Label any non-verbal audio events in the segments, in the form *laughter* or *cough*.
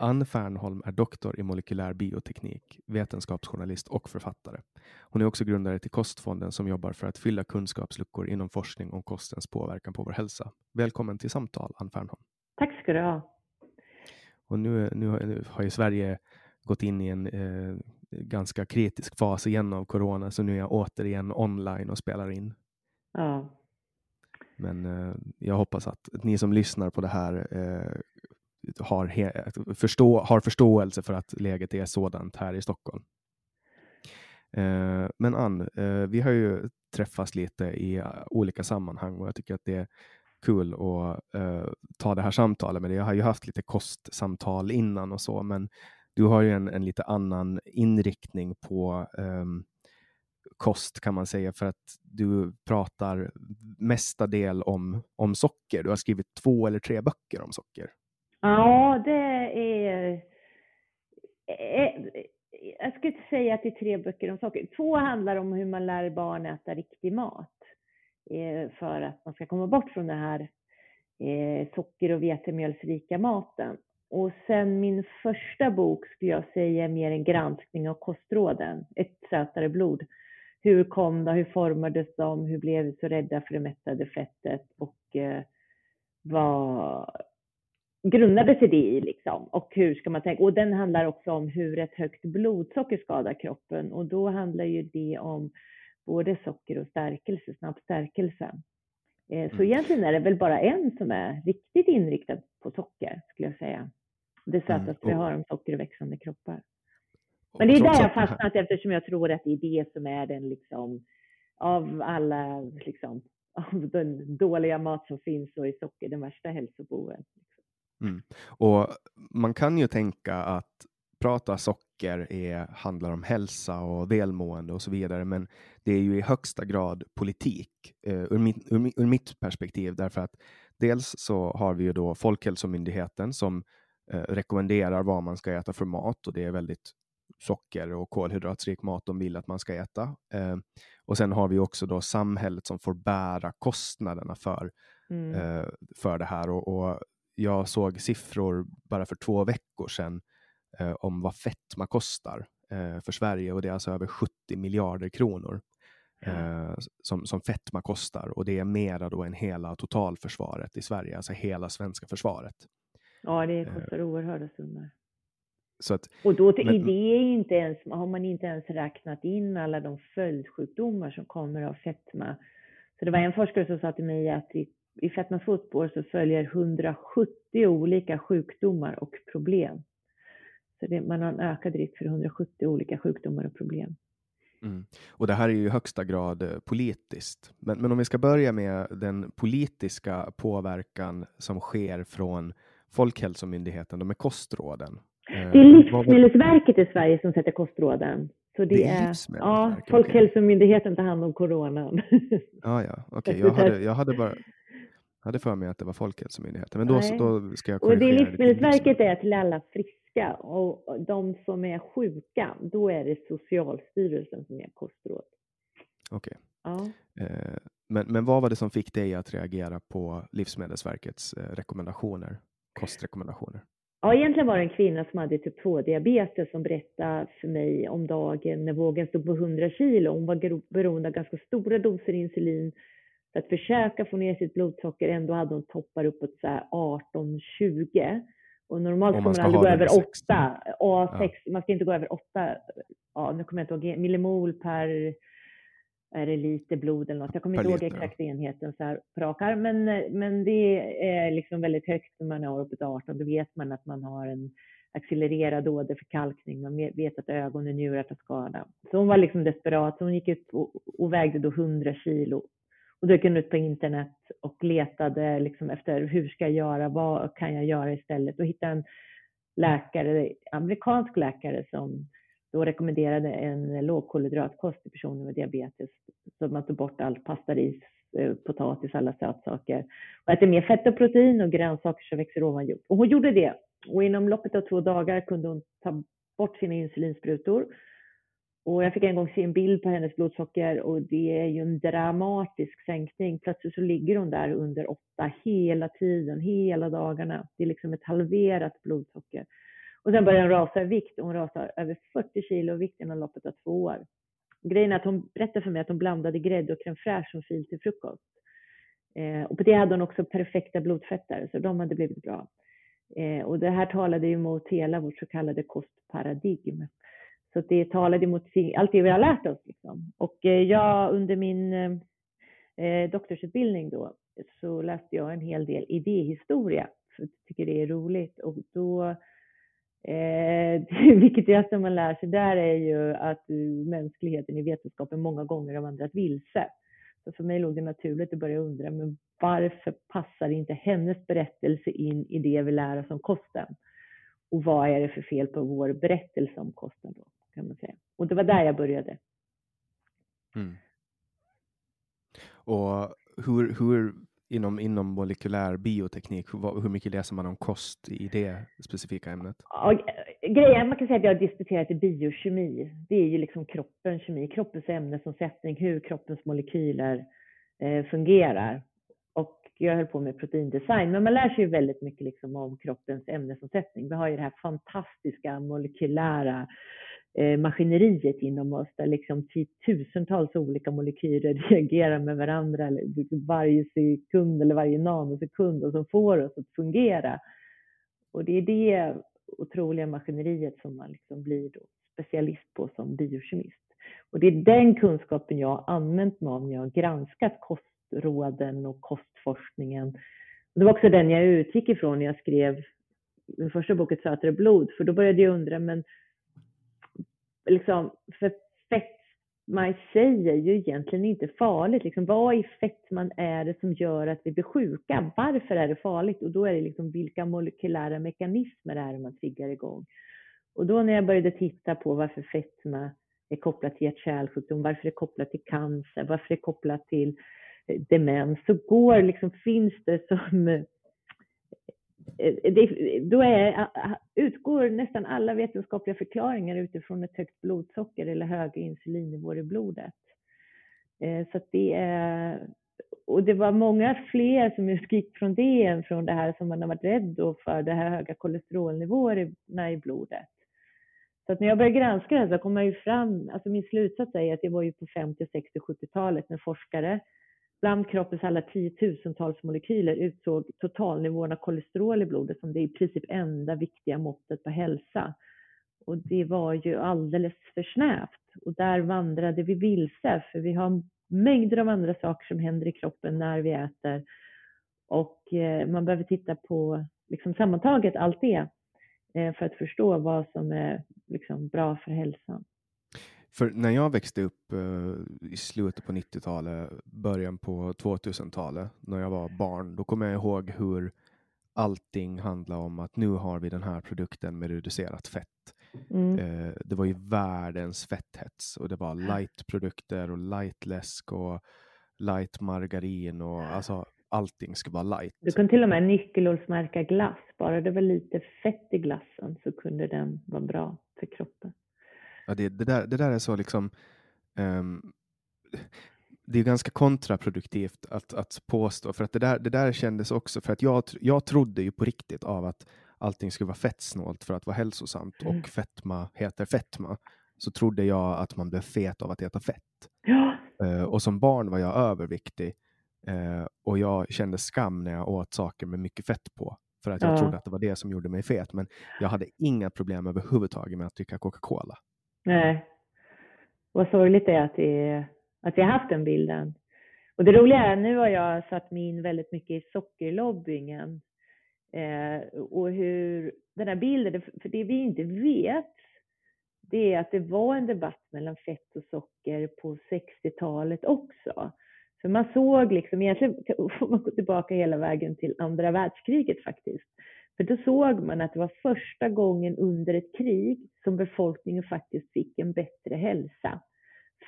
Ann Fernholm är doktor i molekylär bioteknik, vetenskapsjournalist och författare. Hon är också grundare till Kostfonden som jobbar för att fylla kunskapsluckor inom forskning om kostens påverkan på vår hälsa. Välkommen till samtal, Ann Fernholm. Tack ska du ha. Och nu, nu har ju Sverige gått in i en eh, ganska kritisk fas igen av corona, så nu är jag återigen online och spelar in. Ja. Men eh, jag hoppas att ni som lyssnar på det här eh, har, förstå, har förståelse för att läget är sådant här i Stockholm. Eh, men Ann, eh, vi har ju träffats lite i olika sammanhang och jag tycker att det är kul att eh, ta det här samtalet med dig. Jag har ju haft lite kostsamtal innan och så, men du har ju en, en lite annan inriktning på ehm, kost kan man säga, för att du pratar mestadel om, om socker. Du har skrivit två eller tre böcker om socker. Ja, det är... Eh, eh, jag skulle inte säga att det är tre böcker om socker. Två handlar om hur man lär barn äta riktig mat eh, för att man ska komma bort från den här socker och vetemjölsrika maten. Och sen min första bok skulle jag säga är mer en granskning av kostråden, Ett sötare blod. Hur kom de? hur formades de, hur blev vi så rädda för det mättade fettet och eh, vad, grundade sig det i liksom. Och hur ska man tänka? Och den handlar också om hur ett högt blodsocker skadar kroppen och då handlar ju det om både socker och stärkelse, snabb stärkelse. Eh, så mm. egentligen är det väl bara en som är riktigt inriktad på socker skulle jag säga. Det mm, sötaste mm. vi har om socker och växande kroppar. Men det är där jag fastnat eftersom jag tror att det är det som är den liksom av alla liksom *laughs* av den dåliga mat som finns så är socker den värsta hälsoboven. Mm. Och man kan ju tänka att prata socker är, handlar om hälsa och välmående och så vidare, men det är ju i högsta grad politik eh, ur, mitt, ur, ur, mitt perspektiv, därför att dels så har vi ju då Folkhälsomyndigheten som eh, rekommenderar vad man ska äta för mat och det är väldigt socker och kolhydratrik mat de vill att man ska äta. Eh, och sen har vi också då samhället som får bära kostnaderna för, mm. eh, för det här. Och, och, jag såg siffror bara för två veckor sedan eh, om vad fetma kostar eh, för Sverige och det är alltså över 70 miljarder kronor eh, som, som fetma kostar och det är mera då än hela totalförsvaret i Sverige, alltså hela svenska försvaret. Ja, det kostar eh, oerhörda summor. Att, och då men, i det inte ens, har man inte ens räknat in alla de följdsjukdomar som kommer av fetma. Så det var en forskare som sa till mig att i, i fetmas fotspår så följer 170 olika sjukdomar och problem. Så det, man har en ökad risk för 170 olika sjukdomar och problem. Mm. Och det här är ju i högsta grad eh, politiskt. Men, men om vi ska börja med den politiska påverkan som sker från Folkhälsomyndigheten, de är kostråden. Eh, det är Livsmedelsverket i Sverige som sätter kostråden. Så det, det är, ja, Folkhälsomyndigheten tar hand om coronan. Ja, ja, okej. *laughs* Okay. Jag, hade, jag hade bara hade för mig att det var Folkhälsomyndigheten, men då, då ska jag. Och det Livsmedelsverket är till alla friska och de som är sjuka, då är det Socialstyrelsen som ger kostråd. Okej. Okay. Ja. Eh, men, men vad var det som fick dig att reagera på Livsmedelsverkets eh, rekommendationer, kostrekommendationer? Ja, egentligen var det en kvinna som hade typ 2-diabetes som berättade för mig om dagen när vågen stod på 100 kilo. Hon var beroende av ganska stora doser insulin för att försöka få ner sitt blodsocker. Ändå hade hon toppar uppåt 18-20. Och normalt ska man, man aldrig gå över 8. A6, ja. Man ska inte gå över 8, ja, nu kommer jag inte ihåg, millimol per är det liter blod eller något. Jag kommer inte ihåg exakt enheten så här på rak arm, men, men det är liksom väldigt högt när man är uppåt 18. Då vet man att man har en accelererad åderförkalkning. Man vet att ögon och njurar tar skada. Så hon var liksom desperat. Så hon gick ut och, och vägde då 100 kilo. Och dök ut på internet och letade liksom efter hur ska jag göra? Vad kan jag göra istället? Och hittade en läkare, amerikansk läkare som då rekommenderade en lågkolhydratkost till personer med diabetes. Så man tog bort allt pasta, ris, eh, potatis, alla sötsaker. Och äter mer fett och protein och grönsaker som växer ovan jord. Och hon gjorde det. Och inom loppet av två dagar kunde hon ta bort sina insulinsprutor. Och jag fick en gång se en bild på hennes blodsocker och det är ju en dramatisk sänkning. Plötsligt så ligger hon där under åtta hela tiden, hela dagarna. Det är liksom ett halverat blodsocker. Och sen börjar hon rasa i vikt hon rasar över 40 kilo i vikt inom loppet av två år. Grejen är att hon berättade för mig att hon blandade grädde och crème fraîche som fil till frukost. Eh, och på det hade hon också perfekta blodfetter, så de hade blivit bra. Eh, och det här talade ju mot hela vårt så kallade kostparadigm. Så det talade emot allt det vi har lärt oss. Liksom. Och eh, jag under min eh, eh, doktorsutbildning då så läste jag en hel del idéhistoria, för jag tycker det är roligt. Och då Eh, *laughs* det viktigaste man lär sig där är ju att eh, mänskligheten i vetenskapen många gånger har vandrat vilse. Så för mig låg det naturligt att börja undra, men varför passar inte hennes berättelse in i det vi lär oss om kosten? Och vad är det för fel på vår berättelse om kosten då, kan man säga. Och det var där jag började. Mm. Och hur, hur inom, inom molekylär bioteknik, hur, hur mycket läser man om kost i det specifika ämnet? Ja, grejen, man kan säga att jag har disputerat i biokemi. Det är ju liksom kroppens kemi, kroppens ämnesomsättning, hur kroppens molekyler eh, fungerar. Och jag höll på med proteindesign, men man lär sig ju väldigt mycket liksom om kroppens ämnesomsättning. Vi har ju det här fantastiska molekylära eh, Eh, maskineriet inom oss där liksom tusentals olika molekyler *laughs* reagerar med varandra varje sekund eller varje nanosekund och som får oss att fungera. Och det är det otroliga maskineriet som man liksom blir då specialist på som biokemist. Och det är den kunskapen jag har använt mig av när jag har granskat kostråden och kostforskningen. Det var också den jag utgick ifrån när jag skrev min första bok Ett sötare blod, för då började jag undra, men liksom, för fetma i sig är ju egentligen inte farligt. Liksom, vad i fettman är det som gör att vi blir sjuka? Varför är det farligt? Och då är det liksom vilka molekylära mekanismer är det man triggar igång? Och då när jag började titta på varför fetma är kopplat till hjärt-kärlsjukdom, varför det är kopplat till cancer, varför det är kopplat till eh, demens så går, liksom, finns det som eh, Eh, eh, det, då är, eh, utgår nästan alla vetenskapliga förklaringar utifrån ett högt blodsocker eller höga insulinnivåer i blodet. Så det är, och det var många fler som utgick från det än från det här som man har varit rädd för, det här höga kolesterolnivåerna i blodet. Så att när jag började granska det här så kom jag ju fram, alltså min slutsats är att det var ju på 50, 60, 70-talet när forskare bland kroppens alla tiotusentals molekyler utsåg totalnivån av kolesterol i blodet som det i princip enda viktiga måttet på hälsa. Och det var ju alldeles för snävt och där vandrade vi vilse för vi har mängder av andra saker som händer i kroppen när vi äter och eh, man behöver titta på liksom sammantaget allt det eh, för att förstå vad som är liksom bra för hälsan. För när jag växte upp eh, i slutet på 90-talet, början på 2000-talet, när jag var barn, då kommer jag ihåg hur allting handlade om att nu har vi den här produkten med reducerat fett. Mm. Eh, det var ju världens fetthets och det var light-produkter och light-läsk och light-margarin och alltså allting ska vara light. Du kan till och med nyckelhålsmärka glass. Bara det var lite fett i glassen så kunde den vara bra för kroppen. Ja, det, det, där, det där är så liksom um, det är ganska kontraproduktivt att, att påstå, för att det där, det där kändes också, för att jag, jag trodde ju på riktigt av att allting skulle vara fettsnålt för att vara hälsosamt mm. och fetma heter fetma, så trodde jag att man blev fet av att äta fett. Ja. Uh, och som barn var jag överviktig uh, och jag kände skam när jag åt saker med mycket fett på, för att jag ja. trodde att det var det som gjorde mig fet. Men jag hade inga problem överhuvudtaget med att dricka Coca-Cola. Nej. Vad sorgligt det är att, det, att vi har haft den bilden. Och det roliga är, nu har jag satt mig in väldigt mycket i sockerlobbyingen. Eh, och hur den här bilden, för det vi inte vet, det är att det var en debatt mellan fett och socker på 60-talet också. För man såg liksom, egentligen får man gå tillbaka hela vägen till andra världskriget faktiskt. För då såg man att det var första gången under ett krig som befolkningen faktiskt fick en bättre hälsa.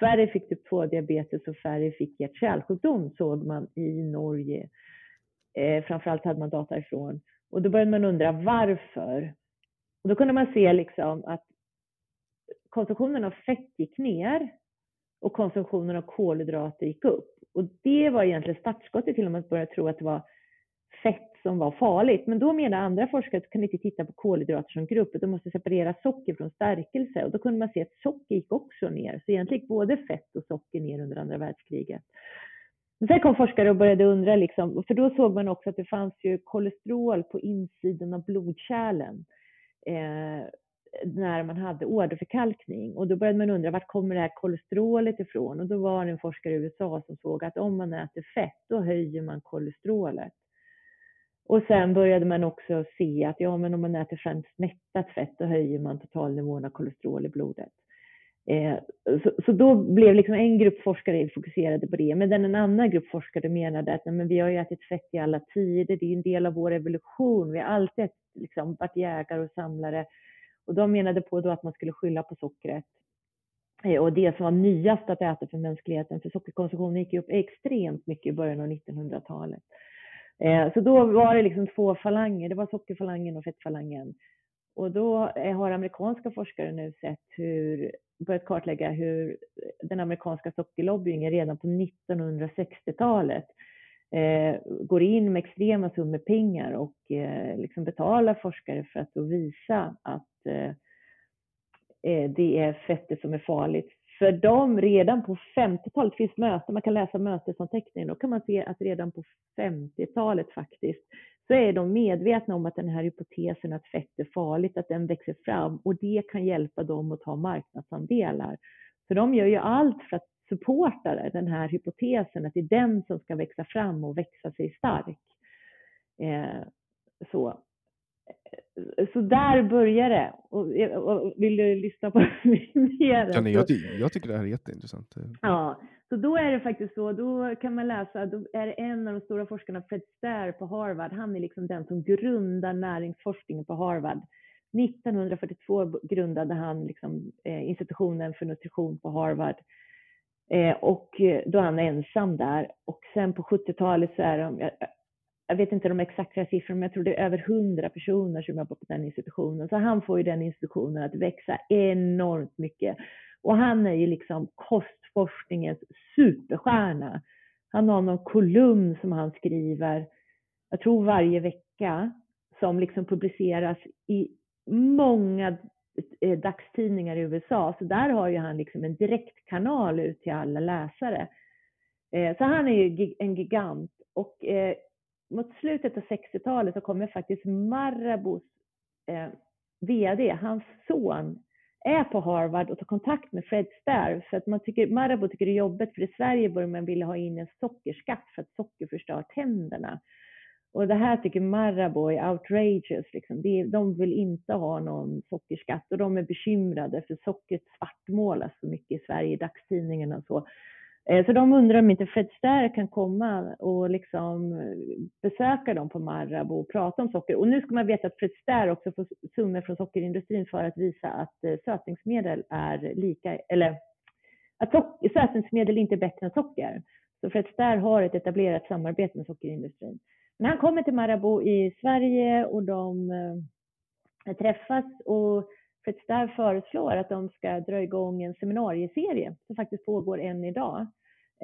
Färre fick typ 2-diabetes och färre fick hjärt-kärlsjukdom såg man i Norge. Eh, framförallt hade man data ifrån. Och då började man undra varför. Och då kunde man se liksom att konsumtionen av fett gick ner och konsumtionen av kolhydrater gick upp. Och det var egentligen startskottet till att man började tro att det var fett som var farligt. Men då menar andra forskare att du kan inte titta på kolhydrater som grupp, utan måste separera socker från stärkelse. Och då kunde man se att socker gick också ner. Så egentligen gick både fett och socker ner under andra världskriget. Men sen kom forskare och började undra, liksom, för då såg man också att det fanns ju kolesterol på insidan av blodkärlen. Eh, när man hade åderförkalkning. Och då började man undra vart kommer det här kolesterolet ifrån? Och då var det en forskare i USA som såg att om man äter fett, då höjer man kolesterolet. Och sen började man också se att ja, men om man äter främst mättat fett, då höjer man totalnivån av kolesterol i blodet. Eh, så, så, då blev liksom en grupp forskare fokuserade på det, medan en annan grupp forskare menade att nej, men vi har ju ätit fett i alla tider, det är en del av vår evolution, vi har alltid liksom, varit jägare och samlare. Och de menade på då att man skulle skylla på sockret. Eh, och det som var nyast att äta för mänskligheten, för sockerkonsumtionen gick ju upp extremt mycket i början av 1900-talet. Eh, så då var det liksom två falanger, det var sockerfalangen och fettfalangen. Och då eh, har amerikanska forskare nu sett hur, börjat kartlägga hur den amerikanska sockerlobbyingen redan på 1960-talet eh, går in med extrema summor pengar och eh, liksom betalar forskare för att visa att eh, eh, det är fettet som är farligt för dem redan på 50-talet, finns möten, man kan läsa mötesanteckningen, då kan man se att redan på 50-talet faktiskt så är de medvetna om att den här hypotesen att fett är farligt, att den växer fram och det kan hjälpa dem att ta marknadsandelar. Så de gör ju allt för att supporta den här hypotesen, att det är den som ska växa fram och växa sig stark. Eh, så så där börjar det. Och, vill du lyssna på *laughs* mer? Ja, nej, jag, jag tycker det här är jätteintressant. Ja, så då är det faktiskt så, då kan man läsa, då är det en av de stora forskarna, Fred Stair på Harvard, han är liksom den som grundar näringsforskningen på Harvard. 1942 grundade han liksom, eh, institutionen för nutrition på Harvard. Eh, och eh, då är han ensam där. Och sen på 70-talet så är de, jag, vet inte de exakta siffrorna, men jag tror det är över 100 personer som jobbar på den institutionen. Så han får ju den institutionen att växa enormt mycket. Och han är ju liksom kostforskningens superstjärna. Han har någon kolumn som han skriver, jag tror varje vecka, som liksom publiceras i många eh, dagstidningar i USA. Så där har ju han liksom en direktkanal ut till alla läsare. Eh, så han är ju en gigant. Och eh, mot slutet av 60-talet så kommer faktiskt Marabous eh, VD, hans son, är på Harvard och tar kontakt med Fred Starr. För att man tycker, Marabou tycker det är jobbigt, för i Sverige börjar man vilja ha in en sockerskatt för att socker förstör tänderna. Och det här tycker Marabou är outrageous. Liksom. De vill inte ha någon sockerskatt och de är bekymrade för sockret svartmålas så mycket i Sverige i dagstidningarna och så. Eh, så de undrar om inte Fred Starr kan komma och liksom eh, besöka dem på Marabou och prata om socker. Och nu ska man veta att Fred Starr också får summor från sockerindustrin för att visa att eh, sötningsmedel är lika, eller att sötningsmedel inte är bättre än socker. Så Fred Starr har ett etablerat samarbete med sockerindustrin. Men han kommer till Marabou i Sverige och de träffas och Fritz Där föreslår att de ska dra igång en seminarieserie som faktiskt pågår än idag.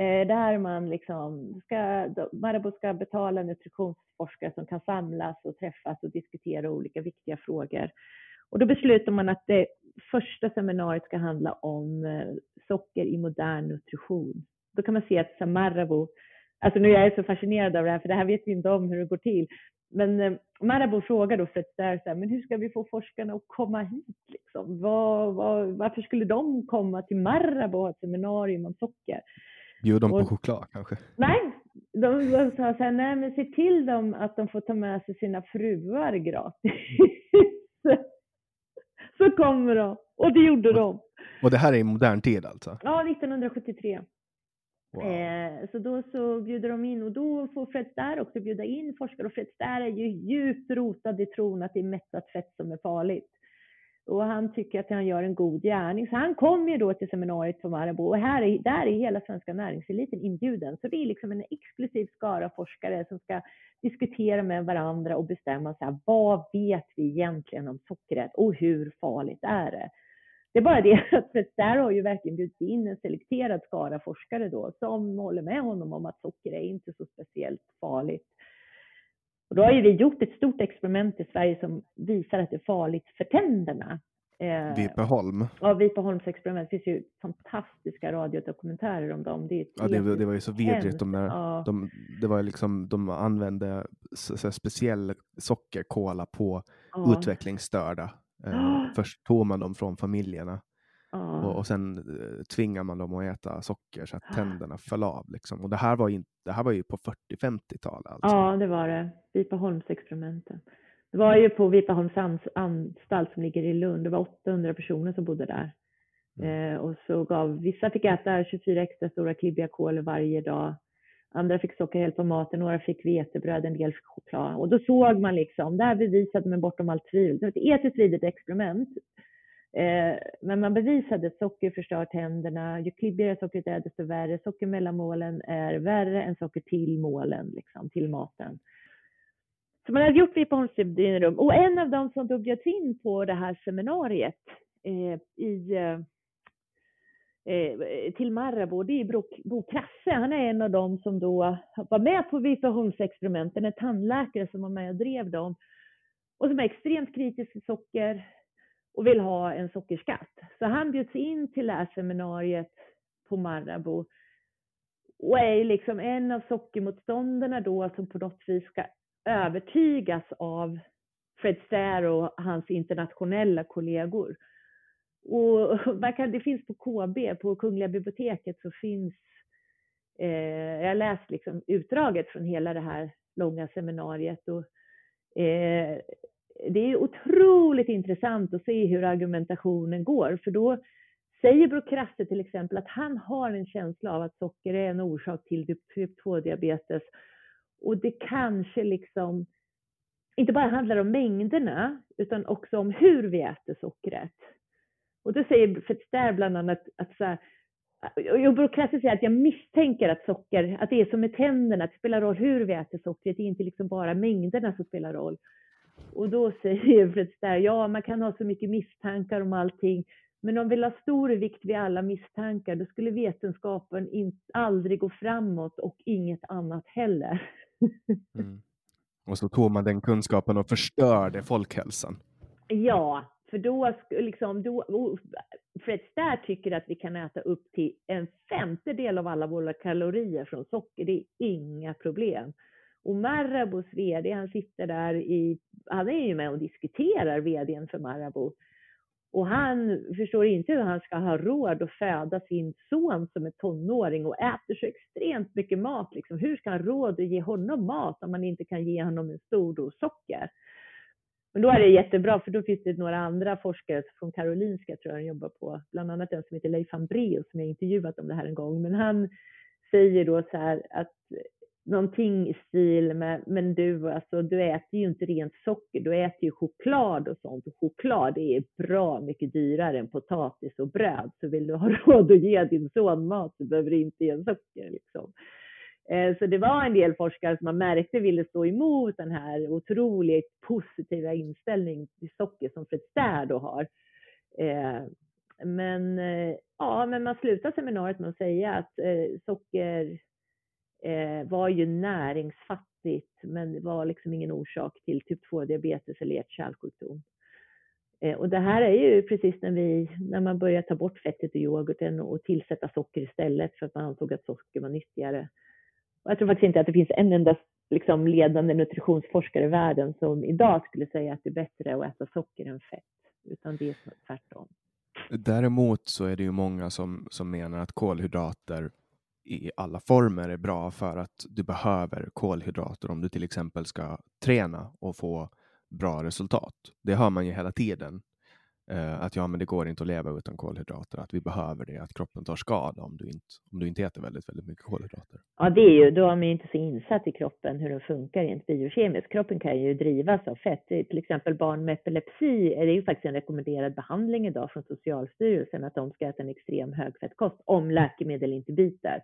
Eh, där man liksom ska, Marabou ska betala nutritionsforskare som kan samlas och träffas och diskutera olika viktiga frågor. Och då beslutar man att det första seminariet ska handla om eh, socker i modern nutrition. Då kan man se att Marabou Alltså nu är jag så fascinerad av det här, för det här vet vi inte om hur det går till. Men eh, Marabou frågar då Stair, så här, men hur ska vi få forskarna att komma hit? Liksom? Var, var, varför skulle de komma till Marabou och ha ett seminarium om socker? Bjuda dem på choklad kanske? Nej, de, de sa så här, nej men se till dem att de får ta med sig sina fruar gratis. *laughs* så kommer de. Och det gjorde de. Och det här är i modern tid alltså? Ja, 1973. Wow. Eh, så då så bjuder de in och då får Fred Stair också bjuda in forskare och Fred Stair är ju djupt rotad i tron att det är mättat fett som är farligt. Och han tycker att han gör en god gärning. Så han kommer ju då till seminariet på Marabou och här är, där är hela svenska näringseliten inbjuden. Så det är liksom en exklusiv skara forskare som ska diskutera med varandra och bestämma så här, vad vet vi egentligen om sockret och hur farligt är det? Det är bara det *laughs* att där har ju verkligen bjudit in en selekterad skara forskare då som håller med honom om att socker är inte så speciellt farligt. Och då har ju vi gjort ett stort experiment i Sverige som visar att det är farligt för tänderna. Eh, Vipeholm? Ja, Vipeholms experiment. Det finns ju fantastiska radiodokumentärer om dem. Det, ja, det, det var ju så vidrigt. De, där, ja. de, det var liksom, de använde speciell sockerkola på ja. utvecklingsstörda. Eh, *gasps* först tog man dem från familjerna och, och sen eh, tvingar man dem att äta socker så att tänderna föll av. Liksom. Och det här var, in, det här var ju på 40-50-talet. Alltså. Ja, det var det. Vipaholmsexperimenten. Det var ju på Vipaholms anstalt som ligger i Lund. Det var 800 personer som bodde där. Mm. Eh, och så gav, vissa fick äta 24 extra stora klibbiga kolor varje dag. Andra fick socker helt på maten, några fick vetebröd, en del fick choklad. Och då såg man liksom, det här bevisade man bortom allt tvivel. Det var ett etiskt vidrigt experiment. Eh, men man bevisade att socker förstör tänderna. Ju klibbigare sockret är, desto värre. Socker mellan målen är värre än socker till målen, liksom, till maten. Så man hade gjort Vipeholmsstudien Och en av dem som då bjöds in på det här seminariet eh, i eh, Eh, till Marabou, det är Bo, Krasse. Han är en av dem som då var med på Vipeholmsexperimenten, en tandläkare som var med och drev dem och som är extremt kritisk till socker och vill ha en sockerskatt. Så han bjuds in till det här seminariet på Marabou och är liksom en av sockermotståndarna då som på något vis ska övertygas av Fred Stair och hans internationella kollegor. Och *laughs* kan, det finns på KB, på Kungliga biblioteket, så finns, eh, jag har läst liksom utdraget från hela det här långa seminariet. Och, eh, det är otroligt intressant att se hur argumentationen går, för då säger Brokrasse till exempel att han har en känsla av att socker är en orsak till typ, typ 2-diabetes och det kanske liksom inte bara handlar om mängderna utan också om hur vi äter sockret. Och då säger Fetster bland annat att så här, jag brukar säga att jag misstänker att socker, att det är som med tänderna, att det spelar roll hur vi äter sockret, det är inte liksom bara mängderna som spelar roll. Och då *laughs* säger Fred där, ja man kan ha så mycket misstankar om allting, men om vi la stor vikt vid alla misstankar, då skulle vetenskapen in, aldrig gå framåt och inget annat heller. Mm. Och så tog man den kunskapen och förstörde folkhälsan. Ja, för då, liksom, då Fred Stair tycker att vi kan äta upp till en femtedel av alla våra kalorier från socker. Det är inga problem. Och Marabous VD, han sitter där i, han är ju med och diskuterar VDn för Marabou. Och han förstår inte hur han ska ha råd att föda sin son som är tonåring och äter så extremt mycket mat. Liksom. Hur ska han ha råd att ge honom mat om man inte kan ge honom en stor dos socker? Men då är det jättebra, för då finns det några andra forskare från Karolinska, tror jag, jobbar på, bland annat en som heter Leif Hambraeus som jag intervjuat om det här en gång. Men han säger då så här att någonting i stil med, men du, alltså, du äter ju inte rent socker, du äter ju choklad och sånt. Och choklad är bra mycket dyrare än potatis och bröd. Så vill du ha *laughs* råd att ge din son mat så behöver du inte ge socker. Liksom. Eh, så det var en del forskare som man märkte ville stå emot den här otroligt positiva inställningen till socker som Fred Stair då har. Eh, men, eh, ja, men man slutar seminariet med att säga att socker var ju näringsfattigt men det var liksom ingen orsak till typ 2-diabetes eller hjärt-kärlsjukdom. Och det här är ju precis när, vi, när man börjar ta bort fettet i yoghurten och tillsätta socker istället för att man ansåg att socker var nyttigare. Jag tror faktiskt inte att det finns en enda liksom, ledande nutritionsforskare i världen som idag skulle säga att det är bättre att äta socker än fett, utan det är tvärtom. Däremot så är det ju många som, som menar att kolhydrater i alla former är bra för att du behöver kolhydrater om du till exempel ska träna och få bra resultat. Det hör man ju hela tiden eh, att ja, men det går inte att leva utan kolhydrater, att vi behöver det, att kroppen tar skada om du inte, om du inte äter väldigt, väldigt mycket kolhydrater. Ja, det är ju, då är man inte så insatt i kroppen hur den funkar rent biokemiskt. Kroppen kan ju drivas av fett. Till exempel barn med epilepsi är det ju faktiskt en rekommenderad behandling idag från Socialstyrelsen att de ska äta en extrem högfettkost om läkemedel inte biter.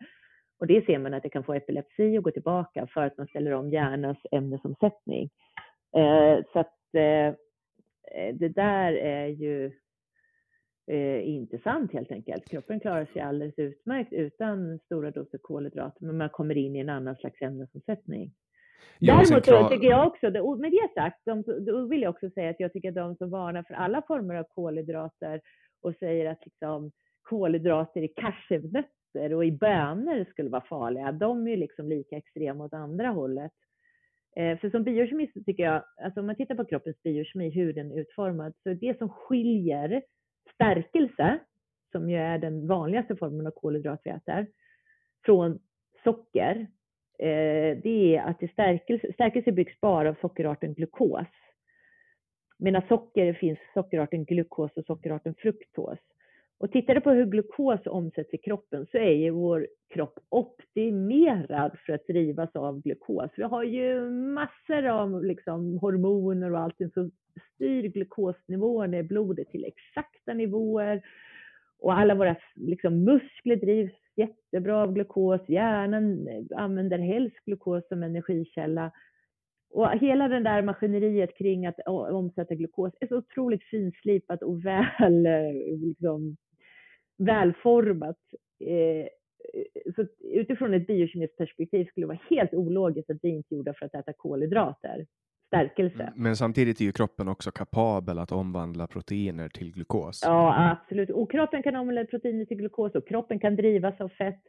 Och det ser man att det kan få epilepsi och gå tillbaka för att man ställer om hjärnans ämnesomsättning. Eh, så att Eh, det där är ju eh, inte sant helt enkelt. Kroppen klarar sig alldeles utmärkt utan stora doser kolhydrater, men man kommer in i en annan slags ämnesomsättning. Däremot klar... tycker jag också, med det sagt, då vill jag också säga att jag tycker att de som varnar för alla former av kolhydrater och säger att liksom, kolhydrater i cashewnötter och i bönor skulle vara farliga, de är liksom lika extrema åt andra hållet. Eh, för som biokemist tycker jag, alltså om man tittar på kroppens biokemi, hur den är utformad, så det som skiljer stärkelse, som ju är den vanligaste formen av kolhydrat vi äter, från socker, eh, det är att det stärkelse, stärkelse byggs bara av sockerarten glukos. Medan socker finns sockerarten glukos och sockerarten fruktos. Och tittar du på hur glukos omsätts i kroppen så är ju vår kropp optimerad för att drivas av glukos. Vi har ju massor av liksom, hormoner och allting som styr glukosnivåerna i blodet till exakta nivåer. Och alla våra liksom, muskler drivs jättebra av glukos. Hjärnan eh, använder helst glukos som energikälla. Och hela det där maskineriet kring att omsätta glukos är så otroligt finslipat och väl eh, liksom, välformat. Eh, så utifrån ett biokemiskt perspektiv skulle det vara helt ologiskt att vi inte gjorda för att äta kolhydrater, stärkelse. Men samtidigt är ju kroppen också kapabel att omvandla proteiner till glukos. Ja, absolut. Och kroppen kan omvandla proteiner till glukos och kroppen kan drivas av fett.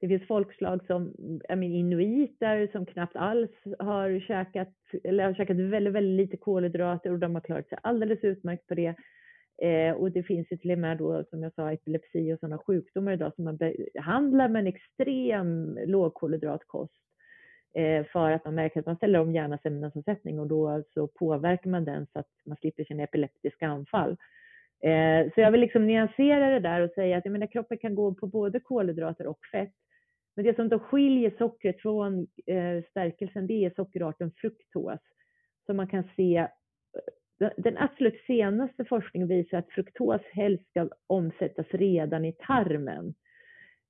Det finns folkslag som inuiter som knappt alls har käkat, eller har käkat väldigt, väldigt lite kolhydrater och de har klarat sig alldeles utmärkt på det. Eh, och det finns ju till och med då, som jag sa, epilepsi och sådana sjukdomar idag som man behandlar med en extrem lågkolhydratkost eh, för att man märker att man ställer om hjärnans ämnesomsättning och då så påverkar man den så att man slipper sina epileptiska anfall. Eh, så jag vill liksom nyansera det där och säga att jag menar, kroppen kan gå på både kolhydrater och fett. Men det som då skiljer sockret från eh, stärkelsen, det är sockerarten fruktos. som man kan se den absolut senaste forskningen visar att fruktos helst ska omsättas redan i tarmen.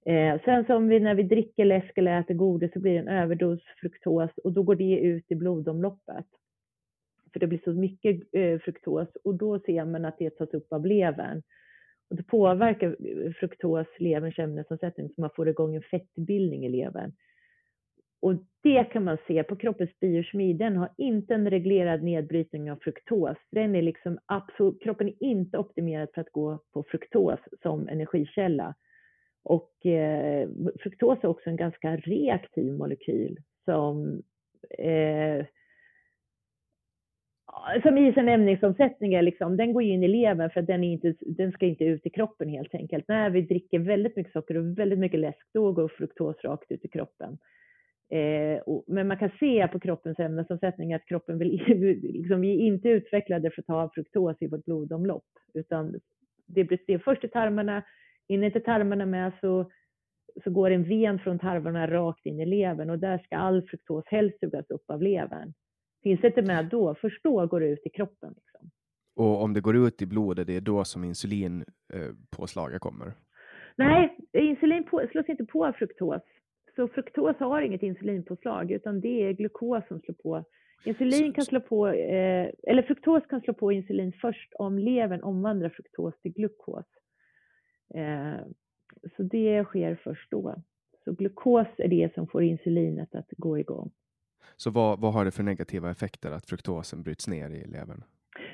Eh, sen som vi när vi dricker läsk eller äter godis så blir det en överdos fruktos och då går det ut i blodomloppet. För det blir så mycket eh, fruktos och då ser man att det tas upp av levern. Och det påverkar eh, fruktos leverns ämnesomsättning så man får igång en fettbildning i levern. Och det kan man se på kroppens biokemi. Den har inte en reglerad nedbrytning av fruktos. Den är liksom absolut, kroppen är inte optimerad för att gå på fruktos som energikälla. Och eh, fruktos är också en ganska reaktiv molekyl som eh, som i sin ämnesomsättning liksom, den går in i levern för att den, är inte, den ska inte ut i kroppen helt enkelt. När vi dricker väldigt mycket socker och väldigt mycket läsk, då går fruktos rakt ut i kroppen. Eh, och, men man kan se på kroppens ämnesomsättning att kroppen *laughs* vill, liksom, vi är inte utvecklade för att ta fruktos i vårt blodomlopp, utan det blir först i tarmarna, in inte tarmarna med så, så går en ven från tarmarna rakt in i levern och där ska all fruktos helst sugas upp av levern. Finns det inte med då, först då går det ut i kroppen. Liksom. Och om det går ut i blodet, det är då som insulinpåslaget eh, kommer? Nej, insulin på, slås inte på av fruktos. Så fruktos har inget insulinpåslag, utan det är glukos som slår på. Insulin kan slå på, eh, eller fruktos kan slå på insulin först om levern omvandlar fruktos till glukos. Eh, så det sker först då. Så glukos är det som får insulinet att gå igång. Så vad, vad har det för negativa effekter att fruktosen bryts ner i levern?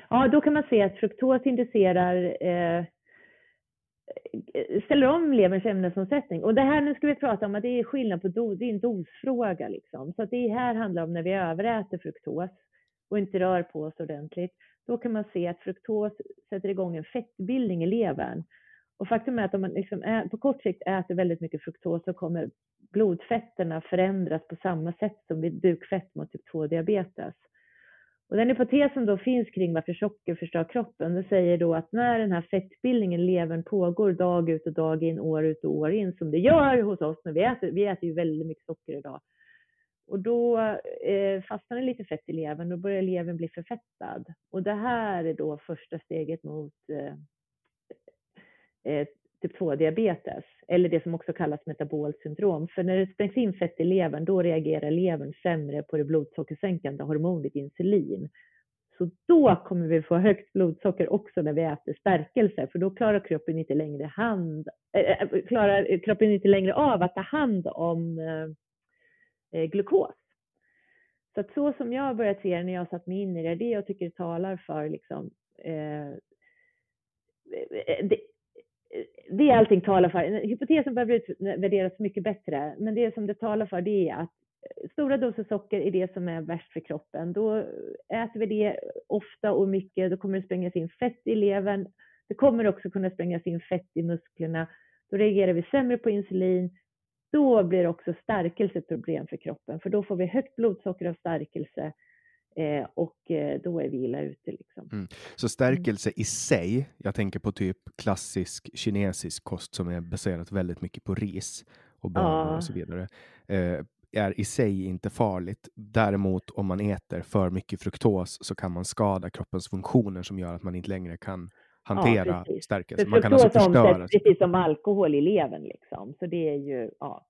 Ja, då kan man se att fruktos inducerar eh, Eh, ställer om leverns ämnesomsättning. Och det här, nu ska vi prata om att det är skillnad på dos, det är en dosfråga liksom. Så att det här handlar om när vi överäter fruktos och inte rör på oss ordentligt. Då kan man se att fruktos sätter igång en fettbildning i levern. Och faktum är att om man liksom ä, på kort sikt äter väldigt mycket fruktos så kommer blodfetterna förändras på samma sätt som vid bukfett mot typ 2-diabetes. Och den hypotesen då finns kring varför socker förstör kroppen, det säger då att när den här fettbildningen i levern pågår dag ut och dag in, år ut och år in, som det gör hos oss när vi äter, vi äter ju väldigt mycket socker idag. Och då eh, fastnar det lite fett i levern, då börjar levern bli förfettad. Och det här är då första steget mot eh, eh typ 2-diabetes, eller det som också kallas metabolsyndrom. För när det sprängs in fett i levern, då reagerar levern sämre på det blodsockersänkande hormonet insulin. Så då kommer vi få högt blodsocker också när vi äter stärkelse, för då klarar kroppen inte längre, hand, äh, klarar kroppen inte längre av att ta hand om äh, glukos. Så att så som jag har börjat se det när jag satt mig in i det, det jag tycker talar för liksom, eh, det, det är allting talar för. Hypotesen behöver utvärderas mycket bättre, men det som det talar för det är att eh, stora doser socker är det som är värst för kroppen. Då äter vi det ofta och mycket, då kommer det sprängas in fett i levern. Det kommer också kunna sprängas in fett i musklerna. Då reagerar vi sämre på insulin. Då blir också stärkelse ett problem för kroppen, för då får vi högt blodsocker av stärkelse Eh, och eh, då är vi illa ute. Liksom. Mm. Så stärkelse i sig, jag tänker på typ klassisk kinesisk kost som är baserat väldigt mycket på ris och bönor ja. och så vidare, eh, är i sig inte farligt. Däremot om man äter för mycket fruktos så kan man skada kroppens funktioner som gör att man inte längre kan hantera ja, stärkelse. Man kan alltså förstöra. Precis som alkohol i levern. Liksom. Så det är ju, ja.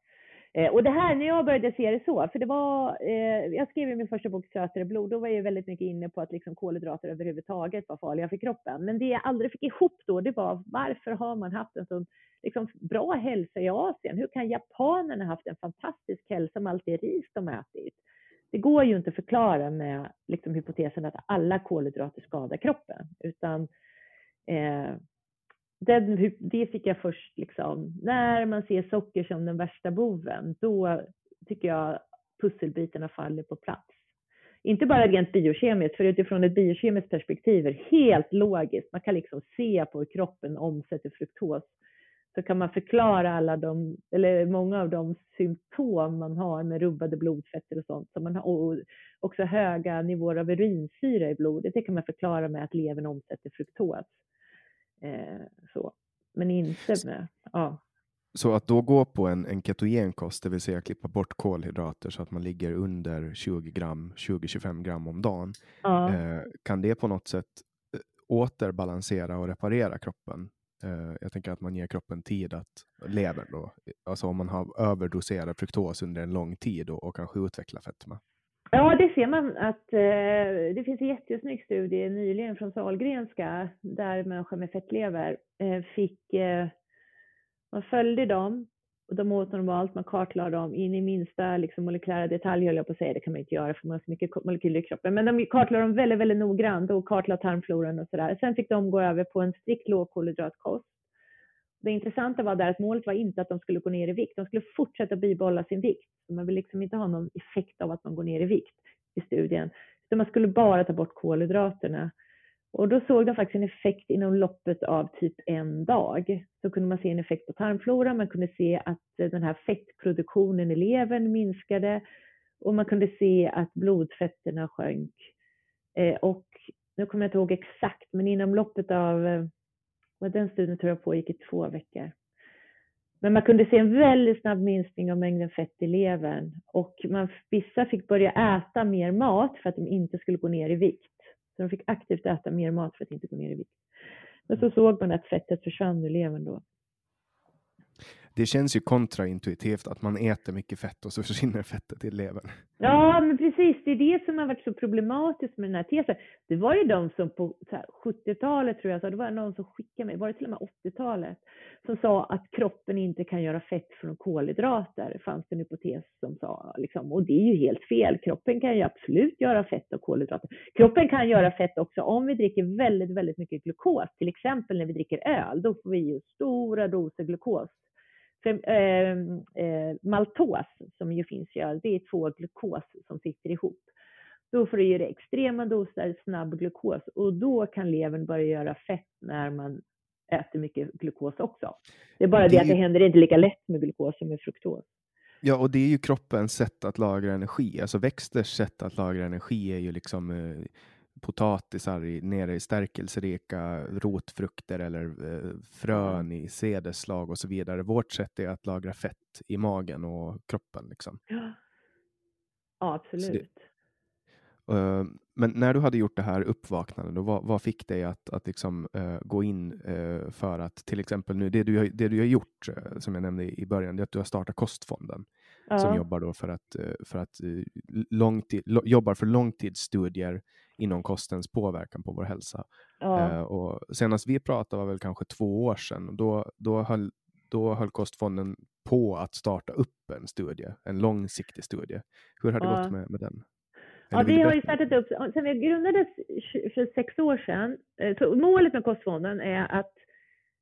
Eh, och det här, när jag började se det så, för det var, eh, jag skrev i min första bok Sötare blod, då var jag väldigt mycket inne på att liksom kolhydrater överhuvudtaget var farliga för kroppen. Men det jag aldrig fick ihop då, det var varför har man haft en så liksom, bra hälsa i Asien? Hur kan japanerna haft en fantastisk hälsa med allt det ris de ätit? Det går ju inte att förklara med liksom, hypotesen att alla kolhydrater skadar kroppen, utan eh, den, det fick jag först, liksom, när man ser socker som den värsta boven, då tycker jag pusselbitarna faller på plats. Inte bara rent biokemiskt, för utifrån ett biokemiskt perspektiv är det helt logiskt. Man kan liksom se på hur kroppen omsätter fruktos. Så kan man förklara alla de, eller många av de symptom man har med rubbade blodfetter och sånt, Så man har, och också höga nivåer av urinsyra i blodet, det kan man förklara med att levern omsätter fruktos. Eh, så. Men inte med, ja. Så att då gå på en, en ketogenkost, det vill säga klippa bort kolhydrater så att man ligger under 20 gram, 20-25 gram om dagen. Ja. Eh, kan det på något sätt eh, återbalansera och reparera kroppen? Jag tänker att man ger kroppen tid att, levern då, alltså om man har överdoserat fruktos under en lång tid och, och kanske utveckla fetma. Ja, det ser man att eh, det finns en jättesnygg studie nyligen från Sahlgrenska där människor med fettlever eh, fick, eh, man följde dem och de åt normalt, man kartlade dem in i minsta liksom, molekylära detalj, höll jag på att säga, det kan man inte göra för man har så mycket molekyler i kroppen, men de kartlade dem väldigt, väldigt noggrant och kartlade tarmfloran och sådär. Sen fick de gå över på en strikt lågkolhydratkost. Det intressanta var där att målet var inte att de skulle gå ner i vikt, de skulle fortsätta bibehålla sin vikt. Man vill liksom inte ha någon effekt av att man går ner i vikt i studien, utan man skulle bara ta bort kolhydraterna. Och då såg de faktiskt en effekt inom loppet av typ en dag. Så kunde man se en effekt på tarmfloran, man kunde se att den här fettproduktionen i levern minskade och man kunde se att blodfetterna sjönk. Eh, och nu kommer jag inte ihåg exakt, men inom loppet av, eh, eh, den studien tror jag pågick i två veckor. Men man kunde se en väldigt snabb minskning av mängden fett i levern och man, vissa fick börja äta mer mat för att de inte skulle gå ner i vikt. Så de fick aktivt äta mer mat för att inte gå ner i vikt. Men så såg man att fettet försvann ur levern då det känns ju kontraintuitivt att man äter mycket fett och så *laughs* försvinner fettet i levern. Ja, men precis. Det är det som har varit så problematiskt med den här tesen. Det var ju de som på 70-talet, tror jag, så det var någon som skickade mig, var det till och med 80-talet, som sa att kroppen inte kan göra fett från kolhydrater. Det fanns en hypotes som sa, liksom, och det är ju helt fel. Kroppen kan ju absolut göra fett av kolhydrater. Kroppen kan göra fett också om vi dricker väldigt, väldigt mycket glukos. Till exempel när vi dricker öl, då får vi ju stora doser glukos för, eh, eh, maltos, som ju finns i öl, det är två glukos som sitter ihop. Då får du ge det extrema doser snabb glukos och då kan levern börja göra fett när man äter mycket glukos också. Det är bara det, det att det händer inte lika lätt med glukos som med fruktos. Ja, och det är ju kroppens sätt att lagra energi. Alltså växters sätt att lagra energi är ju liksom eh, potatisar i, nere i stärkelserika rotfrukter eller eh, frön i sädesslag och så vidare. Vårt sätt är att lagra fett i magen och kroppen. Liksom. Ja, absolut. Det, uh, men när du hade gjort det här uppvaknandet, vad, vad fick dig att, att liksom, uh, gå in uh, för att till exempel nu, det du, det du har gjort, som jag nämnde i början, det är att du har startat Kostfonden. Ja. som jobbar då för att, för att långtid, jobbar för långtidsstudier inom kostens påverkan på vår hälsa. Ja. Eh, och senast vi pratade var väl kanske två år sedan. Då, då, höll, då höll Kostfonden på att starta upp en studie, en långsiktig studie. Hur har det ja. gått med, med den? ja, vi har ju startat upp, sen vi grundades för sex år sedan, eh, så målet med Kostfonden är att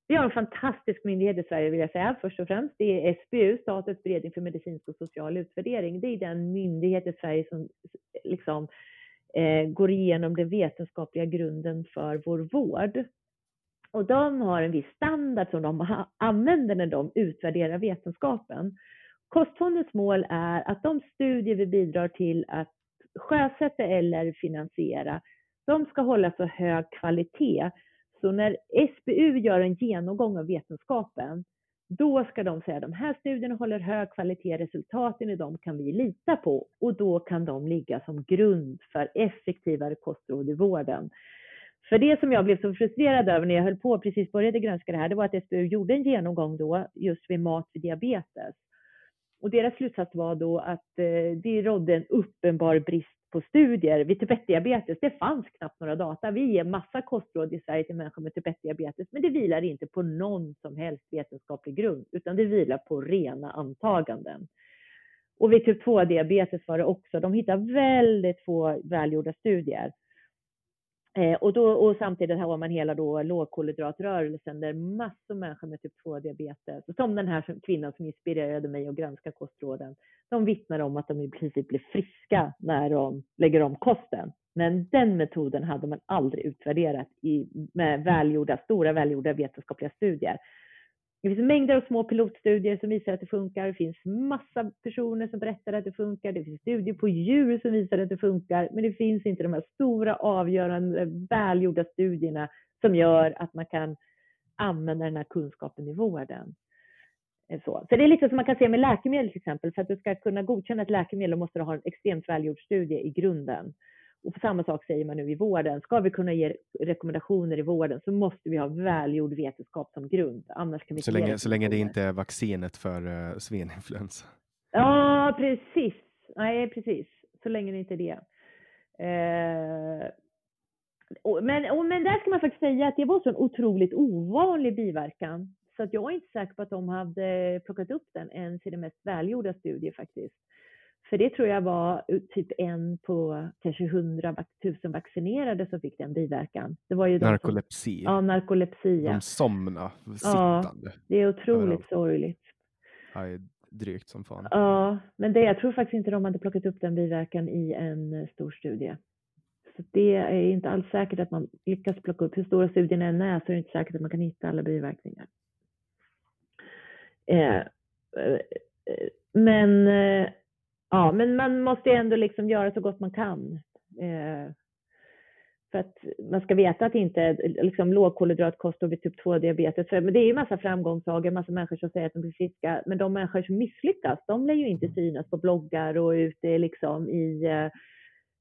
vi har en fantastisk myndighet i Sverige vill jag säga först och främst. Det är SBU, Statens beredning för medicinsk och social utvärdering. Det är den myndighet i Sverige som liksom eh, går igenom den vetenskapliga grunden för vår vård. Och de har en viss standard som de använder när de utvärderar vetenskapen. Kostfondens mål är att de studier vi bidrar till att sjösätta eller finansiera, de ska hålla så hög kvalitet så när SBU gör en genomgång av vetenskapen, då ska de säga att de här studierna håller hög kvalitet, resultaten i dem kan vi lita på och då kan de ligga som grund för effektivare kostråd i vården. För det som jag blev så frustrerad över när jag höll på precis började granska det här, det var att SBU gjorde en genomgång då just vid mat för diabetes. Och deras slutsats var då att eh, det rådde en uppenbar brist på studier vid typ 1-diabetes. Det fanns knappt några data. Vi ger massa kostråd i Sverige till människor med typ 1-diabetes, men det vilar inte på någon som helst vetenskaplig grund, utan det vilar på rena antaganden. Och vid typ 2-diabetes var det också, de hittar väldigt få välgjorda studier. Eh, och, då, och samtidigt har man hela då lågkolhydratrörelsen där massor av människor med typ 2-diabetes, som den här kvinnan som inspirerade mig att granska kostråden, de vittnar om att de i princip blir friska när de lägger om kosten. Men den metoden hade man aldrig utvärderat i, med välgjorda, stora välgjorda vetenskapliga studier. Det finns mängder av små pilotstudier som visar att det funkar. Det finns massa personer som berättar att det funkar. Det finns studier på djur som visar att det funkar. Men det finns inte de här stora avgörande välgjorda studierna som gör att man kan använda den här kunskapen i vården. Eh, så, så det är lite som man kan se med läkemedel till exempel. För att du ska kunna godkänna ett läkemedel måste du ha en extremt välgjord studie i grunden. Och samma sak säger man nu i vården. Ska vi kunna ge rekommendationer i vården så måste vi ha välgjord vetenskap som grund. Annars kan vi så, länge, så länge det inte är vaccinet för uh, svininfluensa. Ja, precis. Nej, precis. Så länge det inte är det. Eh, och, men, och, men där ska man faktiskt säga att det var så en otroligt ovanlig biverkan. Så att jag är inte säker på att de hade plockat upp den ens i den mest välgjorda studie faktiskt. För det tror jag var typ en på kanske hundra tusen vaccinerade som fick den biverkan. Det var ju narkolepsi. Som, ja, narkolepsi. De somnade sittande. Ja, det är otroligt ja, sorgligt. Ja, drygt som fan. Ja, men det, jag tror faktiskt inte de hade plockat upp den biverkan i en stor studie. Så det är inte alls säkert att man lyckas plocka upp, hur stora studien än är, så är det inte säkert att man kan hitta alla biverkningar. Eh, eh, men, eh, ja, men man måste ändå liksom göra så gott man kan. Eh, för att man ska veta att inte liksom, lågkolhydratkost och typ 2-diabetes, men det är ju massa framgångssagor, massa människor som säger att de blir friska, men de människor som misslyckas, de lär ju inte synas på bloggar och ute liksom i eh,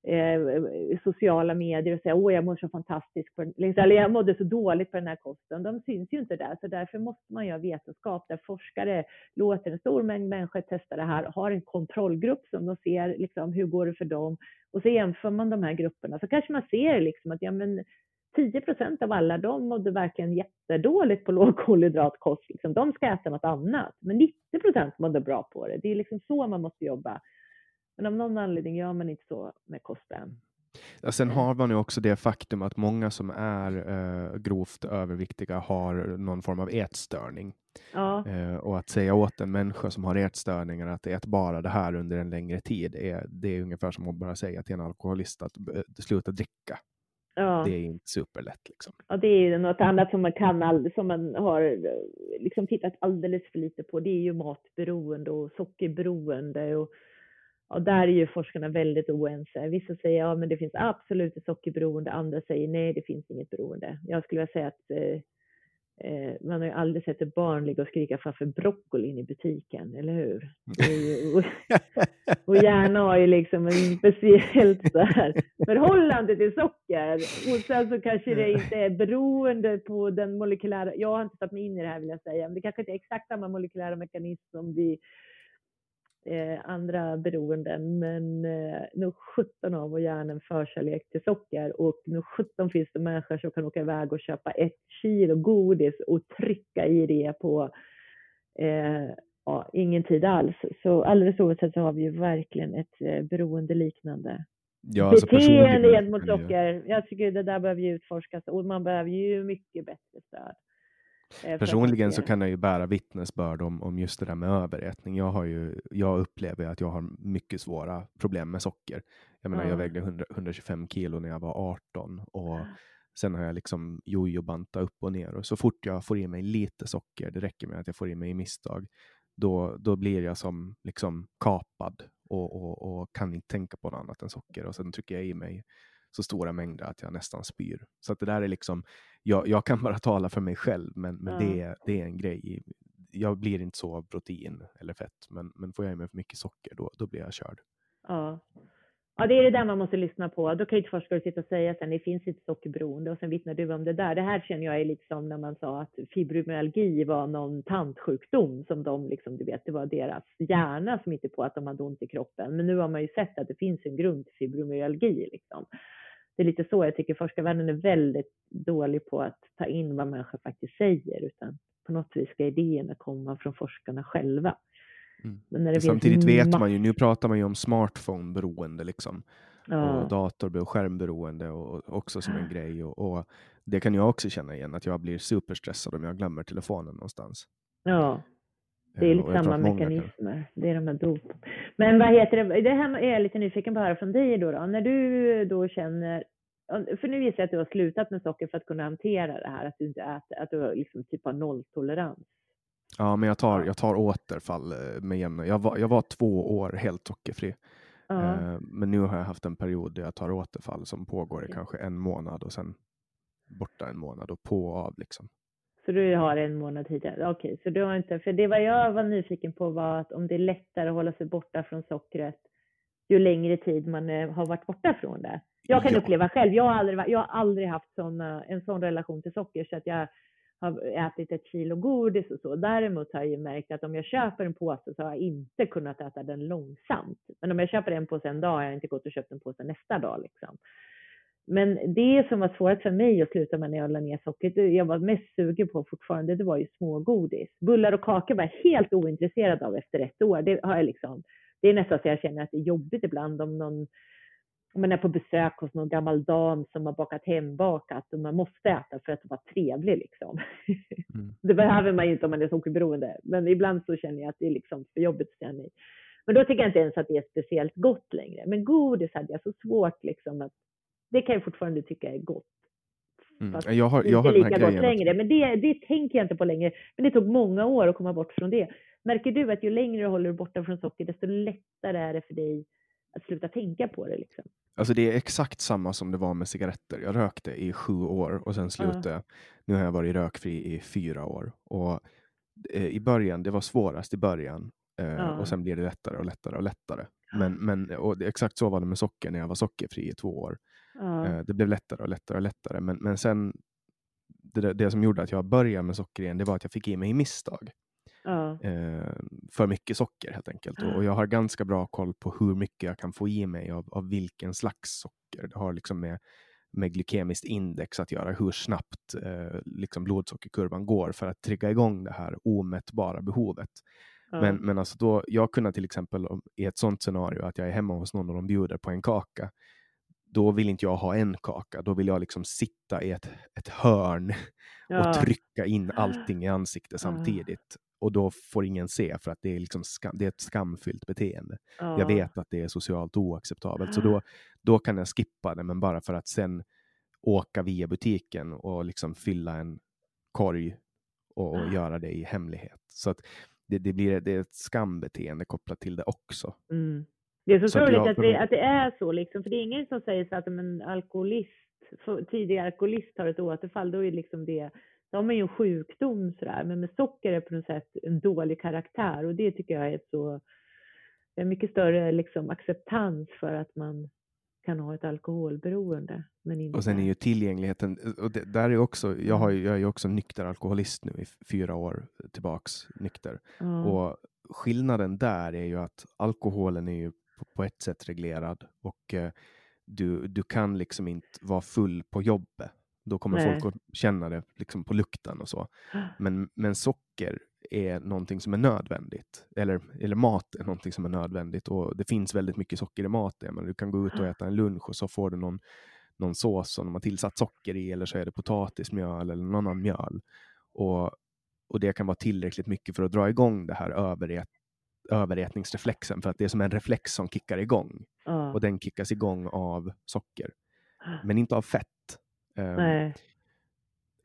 eh, sociala medier och säga åh jag mår så fantastiskt, på, liksom, eller jag mådde så dåligt på den här kosten. De syns ju inte där, så därför måste man göra vetenskap där forskare låter en stor mängd människor testa det här, har en kontrollgrupp som de ser liksom, hur går det för dem och så jämför man de här grupperna så kanske man ser liksom att ja, men 10 procent av alla de mådde verkligen jättedåligt på *laughs* lågkolhydratkost. Liksom. De ska äta något annat, men 90 procent mådde bra på det. Det är liksom så man måste jobba. Men av någon anledning gör man inte så med kosten. Ja, sen har man ju också det faktum att många som är eh, grovt överviktiga har någon form av ätstörning. Ja. Eh, och att säga åt en människa som har ätstörningar att ät bara det här under en längre tid, är, det är ungefär som att bara säga till en alkoholist att sluta dricka. Ja. Det är inte superlätt. Liksom. Ja, det är ju något annat som man kan, som man har liksom tittat alldeles för lite på. Det är ju matberoende och sockerberoende och och där är ju forskarna väldigt oense. Vissa säger ja, men det finns absolut ett sockerberoende. Andra säger nej, det finns inget beroende. Jag skulle vilja säga att eh, eh man har ju aldrig sett ett barn ligga och skrika framför broccolin i butiken, eller hur? Ju, och, *laughs* och hjärna har ju liksom en speciellt här förhållande till socker. Och sen så kanske det inte är beroende på den molekylära, jag har inte satt mig in i det här vill jag säga, men det kanske inte är exakt samma molekylära mekanism som vi eh, andra beroenden. Men eh, nog 17 av vår hjärna en förkärlek till socker och nog 17 finns det människor som kan åka iväg och köpa ett kilo godis och trycka i det på eh, ja, ingen tid alls. Så alldeles oavsett så har vi ju verkligen ett eh, beroendeliknande ja, alltså beteende gentemot socker. Jag tycker det där behöver ju utforskas och man behöver ju mycket bättre stöd. Eh, Personligen så kan jag ju bära vittnesbörd om, om just det där med överätning. Jag, har ju, jag upplever att jag har mycket svåra problem med socker. Jag menar, ja. jag vägde 100, 125 kilo när jag var 18 och sen har jag liksom jojo-bantat upp och ner och så fort jag får i mig lite socker, det räcker med att jag får i mig i misstag, då, då blir jag som liksom kapad och, och, och kan inte tänka på något annat än socker och sen trycker jag i mig så stora mängder att jag nästan spyr. Så att det där är liksom, jag, jag kan bara *laughs* tala för mig själv, men, men mm. det, det är en grej. Jag blir inte så av protein eller fett, men, men får jag i mig för mycket socker, då, då blir jag körd. Ja. Ja, det är det där man måste lyssna på. Då kan ju inte forskare sitta och säga sen det finns inte sockerberoende och sen vittnar du om det där. Det här känner jag är lite som när man sa att fibromyalgi var någon tandsjukdom som de liksom, du vet, det var deras hjärna som inte på att de hade ont i kroppen. Men nu har man ju sett att det finns en grund till fibromyalgi liksom det är lite så jag tycker forskarvärlden är väldigt dålig på att ta in vad människor faktiskt säger, utan på något vis ska idéerna komma från forskarna själva. Mm. Samtidigt vet man ju, nu pratar man ju om smartphone-beroende liksom. Ja. Och dator och skärmberoende och också som en grej. Och, och, det kan jag också känna igen, att jag blir superstressad om jag glömmer telefonen någonstans. Ja, det är lite samma mekanismer. Det är de här dop. Men vad heter det, det här är jag lite nyfiken på att höra från dig då, då. När du då känner, för nu gissar jag att du har slutat med socker för att kunna hantera det här, att du inte äter, att du liksom typ har nolltolerans. Ja, men jag tar, jag tar återfall eh, med jämna. Jag var, jag var två år helt sockerfri. Ja. Eh, men nu har jag haft en period där jag tar återfall som pågår i kanske en månad och sen borta en månad och på och av liksom. Så du har en månad tidigare? Okej, okay, så du har inte, för det vad jag var nyfiken på var att om det är lättare att hålla sig borta från sockret ju längre tid man eh, har varit borta från det. Jag kan Ja. uppleva själv, jag har aldrig, jag har aldrig haft såna, en sån relation till socker så att jag har ätit ett kilo godis och så. Däremot har jag ju märkt att om jag köper en påse så har jag inte kunnat äta den långsamt. Men om jag köper en påse en dag har jag inte gått och köpt en påse nästa dag. Liksom. Men det som var svårt för mig att sluta med när jag la ner sockret, det jag var mest sugen på fortfarande, det var ju smågodis. Bullar och kakor var jag helt ointresserad av efter ett år. Det, har jag liksom, det är nästan så jag känner att det är jobbigt ibland om någon man är på besök hos någon gammal dam som har bakat hembakat och man måste äta för att vara trevlig liksom. Mm. *laughs* Det behöver man ju inte om man är sockerberoende, men ibland så känner jag att det är liksom för jobbigt att säga nej. Men då tycker jag inte ens att det är speciellt gott längre. Men godis hade jag så svårt liksom att det kan jag fortfarande tycka är gott. Mm. Jag har, jag inte har här lika gott längre. Men det, det tänker jag inte på längre. Men det tog många år att komma bort från det. Märker du att ju längre du håller borta från socker, desto lättare är det för dig att sluta tänka på det? Liksom? alltså det är exakt samma som det var med cigaretter. Jag rökte i sju år och sen slutade jag. Nu har jag varit rökfri i fyra år. Och eh, i början, det var svårast i början. Eh, Ja. Och sen blir det lättare och lättare och lättare. Men, men och det, exakt så var det med socker när jag var sockerfri i två år. Eh, Det blev lättare och lättare och lättare. Men, men sen, det, det som gjorde att jag började med socker igen, det var att jag fick i mig i misstag. Ja. Eh, för mycket socker helt enkelt. Och, och jag har ganska bra koll på hur mycket jag kan få i mig av, av vilken slags socker. Det har liksom med, med glykemiskt index att göra, hur snabbt eh, liksom blodsockerkurvan går för att trigga igång det här omättbara behovet. ja. Men, men alltså då, jag kunde till exempel i ett sånt scenario att jag är hemma hos någon och de bjuder på en kaka. Då vill inte jag ha en kaka, då vill jag liksom sitta i ett, ett hörn ja. och trycka in allting i ansiktet Ah. samtidigt. Och då får ingen se för att det är, liksom skam, det är ett skamfyllt beteende. ja. Jag vet att det är socialt oacceptabelt, så då, då kan jag skippa det, men bara för att sen åka via butiken och liksom fylla en korg och, och göra det i hemlighet. Så att det, det blir det är ett skambeteende kopplat till det också. Mm. Det är så, Så att sorgligt jag- att, det, att det är så, liksom. för det är ingen som säger så att en alkoholist, tidigare alkoholist har ett återfall, då är liksom det, har man ju en sjukdom sådär, men med socker är på något sätt en dålig karaktär och det tycker jag är så, det är mycket större liksom, acceptans för att man kan ha ett alkoholberoende. Men inte Och sen är ju tillgängligheten, och det, där är också, jag, har, jag är ju också nykter alkoholist nu i fyra år tillbaks nykter. ja. Och skillnaden där är ju att alkoholen är ju på, på ett sätt reglerad och eh, du, du kan liksom inte vara full på jobbet. Då kommer Nej. folk att känna det liksom på lukten och så. *gasps* Men, men socker är någonting som är nödvändigt. Eller, eller mat är någonting som är nödvändigt. Och det finns väldigt mycket socker i maten. Men du kan gå ut och *gasps* äta en lunch och så får du någon, någon sås som de har tillsatt socker i. Eller så är det potatismjöl eller någon annan mjöl. Och, och det kan vara tillräckligt mycket för att dra igång det här överät, överätningsreflexen. För att det är som en reflex som kickar igång. ja. Och den kickas igång av socker. *gasps* Men inte av fett. Nej.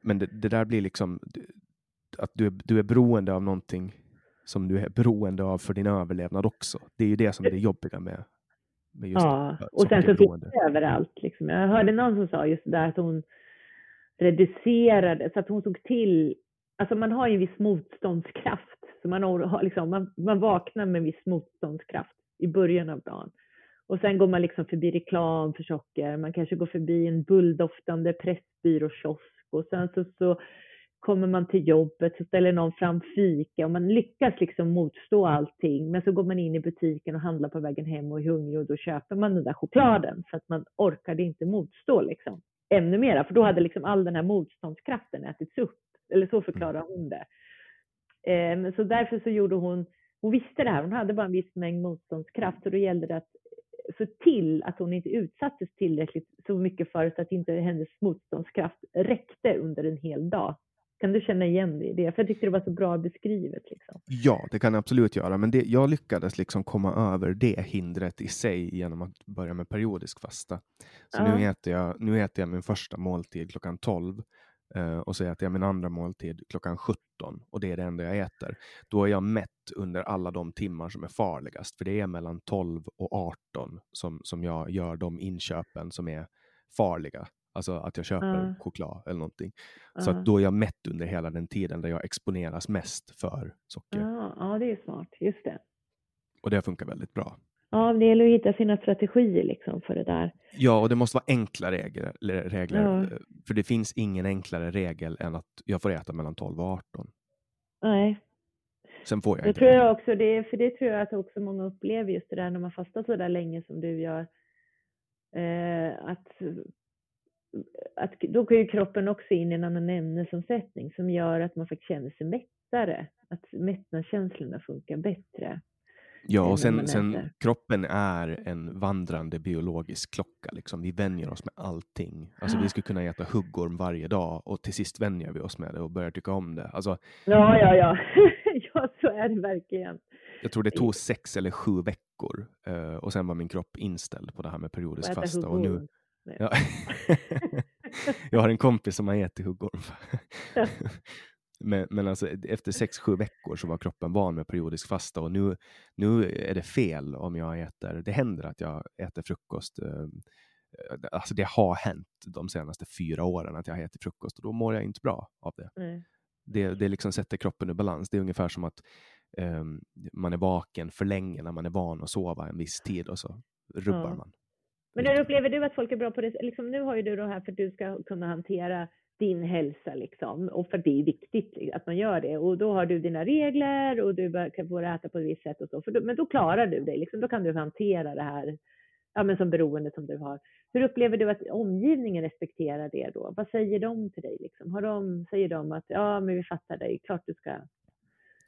men det, det där blir liksom att du är, du är beroende av någonting som du är beroende av för din överlevnad också. Det är ju det som är det jobbiga med, med just Ja, och sen så finns det överallt. Liksom. Jag hörde någon som sa just det där att hon reducerade, så att hon såg till, alltså man har ju en viss motståndskraft. Så man, har, liksom, man, man vaknar med en viss motståndskraft i början av dagen. Och sen går man liksom förbi reklam för socker, man kanske går förbi en bulldoftande pressbyråkiosk och sen så, så kommer man till jobbet så ställer någon fram fika och man lyckas liksom motstå allting. Men så går man in i butiken och handlar på vägen hem och är hungrig och då köper man den där chokladen för att man orkade inte motstå liksom ännu mera. För då hade liksom all den här motståndskraften ätits upp. Eller så förklarar hon det. Eh, så därför så gjorde hon, hon visste det här, hon hade bara en viss mängd motståndskraft och då gällde det att se till att hon inte utsattes tillräckligt så mycket för att inte hennes motståndskraft räckte under en hel dag. Kan du känna igen dig i det? För jag tyckte det var så bra beskrivet. Liksom. Ja, det kan jag absolut göra. Men det, jag lyckades liksom komma över det hindret i sig genom att börja med periodisk fasta. Så Ja. nu, äter jag, nu äter jag min första måltid klockan 12 eh, och så äter jag min andra måltid klockan 17 och det är det enda jag äter. Då är jag mätt under alla de timmar som är farligast, för det är mellan 12 och 18 som, som jag gör de inköpen som är farliga. Alltså att jag köper Ja. choklad eller någonting. Så Ja. att då är jag mätt under hela den tiden där jag exponeras mest för socker. Ja, ja, det är smart. Just det. Och det funkar väldigt bra. Ja, det gäller att hitta sina strategier liksom för det där. Ja, och det måste vara enkla regler. regler Ja. För det finns ingen enklare regel än att jag får äta mellan 12 och 18. Nej, Sen får jag det inte tror jag också. Det, för det tror jag att också många upplever just det där när man fastar så där länge som du gör. Eh, att, att då går ju kroppen också in i en annan ämnesomsättning som gör att man faktiskt känner sig mättare. Att mättnadskänslorna funkar bättre. Ja, och sen, sen kroppen är en vandrande biologisk klocka. Liksom. Vi vänjer oss med allting. Alltså, vi skulle kunna äta huggorm varje dag och till sist vänjer vi oss med det och börjar tycka om det. Alltså, Ja, ja, ja. *laughs* ja, så är det verkligen. jag tror det tog sex eller sju veckor eh, och sen var min kropp inställd på det här med periodisk fasta. Och nu, ja. *laughs* jag har en kompis som har ätit huggorm. *laughs* Men, men alltså, efter sex, sju veckor så var kroppen van med periodisk fasta och nu, nu är det fel om jag äter. Det händer att jag äter frukost. eh, Alltså det har hänt de senaste fyra åren att jag har ätit frukost och då mår jag inte bra av det. Nej. Det, det liksom sätter kroppen ur balans. Det är ungefär som att ehm, man är vaken för länge när man är van att sova en viss tid och så rubbar Ja. man. Men hur upplever du att folk är bra på det? Liksom, nu har ju du då här för att du ska kunna hantera din hälsa liksom och för det är viktigt att man gör det och då har du dina regler och du bör- kan få äta på ett visst sätt och så. Då, men då klarar du dig liksom. Då kan du hantera det här ja, men som beroende som du har. Hur upplever du att omgivningen respekterar det då? Vad säger de till dig liksom? Har de, säger de att ja, men vi fattar dig, klart du ska.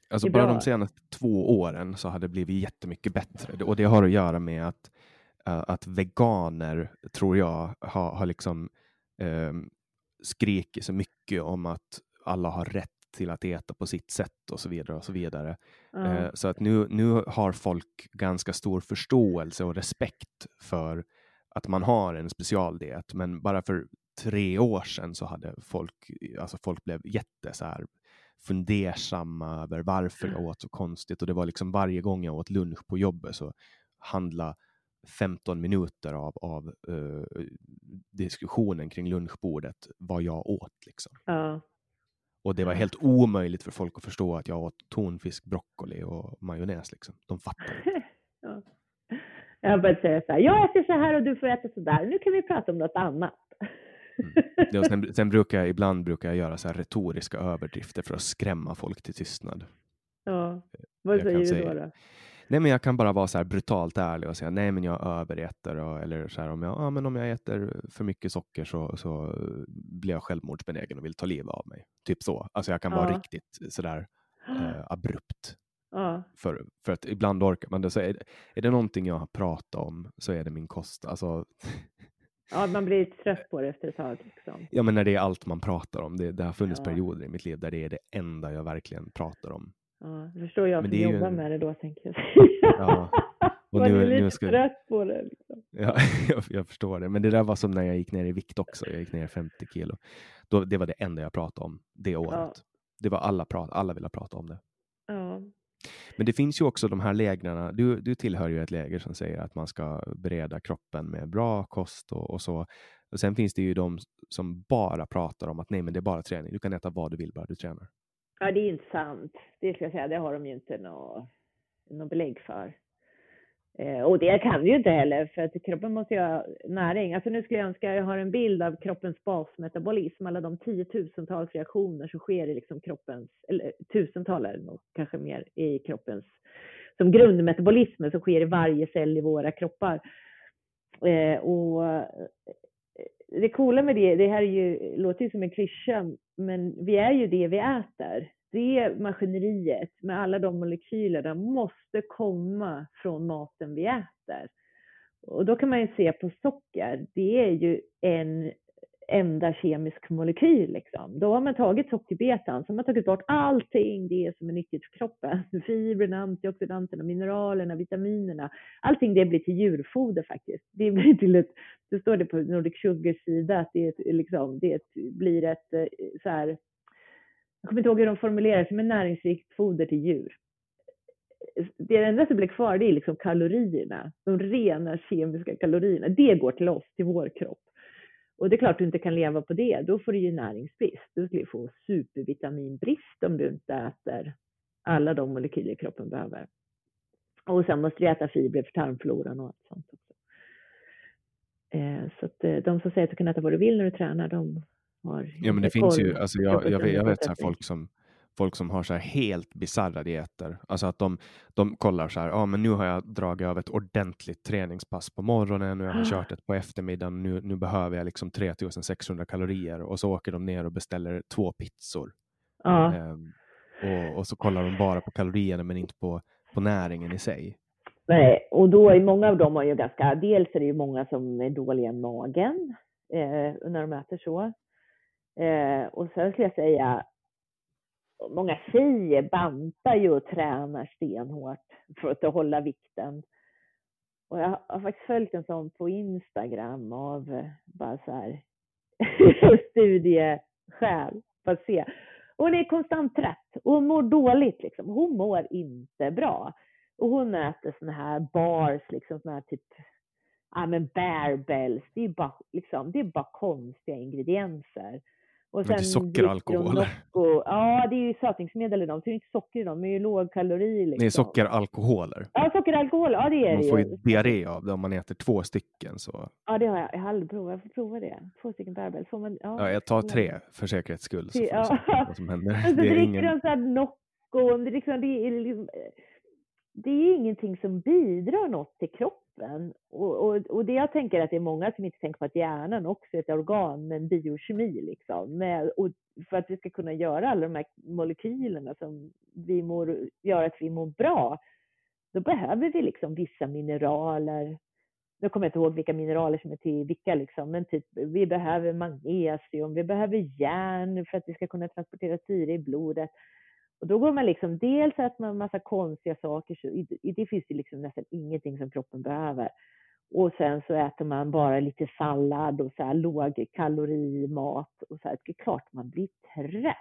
Alltså bara de senaste två åren så har det blivit jättemycket bättre. Och det har att göra med att, eh, att veganer, tror jag, har, har liksom eh, skrikit så mycket om att alla har rätt till att äta på sitt sätt och så vidare. och så vidare. Ja, Eh, så att nu, nu har folk ganska stor förståelse och respekt för att man har en specialdiet. Men bara för tre år sedan så hade folk, alltså folk blev jätte så här fundersamma över varför jag åt så konstigt. Och det var liksom varje gång jag åt lunch på jobbet så handla 15 minuter av, av eh, diskussionen kring lunchbordet vad jag åt. Liksom. ja. Och det var helt omöjligt för folk att förstå att jag åt tonfisk, broccoli och majonnäs. Liksom. De fattar inte. *laughs* ja. Jag har börjat säga så här, jag äter så här och du får äta så där. Nu kan vi prata om något annat. Och sen, sen brukar jag, ibland brukar jag göra så här retoriska överdrifter för att skrämma folk till tystnad. ja. Vad Jag säger du då? då? Nej, men jag kan bara vara så här brutalt ärlig och säga nej, men jag överäter. Och, eller så här, om, jag, ja, men om jag äter för mycket socker så, så blir jag självmordsbenägen och vill ta livet av mig. Typ så. Alltså jag kan vara Ja. riktigt sådär eh, abrupt. Ja, För, för att ibland orkar man det. Så är, är det någonting jag har pratat om så är det min kost. Alltså, ja, man blir *laughs* trött på det efter ett tag. Liksom. ja, men när det är allt man pratar om. Det, det har funnits Ja. perioder i mitt liv där det är det enda jag verkligen pratar om. Ja, det förstår jag som jobbar en- med det då, tänker jag Ja. *laughs* Och Man nu- är lite nu ska- trött på det. Liksom. Ja, *laughs* jag, jag förstår det. Men det där var som när jag gick ner i vikt också. Jag gick ner 50 kilo. Då, det var det enda jag pratade om det året. Det var alla, prat, alla ville prata om det. Ja. Men det finns ju också de här lägren. Du, du tillhör ju ett läger som säger att man ska bereda kroppen med bra kost och, och så. Och sen finns det ju de som bara pratar om att nej, men det är bara träning. Du kan äta vad du vill bara du tränar ja, det är inte sant. Det ska jag säga, det har de ju inte något belägg för. Eh, och det kan vi ju inte heller, för att kroppen måste ju ha näring. Alltså nu skulle jag önska, jag har en bild av kroppens basmetabolism, alla de tiotusentals reaktioner som sker i liksom kroppens, eller tusental är nog kanske mer, i kroppens, som grundmetabolismen som sker i varje cell i våra kroppar. Eh, och det coola med det, det här är ju, låter ju som en klyscha, men vi är ju det vi äter. Det maskineriet med alla de molekylerna måste komma från maten vi äter. Och då kan man ju se på socker, det är ju en enda kemisk molekyl. Liksom. Då har man tagit sockerbetan, så har man tagit bort allting det som är nyttigt för kroppen. *laughs* Fibrerna, antioxidanterna, mineralerna, vitaminerna. Allting det blir till djurfoder faktiskt. Det blir till ett, det står det på Nordic Sugars sida att det, är ett, liksom, det blir ett eh, så här, jag kommer inte ihåg hur de formulerar det, men näringsrikt foder till djur. Det enda som blir kvar det är liksom kalorierna, de rena kemiska kalorierna. Det går till oss, till vår kropp. Och det är klart du inte kan leva på det, då får du ju näringsbrist. Du skulle få supervitaminbrist om du inte äter alla de molekyler kroppen behöver. Och sen måste du äta fibrer för tarmfloran och allt sånt också. Eh, så att eh, de som säger att du kan äta vad du vill när du tränar, de har Ja, men det finns ju, alltså jag, på jag, vet, jag vet så folk som folk som har så här helt bisarra dieter. Alltså att de, de kollar så här, ja men nu har jag dragit av ett ordentligt träningspass på morgonen och jag har kört ett på eftermiddagen. Nu, nu behöver jag liksom 3600 kalorier och så åker de ner och beställer två pizzor. Ja. Ehm, och, och så kollar de bara på kalorierna men inte på, på näringen i sig. Nej, och då är många av dem har ju ganska, dels är det ju många som är dåliga i magen eh, när de äter så. Eh, och sen skulle jag säga, många tjejer bantar ju och tränar stenhårt för att hålla vikten. Och jag har faktiskt följt en sån på Instagram av eh, bara så här *laughs* studieskäl för att se. Hon är konstant trött och hon mår dåligt liksom. Hon mår inte bra. Och hon äter såna här bars, liksom såna här typ, ja men bells. Det är bara, liksom, det är bara konstiga ingredienser. Och Men det är socker och alkohol. Nocco. Ja, det är ju sötningsmedel i dem. Det är inte socker i dem, men det är ju lågkalori liksom. Det är sockeralkoholer. Ja, socker och alkohol. Ja, det är Man det får ju. diarré av det om man äter två stycken. Så. Ja, det har jag. Jag har aldrig provat. Jag får prova det. Två stycken bärbells. Får man, ja, Ja, jag tar tre för säkerhets skull. Så får Ja. se vad som händer. *laughs* Så Det är dricker ingen... de så här Nocco. Det liksom, det, är, liksom- det är ingenting som bidrar något till kroppen. Och, och, och det jag tänker att det är många som inte tänker på att hjärnan också är ett organ med en biokemi. Liksom, med, och för att vi ska kunna göra alla de här molekylerna som vi mår, gör att vi mår bra, då behöver vi liksom vissa mineraler. Nu kommer jag inte ihåg vilka mineraler som är till vilka, liksom, men typ, vi behöver magnesium, vi behöver järn för att vi ska kunna transportera syre i blodet. Och då går man liksom, dels äter man massa konstiga saker, så i, i det finns det liksom nästan ingenting som kroppen behöver. Och sen så äter man bara lite sallad och så här lågkalorimat och så här. Det är klart man blir trött.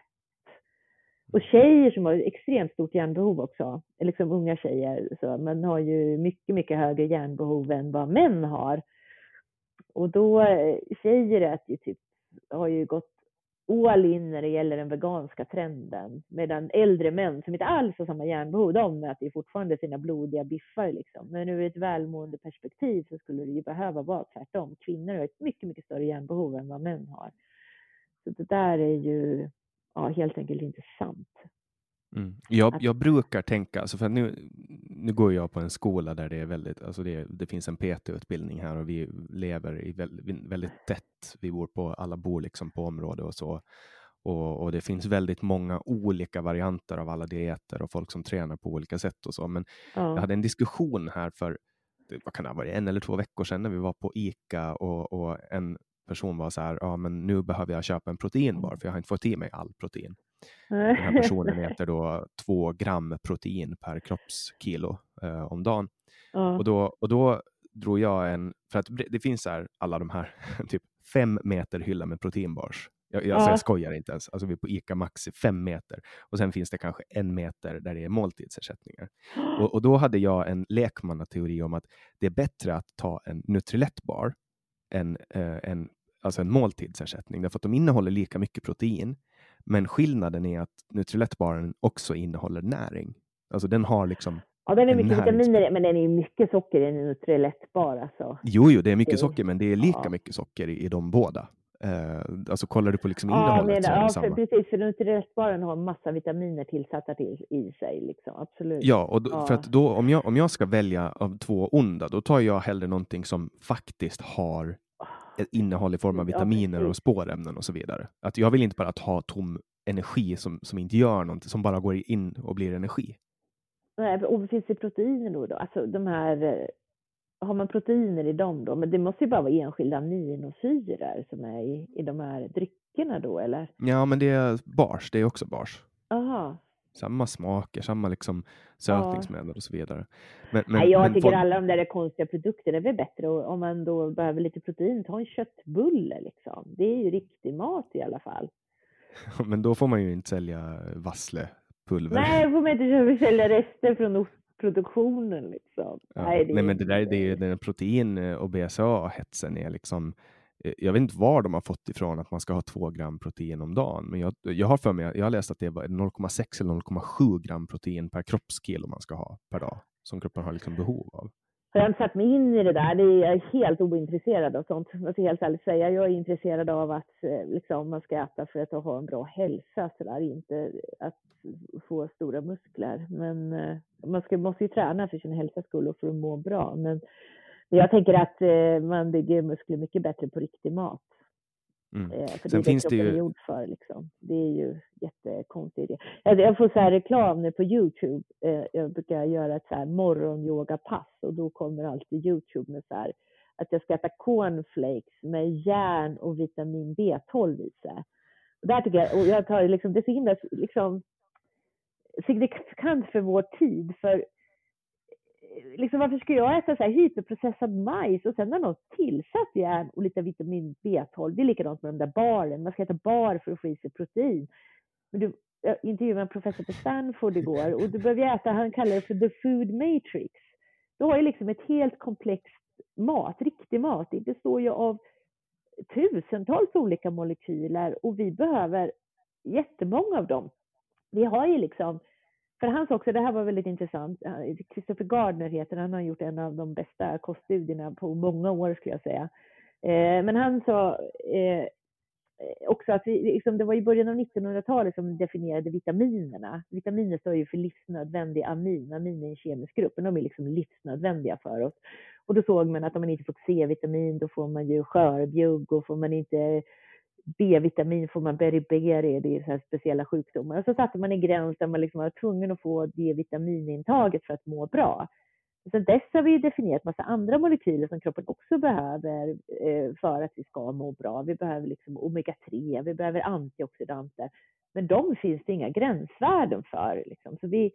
Och tjejer som har extremt stort järnbehov också, liksom unga tjejer, så man har ju mycket, mycket högre järnbehov än vad män har. Och då, eh, tjejer äter ju typ, har ju gått all in när det gäller den veganska trenden. Medan äldre män som inte alls har samma järnbehov, de äter fortfarande sina blodiga biffar liksom. Men ur ett välmående perspektiv så skulle det ju behöva vara tvärtom. Kvinnor har ett mycket, mycket större järnbehov än vad män har. Så det där är ju ja, helt enkelt inte sant. Mm. Jag, jag brukar tänka, alltså för nu, nu går jag på en skola där det är väldigt, alltså det, det finns en PT-utbildning här och vi lever i väldigt, väldigt tätt. Vi bor på, alla bor liksom på område och så. Och, och det finns väldigt många olika varianter av alla dieter och folk som tränar på olika sätt och så. Men jag Ja, hade en diskussion här för, vad kan det ha varit, en eller två veckor sedan när vi var på ICA och, och en person var så här, ja men nu behöver jag köpa en proteinbar för jag har inte fått i mig all protein. Den här personen *laughs* äter då två gram protein per kroppskilo eh, om dagen. ja. Och då, och då drog jag en, för att det finns här, alla de här, *laughs* typ fem meter hylla med proteinbars. Jag, jag, alltså Ja. jag skojar inte ens, alltså vi är på ICA Maxi fem meter och sen finns det kanske en meter där det är måltidsersättningar. *gasps* Och, och då hade jag en lekmannateori om att det är bättre att ta en Nutrilett-bar än eh, en, alltså en måltidsersättning, därför att de innehåller lika mycket protein. Men skillnaden är att Nutrilett-baren också innehåller näring. Alltså den har liksom, Ja, den är mycket vitaminer men den är ju mycket socker i en Nutrilett-bar alltså. jo, jo, det är mycket Det- socker, men det är lika ja. mycket socker i, i de båda. Eh, alltså kollar du på liksom Ja, innehållet men, så är det ja samma. för, precis. För Nutrilett-baren har massa vitaminer tillsatta till, i sig. Liksom. Absolut. Ja, och då, för Ja. att då, om, jag, om jag ska välja av två onda, då tar jag hellre någonting som faktiskt har innehåll i form av vitaminer och spårämnen och så vidare. Att jag vill inte bara ta tom energi som, som inte gör någonting, som bara går in och blir energi. Nej, Och finns det proteiner då? då? Alltså de här, eh, har man proteiner i dem då? Men det måste ju bara vara enskilda aminosyror som är i, i de här dryckerna då, eller? Ja, men det är bars, det är också bars. Aha. Samma smaker, samma liksom sötningsmedel och så vidare. Men, men, Nej, jag men tycker folk- alla de där konstiga produkterna är väl bättre och om man då behöver lite protein, ta en köttbulle liksom. Det är ju riktig mat i alla fall. *laughs* men då får man ju inte sälja vasslepulver. Nej, får man inte sälja rester från ostproduktionen liksom. Ja, Nej, det, nej, men det där det är ju den protein och BCA-hetsen är liksom Eh, jag vet inte var de har fått ifrån att man ska ha två gram protein om dagen, men jag, jag har för mig, jag har läst att det var 0,6 eller 0,7 gram protein per kroppskilo man ska ha per dag. som kroppen har liksom behov av? Jag har inte satt mig in i det där. Det är, jag är helt ointresserad av sånt. Jag ska helt ärligt säga. Jag är intresserad av att eh, liksom, man ska äta för att ha en bra hälsa. Så där. Inte att få stora muskler. Men eh, man ska, måste ju träna för sin hälsas skull och för att må bra. Men jag tänker att eh, man bygger muskler mycket bättre på riktig mat. Mm. Eh, för Sen det finns det ju... är gjord för. Liksom. Det är ju jättekonstigt. Jag får så här reklam nu på Youtube. Eh, jag brukar göra ett så här morgonyogapass och då kommer alltid Youtube med så här att jag ska äta cornflakes med järn och vitamin B12 i sig. Och där tycker jag, och jag tar liksom, det är så himla liksom, signifikant för vår tid. För liksom, varför ska jag äta så här hyperprocessad majs och sen har någon tillsatt järn och lite vitamin B12? Det är likadant med de där baren. Man ska äta bar för att få i sig protein. Men du, jag intervjuade en professor på Stanford igår och du behöver äta, han kallar det för the food matrix. Du har ju liksom ett helt komplext mat, riktig mat. Det består ju av tusentals olika molekyler och vi behöver jättemånga av dem. Vi har ju liksom för han sa också, det här var väldigt intressant, Christopher Gardner heter han, han har gjort en av de bästa koststudierna på många år skulle jag säga. Eh, men han sa eh, också att vi, liksom, det var i början av 1900-talet som definierade vitaminerna. Vitaminer står ju för livsnödvändig amin. Amin är en kemisk grupp, men de är liksom livsnödvändiga för oss. Och då såg man att om man inte får C-vitamin, då får man ju skörbjugg och får man inte B-vitamin får man beriberi, det är så här speciella sjukdomar. Och så satte man en gräns där man liksom var tvungen att få det vitaminintaget för att må bra. Sen dess har vi definierat massa andra molekyler som kroppen också behöver eh, för att vi ska må bra. Vi behöver liksom omega-3, vi behöver antioxidanter. Men de finns det inga gränsvärden för. Liksom. Så vi,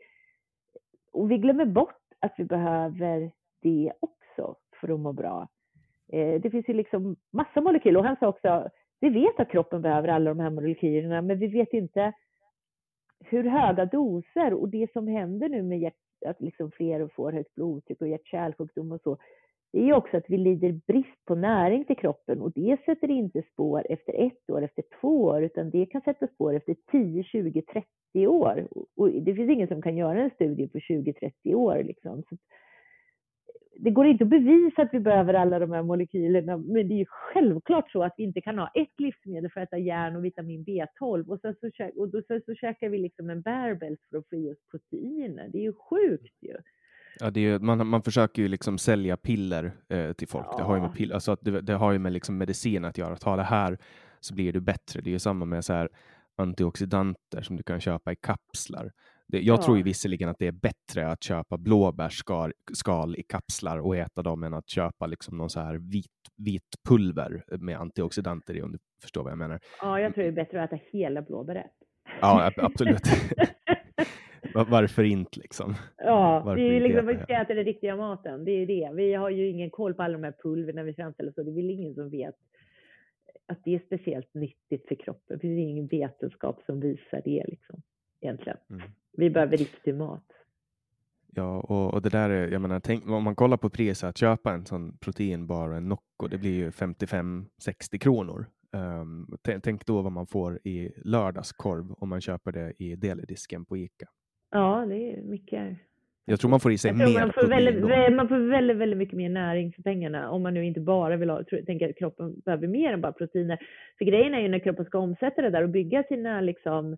och vi glömmer bort att vi behöver det också för att må bra. Eh, det finns ju liksom massa molekyler. Och han sa också vi vet att kroppen behöver alla de här molekylerna, men vi vet inte hur höga doser och det som händer nu med hjärt, att liksom fler får högt blodtryck och hjärt-kärlsjukdom och så, det är också att vi lider brist på näring till kroppen och det sätter inte spår efter ett år, efter två år, utan det kan sätta spår efter 10, 20, 30 år. Och det finns ingen som kan göra en studie på 20, 30 år. Liksom. Så det går inte att bevisa att vi behöver alla de här molekylerna, men det är ju självklart så att vi inte kan ha ett livsmedel för att äta järn och vitamin B12 och, sen så, och då så, så käkar vi liksom en bärbelt för att få i oss proteiner. Det är ju sjukt ju. Ja, det är, man, man försöker ju liksom sälja piller eh, till folk. Ja. Det har ju med, piller, alltså det, det, har ju med liksom medicin att göra. Ta det här så blir du bättre. Det är ju samma med så här antioxidanter som du kan köpa i kapslar. Jag ja. tror ju visserligen att det är bättre att köpa blåbärsskal i kapslar och äta dem än att köpa liksom någon så här vit, vit pulver med antioxidanter i, om du förstår vad jag menar. Ja, jag tror det är bättre att äta hela blåbäret. Ja, absolut. *laughs* Varför inte liksom? Ja, Varför det är ju liksom, vi ska äta den riktiga maten. Det är det. Vi har ju ingen koll på alla de här pulverna vi framställer, så det är väl ingen som vet att det är speciellt nyttigt för kroppen. Det finns ingen vetenskap som visar det liksom, egentligen. Mm. Vi behöver riktig mat. Ja, och, och det där är, jag menar, tänk, om man kollar på priset att köpa en sån proteinbar och en Nocco, det blir ju 55-60 kronor. Um, tänk då vad man får i lördagskorv om man köper det i deledisken på Ica. Ja, det är mycket. Jag tror man får i sig mer man får, väldigt, man får väldigt, väldigt mycket mer näring för pengarna om man nu inte bara vill ha, tänker att kroppen behöver mer än bara proteiner. För grejen är ju när kroppen ska omsätta det där och bygga sina liksom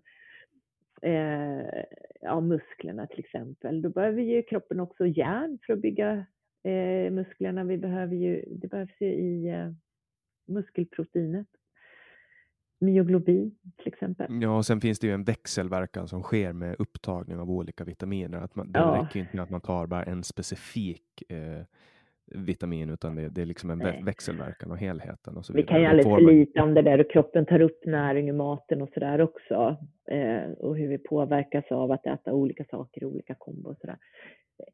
eh, ja, musklerna till exempel. Då behöver ju kroppen också järn för att bygga eh, musklerna. Vi behöver ju, det behövs ju i eh, muskelproteinet. Myoglobin till exempel. Ja, och sen finns det ju en växelverkan som sker med upptagning av olika vitaminer. Att man, det ja. räcker inte med att man tar bara en specifik eh, vitamin, utan det, det är liksom en Nej. växelverkan och helheten. Och så Vi kan ju aldrig förlita om det där och kroppen tar upp näring ur maten och sådär också. Eh, och hur vi påverkas av att äta olika saker i olika kombo och sådär.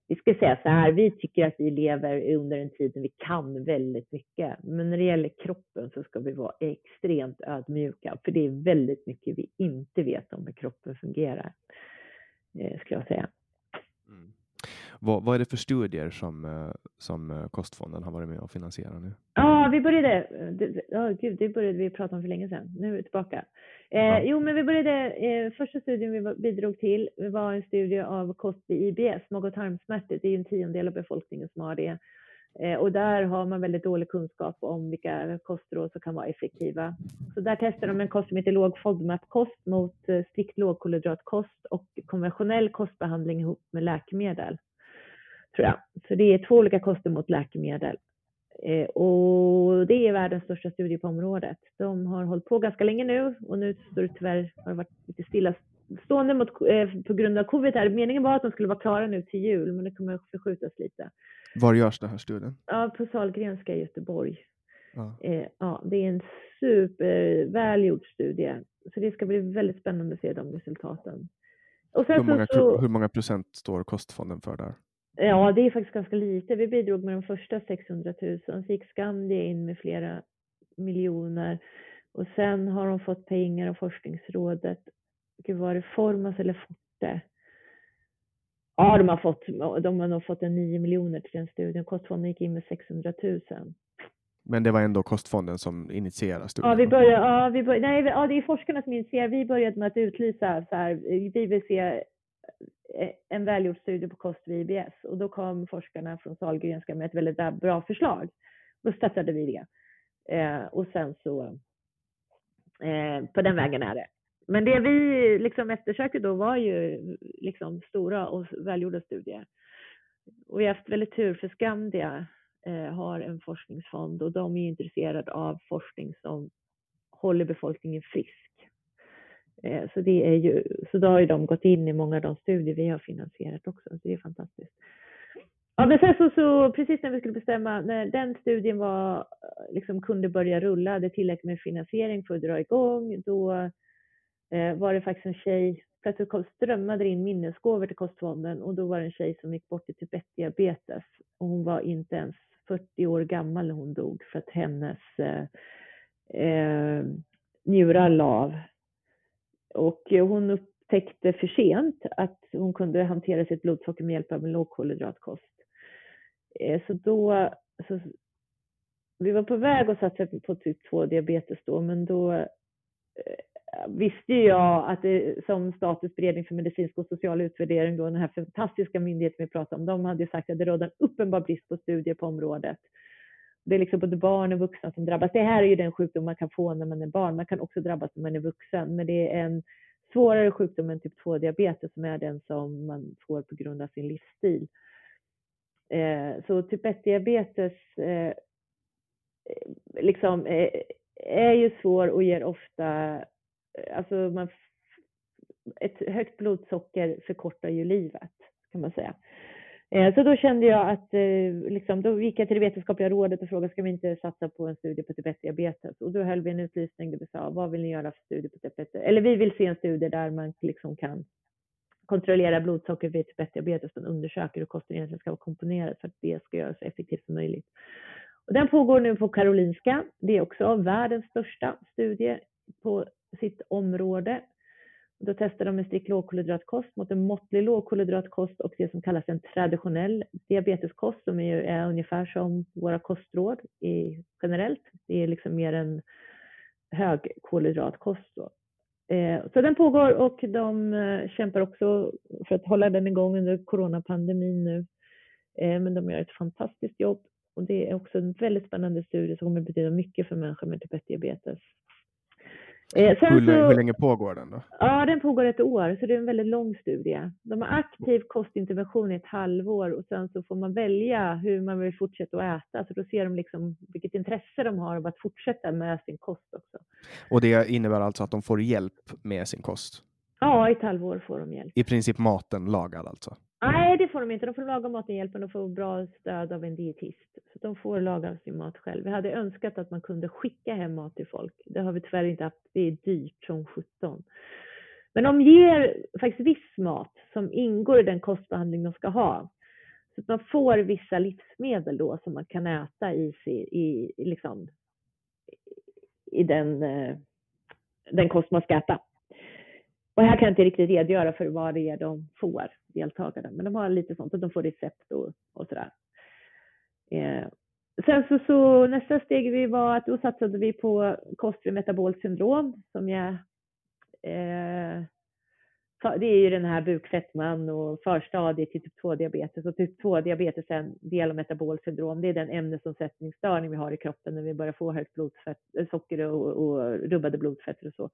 Vi ska säga så här, vi tycker att vi lever under en tid när vi kan väldigt mycket. Men när det gäller kroppen så ska vi vara extremt ödmjuka, för det är väldigt mycket vi inte vet om hur kroppen fungerar, eh, skulle jag säga. Mm. Vad, vad, är det för studier som, eh, som eh, Kostfonden har varit med och finansierat nu? Ja, vi började, ja, gud, det började vi prata om för länge sedan. Nu är vi tillbaka. Eh, Ja. Jo, men vi började, eh, första studien vi bidrog till var en studie av kost vid IBS, mag och tarmsmärtor. Det är en tiondel av befolkningen som har det. Och där har man väldigt dålig kunskap om vilka kostråd som kan vara effektiva. Så där testar de en kost som heter låg FODMAP-kost mot strikt lågkolhydratkost och konventionell kostbehandling ihop med läkemedel. Tror jag. Så det är två olika koster mot läkemedel. Eh, och det är världens största studie på området. De har hållit på ganska länge nu och nu står det tyvärr, har det varit lite stillastående mot, eh, på grund av covid. Här. Meningen var att de skulle vara klara nu till jul, men det kommer att förskjutas lite. Var görs den här studien? Ja, på Sahlgrenska i Göteborg. Ja. Eh, ja, det är en supervälgjord studie. Så det ska bli väldigt spännande att se de resultaten. Och Hur, många, så, hur många procent står kostfonden för där? Ja, det är faktiskt ganska lite. Vi bidrog med de första 600 000. Så gick Skandia in med flera miljoner. Och sen har de fått pengar av Forskningsrådet. Gud, var det Formas eller Forte? Ja, de har, fått, de har nog fått en 9 miljoner till den studien. Kostfonden gick in med 600 000. Men det var ändå kostfonden som initierade studien? Ja, vi började, ja, vi började, nej, ja, det är forskarna som initierar. Vi började med att utlysa så här, vi vill se en välgjord studie på kost vid IBS och då kom forskarna från Sahlgrenska med ett väldigt bra- bra förslag. Då stöttade vi det. Eh, och sen så, eh, på den vägen är det. Men det vi liksom eftersökte då var ju liksom stora och välgjorda studier. Och vi har haft väldigt tur för Skandia eh, har en forskningsfond och de är intresserade av forskning som håller befolkningen frisk. Eh, så, det är ju, så då har ju de gått in i många av de studier vi har finansierat också, så det är fantastiskt. Ja, men sen så, så precis när vi skulle bestämma, när den studien var, eh, liksom kunde börja rulla, det tillräckligt med finansiering för att dra igång, då eh, var det faktiskt en tjej, plötsligt strömmade det in minnesgåvor till kostfonden och då var det en tjej som gick bort i typ 1-diabetes och hon var inte ens 40 år gammal när hon dog för att hennes eh, eh, njurar la av. Och hon upptäckte för sent att hon kunde hantera sitt blodsocker med hjälp av en lågkolhydratkost. Eh, så då, så, vi var på väg att satsa på typ 2 diabetes då, men då eh, visste jag att det, som Statens beredning för medicinsk och social utvärdering, då, den här fantastiska myndigheten vi pratade om, de hade sagt att det rådde en uppenbar brist på studier på området. Det är liksom både barn och vuxna som drabbas. Det här är ju den sjukdom man kan få när man är barn. Man kan också drabbas när man är vuxen, men det är en svårare sjukdom än typ 2-diabetes som är den som man får på grund av sin livsstil. Eh, så typ 1-diabetes eh, liksom, eh, är ju svår och ger ofta, alltså man, ett högt blodsocker förkortar ju livet kan man säga. Eh, så då kände jag att, eh, liksom, då gick jag till det vetenskapliga rådet och frågade, ska vi inte satsa på en studie på typ 1-diabetes? Och då höll vi en utlysning där vi sa, vad vill ni göra för studie på typ 1? Eller vi vill se en studie där man liksom kan kontrollera blodsocker vid typ 1-diabetes, man undersöker hur kosten egentligen ska vara komponerad för att det ska göras så effektivt som möjligt. Och den pågår nu på Karolinska. Det är också världens största studie på sitt område. Då testar de en strikt lågkolhydratkost mot en måttlig lågkolhydratkost och det som kallas en traditionell diabeteskost som är, är ungefär som våra kostråd i, generellt. Det är liksom mer en högkolhydratkost. Då. Eh, så den pågår och de eh, kämpar också för att hålla den igång under coronapandemin nu. Eh, men de gör ett fantastiskt jobb och det är också en väldigt spännande studie som kommer betyda mycket för människor med typ 1-diabetes. Eh, Hur, så- hur länge pågår den då? Ja, den pågår ett år, så det är en väldigt lång studie. De har aktiv kostintervention i ett halvår och sen så får man välja hur man vill fortsätta att äta. Så då ser de liksom vilket intresse de har av att fortsätta med sin kost också. Och det innebär alltså att de får hjälp med sin kost? Ja, i ett halvår får de hjälp. I princip maten lagad alltså? Nej, det får de inte. De får laga maten hjälp, men de får bra stöd av en dietist. Så de får laga sin mat själv. Vi hade önskat att man kunde skicka hem mat till folk. Det har vi tyvärr inte haft. Det är dyrt som 17. Men de ger faktiskt viss mat som ingår i den kostbehandling de ska ha. Så att man får vissa livsmedel då som man kan äta i, i, i, liksom, i den, eh, den kost man ska äta. Och här kan jag inte riktigt redogöra för vad det är de får, deltagarna, men de har lite sånt och de får recept och, och sådär. Eh, sen så, så nästa steg vi var att då satsade vi på kost vid metabolt syndrom som jag... eh, det är ju den här bukfetman och förstadiet till typ 2-diabetes och typ 2-diabetes är en del av metabolsyndrom. Det är den ämnesomsättningsstörning vi har i kroppen när vi börjar få högt blodfett, eh, socker och, och rubbade blodfetter och så.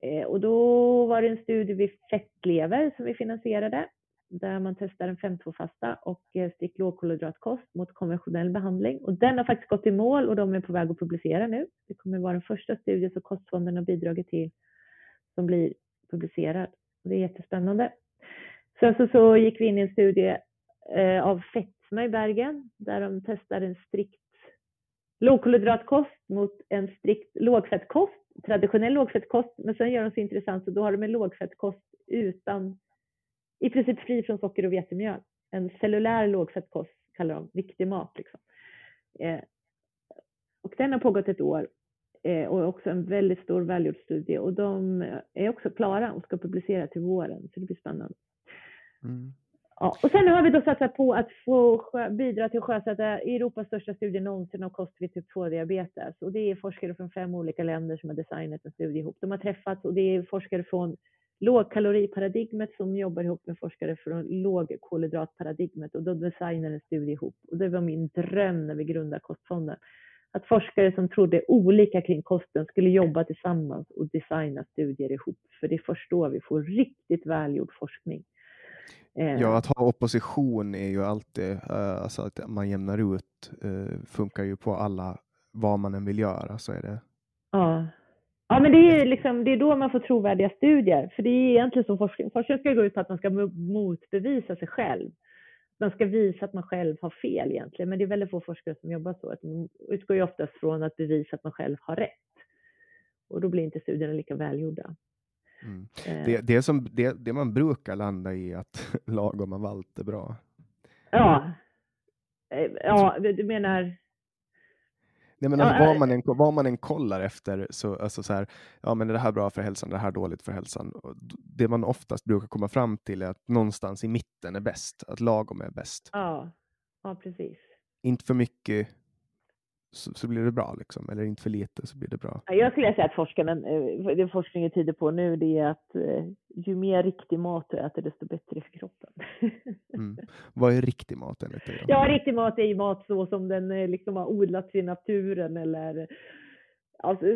Eh, och då var det en studie vid fettlever som vi finansierade där man testar en 5-2-fasta och eh, strikt lågkolhydratkost mot konventionell behandling. Och den har faktiskt gått i mål och de är på väg att publicera nu. Det kommer vara den första studien som Kostfonden har bidragit till som blir publicerad. Det är jättespännande. Sen så, så gick vi in i en studie eh, av fetma i Bergen där de testar en strikt lågkolhydratkost mot en strikt lågfettkost, traditionell lågfettkost, men sen gör de så intressant så då har de en lågfettkost utan, i princip fri från socker och vetemjöl. En cellulär lågfettkost kallar de, viktig mat liksom. Eh, och den har pågått ett år Eh, och också en väldigt stor välgjord studie och de är också klara och ska publicera till våren så det blir spännande. Mm. Ja, och sen har vi då satsat på att få bidra till att sjösätta Europas största studie någonsin om kost vid typ 2-diabetes. Och det är forskare från fem olika länder som har designat en studie ihop. De har träffats och det är forskare från lågkaloriparadigmet som jobbar ihop med forskare från lågkolhydratparadigmet och då designar en studie ihop. Och det var min dröm när vi grundade Kostfonden att forskare som trodde olika kring kosten skulle jobba tillsammans och designa studier ihop. För det är först då vi får riktigt välgjord forskning. Eh, ja, att ha opposition är ju alltid, uh, alltså att man jämnar ut, uh, funkar ju på alla, vad man än vill göra, så är det. Ja. Ja, men det är, liksom, det är då man får trovärdiga studier. För det är egentligen så forskning, forskning ska gå ut på att man ska motbevisa sig själv man ska visa att man själv har fel egentligen, men det är väldigt få forskare som jobbar så. Att man utgår ju oftast från att bevisa att man själv har rätt. Och då blir inte studierna lika välgjorda. Mm. Eh. Det, det, som, det, det man brukar landa i att *laughs* lagom av allt är bra. Ja, eh, ja du menar Nej, men alltså, vad, man än, vad man än kollar efter, så, alltså så här, ja men är det här bra för hälsan, är det här dåligt för hälsan? Det man oftast brukar komma fram till är att någonstans i mitten är bäst, att lagom är bäst. Ja, ja precis. Inte för mycket, så, så, blir det bra, liksom. eller inte för lite så blir det bra. Jag skulle säga att forskarna, eh, det forskningen tyder på nu, det är att eh, ju mer riktig mat du äter, desto bättre för kroppen. *laughs* Mm. Vad är riktig mat enligt dig? Ja, riktig mat är ju mat så som den eh, liksom har odlats i naturen eller alltså,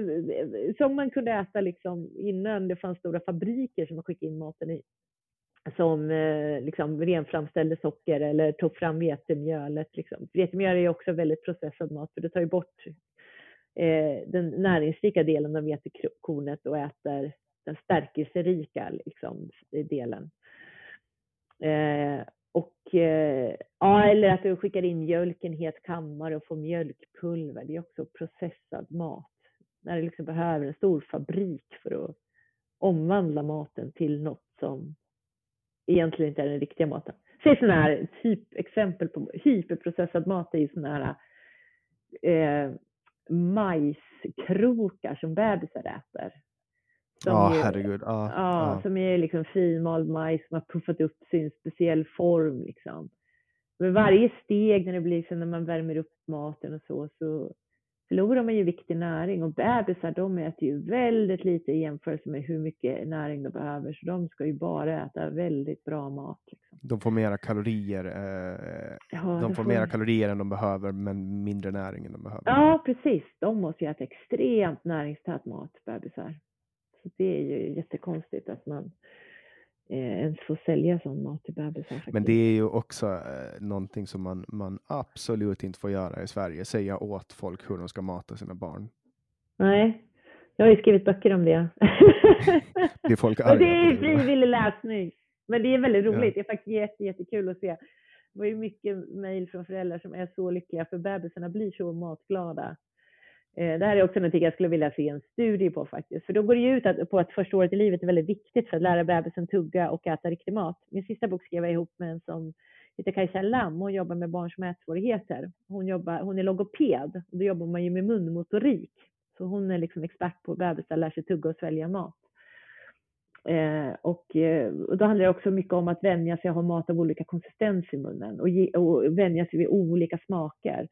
som man kunde äta liksom innan det fanns stora fabriker som man skickade in maten i som eh, liksom renframställde socker eller tog fram vetemjölet. Liksom. Vetemjöl är också väldigt processad mat för det tar ju bort eh, den näringsrika delen av vetekornet och äter den stärkelserika liksom, delen. Eh, och, eh, ja, eller att du skickar in mjölken i het kammare och får mjölkpulver. Det är också processad mat. När du liksom behöver en stor fabrik för att omvandla maten till något som egentligen inte är den riktiga maten. Säg sådana här typ, exempel på hyperprocessad mat är ju sådana här eh, majskrokar som bebisar äter. Ja, ju, herregud. Ja, ja, som är liksom finmald majs som har puffat upp sin speciell form. Liksom. Men varje steg när det blir så när man värmer upp maten och så, så förlorar man ju viktig näring och bebisar de äter ju väldigt lite i jämförelse med hur mycket näring de behöver så de ska ju bara äta väldigt bra mat. Liksom. De får mera kalorier. Eh, ja, de får, får mera kalorier än de behöver men mindre näring än de behöver. Ja precis, de måste ju äta extremt näringstät mat, bebisar. Så det är ju jättekonstigt att man ens får sälja sån mat till bebisar. Men det är ju också eh, någonting som man, man absolut inte får göra i Sverige, säga åt folk hur de ska mata sina barn. Nej, jag har ju skrivit böcker om det. Blir folk arga det är *laughs* frivillig läsning. Men det är väldigt roligt. Ja. Det är faktiskt jätte, jättekul att se. Det var ju mycket mejl från föräldrar som är så lyckliga för bebisarna blir så matglada. Eh, det här är också någonting jag skulle vilja se en studie på faktiskt. För då går det ju ut på att första året i livet är väldigt viktigt för att lära bebisen tugga och äta riktig mat. Min sista bok skrev jag ihop med en som heter Kajsa Lam. Hon jobbar med barns mätsvårigheter. Hon, jobbar, hon är logoped och då jobbar man ju med munmotorik. Så hon är liksom expert på bebisar, lär sig tugga och svälja mat. Eh, och, eh, och, då handlar det också mycket om att vänja sig att ha mat av olika konsistens i munnen och, ge, och vänja sig vid olika smaker.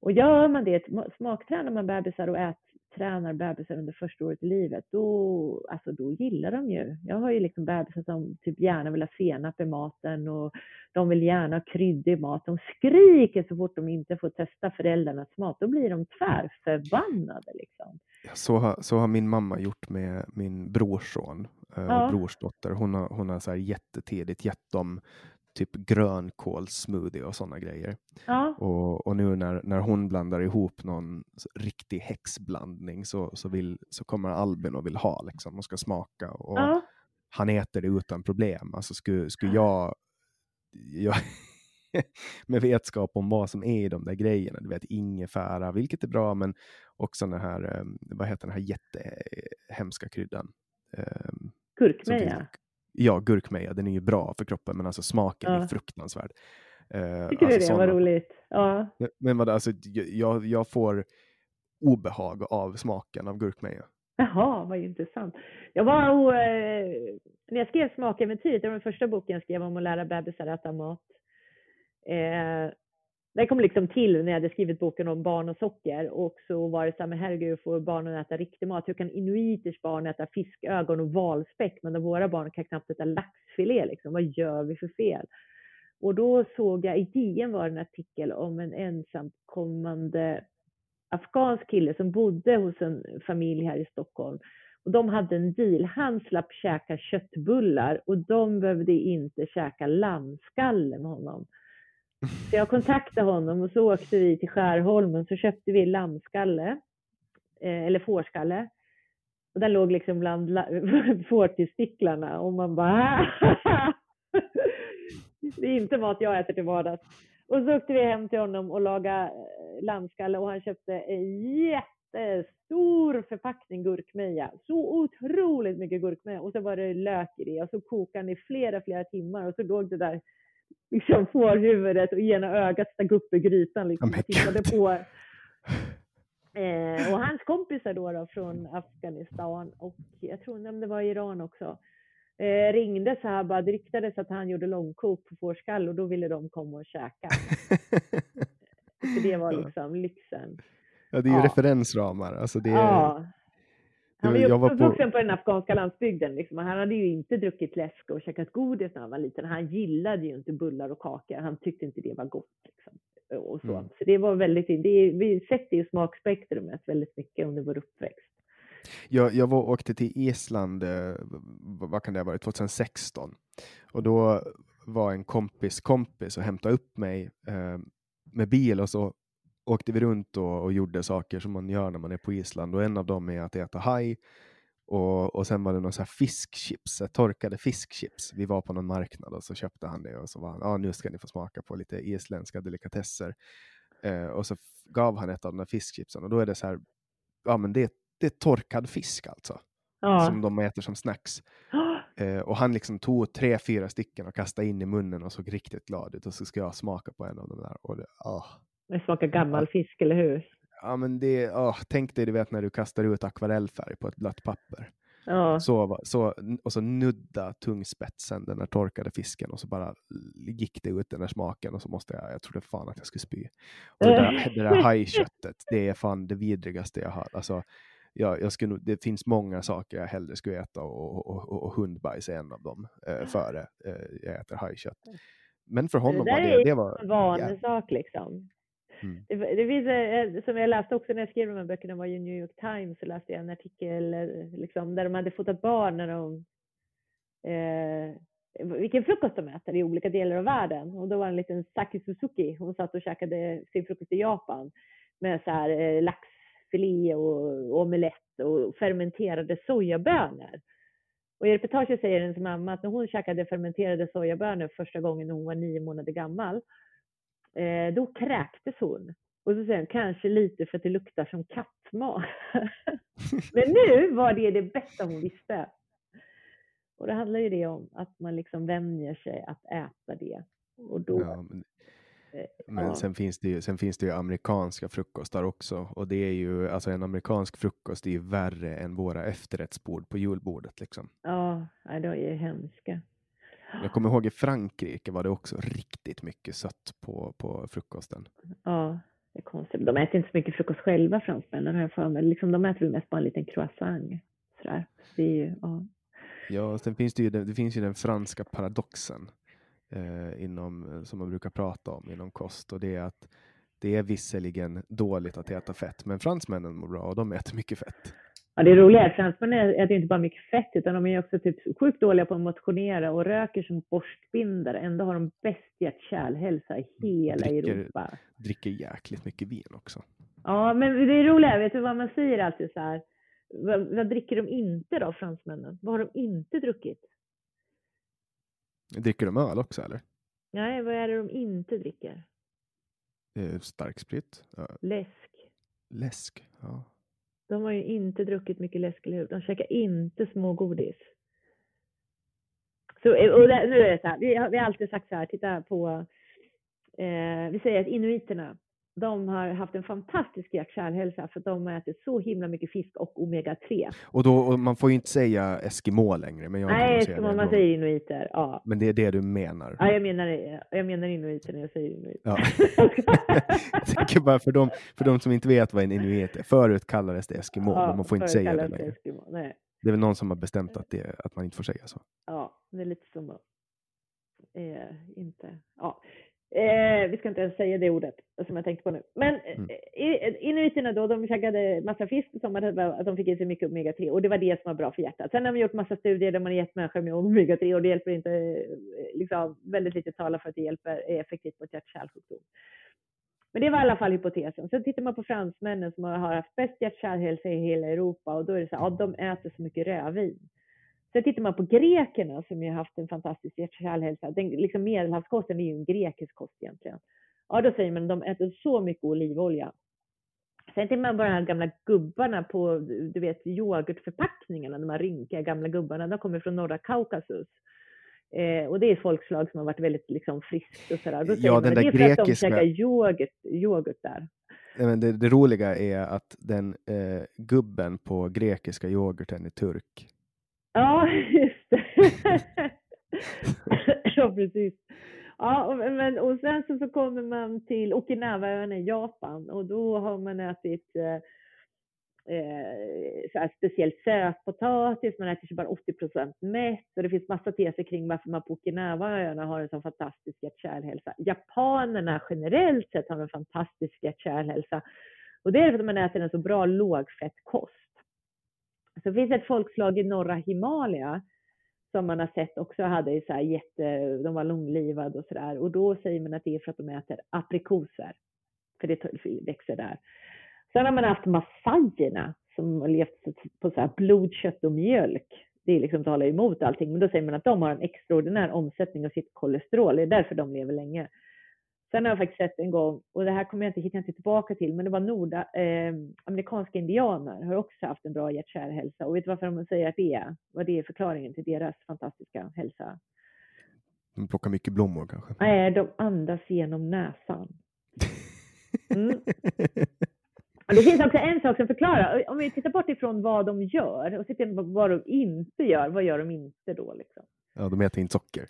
Och gör man det, smaktränar man bebisar och ät, tränar bebisar under första året i livet, då, alltså, då gillar de ju. Jag har ju liksom bebisar som typ gärna vill ha senap i maten och de vill gärna ha kryddor i mat. De skriker så fort de inte får testa föräldrarnas mat. Då blir de tvärförbannade. Liksom. Så har, så har min mamma gjort med min brorson eh, och Ja. brorsdotter. Hon har, hon har så här jättetidigt gett dem typ grönkålssmoothie och sådana grejer. Ja, Och, och nu när, när hon blandar ihop någon riktig häxblandning så, så, vill, så kommer Albin och vill ha liksom och ska smaka. Och ja. Han äter det utan problem. Alltså skulle, skulle jag, jag *laughs* med vetskap om vad som är i de där grejerna, du vet ingefära, vilket är bra, men också den här, eh, vad heter den här jättehemska kryddan? Eh, som Gurkmeja. finns- Ja, gurkmeja, den är ju bra för kroppen, men alltså smaken är Ja. fruktansvärd. Eh, Tycker alltså du det såna- var roligt? Ja. Men- vad, alltså, jag, jag får obehag av smaken av gurkmeja. Jaha, vad intressant. Jag var och, eh, när jag skrev Smakäventyret, det var den första boken jag skrev om att lära bebisar äta mat. Eh, det kom liksom till när jag hade skrivit boken om barn och socker och så var det så här, men herregud, får barnen äta riktig mat? Hur kan inuiters barn äta fiskögon och valspäck, men våra barn kan knappt äta laxfilé liksom? Vad gör vi för fel? Och då såg jag, i DN var det en artikel om en ensamkommande afghansk kille som bodde hos en familj här i Stockholm. Och de hade en deal. Han slapp käka köttbullar och de behövde inte käka lammskalle med honom. Så jag kontaktade honom och så åkte vi till Skärholmen så köpte vi lammskalle, eh, eller fårskalle. Och den låg liksom bland la- *laughs* fårtestiklarna och man bara Det är inte mat jag äter till vardags. Och så åkte vi hem till honom och lagade eh, lammskalle och han köpte en jättestor förpackning gurkmeja. Så otroligt mycket gurkmeja och så var det lök i det och så kokade han i flera, flera timmar och så låg det där liksom fårhuvudet och ena ögat stack upp i grytan liksom, Oh tittade på. *laughs* Eh, och hans kompisar då, då från Afghanistan och jag tror om det var Iran också eh, ringde så här bara, det ryktades att han gjorde långkok på fårskall och då ville de komma och käka. *laughs* Det var liksom lyxen. Ja, det är ju Ja. referensramar. Alltså det är, Ja. Var ju jag var på- på den afghanska landsbygden. Liksom. Han hade ju inte druckit läsk och käkat godis när han var liten. Han gillade ju inte bullar och kakor. Han tyckte inte det var gott. Liksom. Och så. Mm. så det var väldigt, det är, vi sätter ju smakspektrumet väldigt mycket under vår uppväxt. Jag, jag var, åkte till Island, eh, vad kan det ha varit, 2016. Och då var en kompis kompis och hämtade upp mig eh, med bil och så åkte vi runt och, och gjorde saker som man gör när man är på Island. Och en av dem är att äta haj. Och, och sen var det någon så här fiskchips, här torkade fiskchips. Vi var på någon marknad och så köpte han det och så var han, ja nu ska ni få smaka på lite isländska delikatesser. Eh, och så gav han ett av de där fiskchipsen och då är det så här, ja men det, det är torkad fisk alltså Ja. som de äter som snacks. *gasps* Eh, och han liksom tog tre, fyra stycken och kastade in i munnen och såg riktigt glad ut. Och så ska jag smaka på en av dem där. Och det, ah. Det smakar gammal fisk, eller hur? Ja, men det, ah, tänk dig du vet när du kastar ut akvarellfärg på ett blött papper. Ja. Så, så, och så nudda tungspetsen, den där torkade fisken och så bara gick det ut den där smaken och så måste jag, jag trodde fan att jag skulle spy. Och det där, det där *laughs* hajköttet, det är fan det vidrigaste jag har. Alltså, jag, jag skulle, det finns många saker jag hellre skulle äta och, och, och, och hundbajs är en av dem eh, före eh, jag äter hajkött. Men för honom där var är det, det var, en vanlig sak liksom. Mm. Det, det finns, eh, som jag läste också när jag skrev de här böckerna var ju New York Times så läste jag en artikel eh, liksom, där de hade fotat barn när de eh, vilken frukost de äter i olika delar av världen. Och då var det en liten Saki Suzuki, hon satt och käkade sin frukost i Japan med så här eh, laxfilé och omelett och fermenterade sojabönor. Och i reportaget säger hennes mamma att när hon käkade fermenterade sojabönor första gången när hon var nio månader gammal, eh, då kräktes hon. Och så säger hon, kanske lite för att det luktar som kattmat. *laughs* Men nu var det det bästa hon visste. Och det handlar ju det om att man liksom vänjer sig att äta det. Och då, ja, men, eh, Men ja. sen, finns det ju, sen finns det ju amerikanska frukostar också. Och det är ju, alltså en amerikansk frukost är ju värre än våra efterrättsbord på julbordet. Liksom. Ja, det är ju hemska. Jag kommer ihåg i Frankrike var det också riktigt mycket sött på, på frukosten. Ja, Det är konstigt. De äter inte så mycket frukost själva, fransmännen, har jag för mig. Liksom, de äter väl mest bara en liten croissant. Sådär. Det är ju, ja. Ja, sen finns det ju, det finns ju den franska paradoxen eh, inom, som man brukar prata om inom kost och det är att det är visserligen dåligt att äta fett, men fransmännen mår bra och de äter mycket fett. Ja, det roliga är att fransmännen äter inte bara mycket fett, utan de är också typ sjukt dåliga på att motionera och röker som borstbindare. Ändå har de bäst hjärt-kärlhälsa i hela Dricker- Europa. Dricker jäkligt mycket vin också. Ja, men det är roliga, vet du vad man säger alltid så här? Vad, vad dricker de inte då, fransmännen? Vad har de inte druckit? Dricker de öl också eller? Nej, vad är det de inte dricker? Eh, starksprit? Läsk. läsk? Ja. De har ju inte druckit mycket läsk, eller hur? De käkar inte smågodis. Så, eh, och där, nu är det så här, vi har, vi har alltid sagt så här, titta på, eh, vi säger att inuiterna, de har haft en fantastisk hjärt-kärlhälsa för de äter så himla mycket fisk och omega-3. Och då, och man får ju inte säga Eskimo längre. Men jag Nej, det man säger inuiter, ja. Men det är det du menar? Ja, jag menar, jag menar inuiter när jag säger inuiter. Ja. *laughs* jag tänker bara för de, för de som inte vet vad en inuit är. Förut kallades det Eskimo, Ja, men man får inte säga det längre. Eskimo. Nej. Det är väl någon som har bestämt att, det, att man inte får säga så. Ja, det är lite som att eh, inte... Ja. Eh, vi ska inte ens säga det ordet som jag tänkte på nu. Men Mm. eh, inuiterna då, de käkade massa fisk som att att de fick i sig mycket omega-3 och det var det som var bra för hjärtat. Sen har man gjort massa studier där man har gett människor med omega-3 och det hjälper inte, eh, liksom väldigt lite talar för att det hjälper är effektivt mot hjärt-kärlsjukdom. Men det var i alla fall hypotesen. Sen tittar man på fransmännen som har haft bäst hjärt-kärlhälsa i hela Europa och då är det så här, ja, de äter så mycket rödvin. Sen tittar man på grekerna som ju har haft en fantastisk hjärt-kärlhälsa. Den, liksom medelhavskosten är ju en grekisk kost egentligen. Ja, då säger man att de äter så mycket olivolja. Sen tittar man på de här gamla gubbarna på, du vet, yoghurtförpackningarna, de här rynkiga gamla gubbarna. De kommer från norra Kaukasus. Eh, och det är folkslag som har varit väldigt liksom, friskt och sådär. Då Ja, man den där det är för att de grekiska- käkar yoghurt, yoghurt där. Nej, Men det, det roliga är att den eh, gubben på grekiska yoghurten är turk. Ja, just det. *laughs* ja, precis. Ja, men, och sen så, så kommer man till Okinawaöarna i Japan och då har man ätit eh, eh, så här speciellt sötpotatis, man äter sig bara 80% mätt och det finns massa teser kring varför man på Okinawaöarna har en sån fantastisk hjärt-kärlhälsa. Japanerna generellt sett har en fantastisk hjärt-kärlhälsa och det är för att man äter en så bra lågfettkost. Så finns ett folkslag i norra Himalaya som man har sett också hade så här jätte, de var långlivade och sådär. Och då säger man att det är för att de äter aprikoser. För det växer där. Sen har man haft massajerna som har levt på så här blod, kött och mjölk. Det är liksom talar emot allting, men då säger man att de har en extraordinär omsättning av sitt kolesterol. Det är därför de lever länge. Sen har jag faktiskt sett en gång, och det här kommer jag inte, inte tillbaka till, men det var norda, eh, amerikanska indianer har också haft en bra hjärt-kärlhälsa. Och vet du varför de säger att det är? Vad det är förklaringen till deras fantastiska hälsa? De plockar mycket blommor kanske. Nej, de andas genom näsan. Mm. Det finns också en sak som förklarar, om vi tittar bort ifrån vad de gör och tittar på vad de inte gör, vad gör de inte då liksom? Ja, de äter inte socker.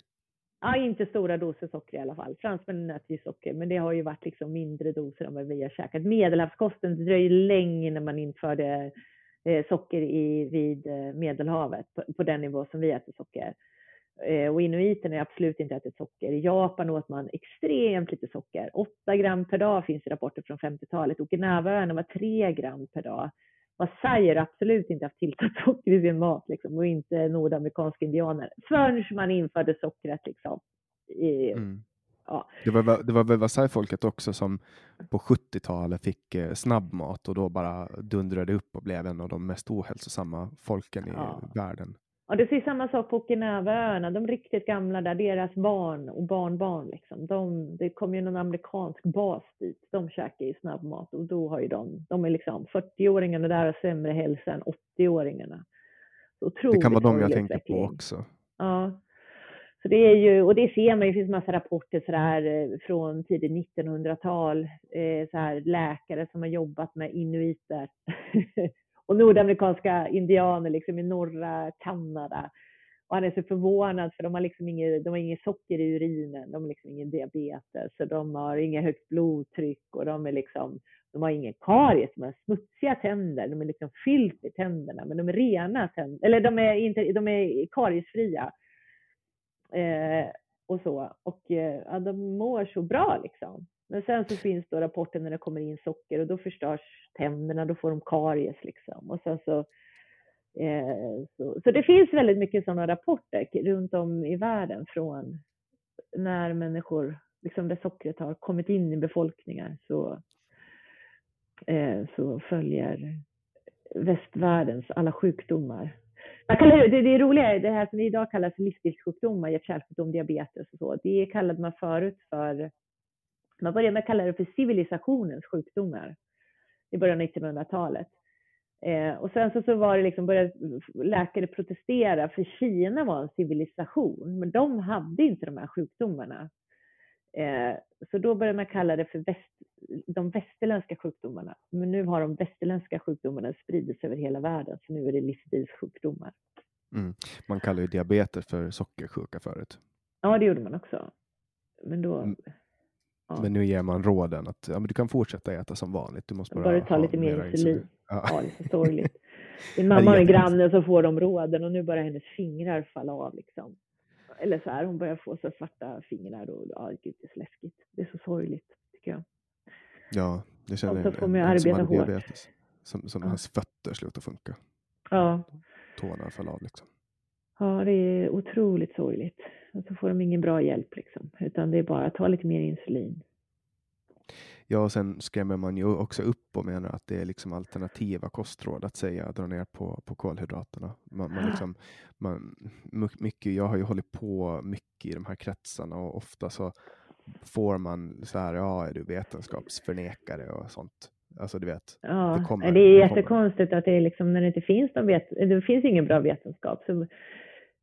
Ja, inte stora doser socker i alla fall. Fransmännen äter ju socker, men det har ju varit liksom mindre doser än vad vi har käkat. Medelhavskosten, det dröjer länge innan man införde eh, socker i, vid eh, Medelhavet på, på den nivå som vi äter socker. Eh, och inuiterna har absolut inte ätit socker. I Japan åt man extremt lite socker. 8 gram per dag finns det rapporter från 50-talet. Okinawaöarna var 3 gram per dag. Massajer har absolut inte haft tillsatt socker i sin mat liksom, och inte nordamerikanska indianer. Förrän man införde sockret liksom. I, Mm. ja. Det var, det var väl Versailles-folket också som på 70-talet fick eh, snabbmat och då bara dundrade upp och blev en av de mest ohälsosamma folken i Ja. världen. Ja, det är samma sak på Okinawaöarna. De riktigt gamla där, deras barn och barnbarn liksom. De, det kom ju någon amerikansk bas dit. De käkar ju snabbmat och då har ju de, de är liksom 40-åringarna där har sämre hälsa än 80-åringarna. Så Det kan vara de jag tänker på också. Ja. Så det är ju, och det ser man ju, det finns massa rapporter så där, eh, från tidigt 1900-tal, eh, så här läkare som har jobbat med inuiter *laughs* och nordamerikanska indianer liksom i norra Kanada. Och han är så förvånad för de har liksom inget, de har inget socker i urinen, de har liksom ingen diabetes, så de har inget högt blodtryck och de är liksom, de har ingen karies, de har smutsiga tänder, de är liksom fyllt i tänderna, men de är rena tänder, eller de är, inte, de är kariesfria. Eh, och så. Och eh, ja, de mår så bra liksom. Men sen så finns då rapporten när det kommer in socker och då förstörs tänderna, då får de karies liksom. Och sen så, eh, så, så det finns väldigt mycket sådana rapporter runt om i världen från när människor, liksom där sockret har kommit in i befolkningar så, eh, så följer västvärldens alla sjukdomar man kallar det, det roliga är det här som idag kallas livsstilssjukdomar, hjärt-kärlsjukdom, diabetes och så. Det kallade man förut för, man började med att kalla det för civilisationens sjukdomar i början av 1900-talet. Eh, och sen så, så var det liksom, började läkare protestera för Kina var en civilisation, men de hade inte de här sjukdomarna. Eh, så då började man kalla det för väst, de västerländska sjukdomarna. Men nu har de västerländska sjukdomarna spridits över hela världen, så nu är det livsstilssjukdomar. Mm. Man kallar ju diabetes för sockersjuka förut. Ja, det gjorde man också. Men då... Mm. Ja. Men nu ger man råden att ja, men du kan fortsätta äta som vanligt. Du måste bara, bara ta lite mer insulin. Ja. Ja, det är så *laughs* sorgligt. Min är mamma och granne så får de råden och nu börjar hennes fingrar falla av. Liksom. Eller så här, hon börjar få så svarta fingrar och ja, gud, det är så läskigt. Det är så sorgligt, tycker jag. Ja, det känner Och så jag. man ju en som arbeta har hårt. diabetes. Som, som Ja. hans fötter slutar funka. Ja, Tårna faller av liksom. ja, det är otroligt sorgligt. Och så får de ingen bra hjälp liksom, utan det är bara att ta lite mer insulin. Ja, och sen skrämmer man ju också upp och menar att det är liksom alternativa kostråd att säga dra ner på, på kolhydraterna. Man, man liksom, man, my- mycket, jag har ju hållit på mycket i de här kretsarna och ofta så får man så här, ja, är du vetenskapsförnekare och sånt. Alltså du vet, Ja, Det kommer, det är jättekonstigt att det är liksom när det inte finns någon vet, det finns ingen bra vetenskap. Så,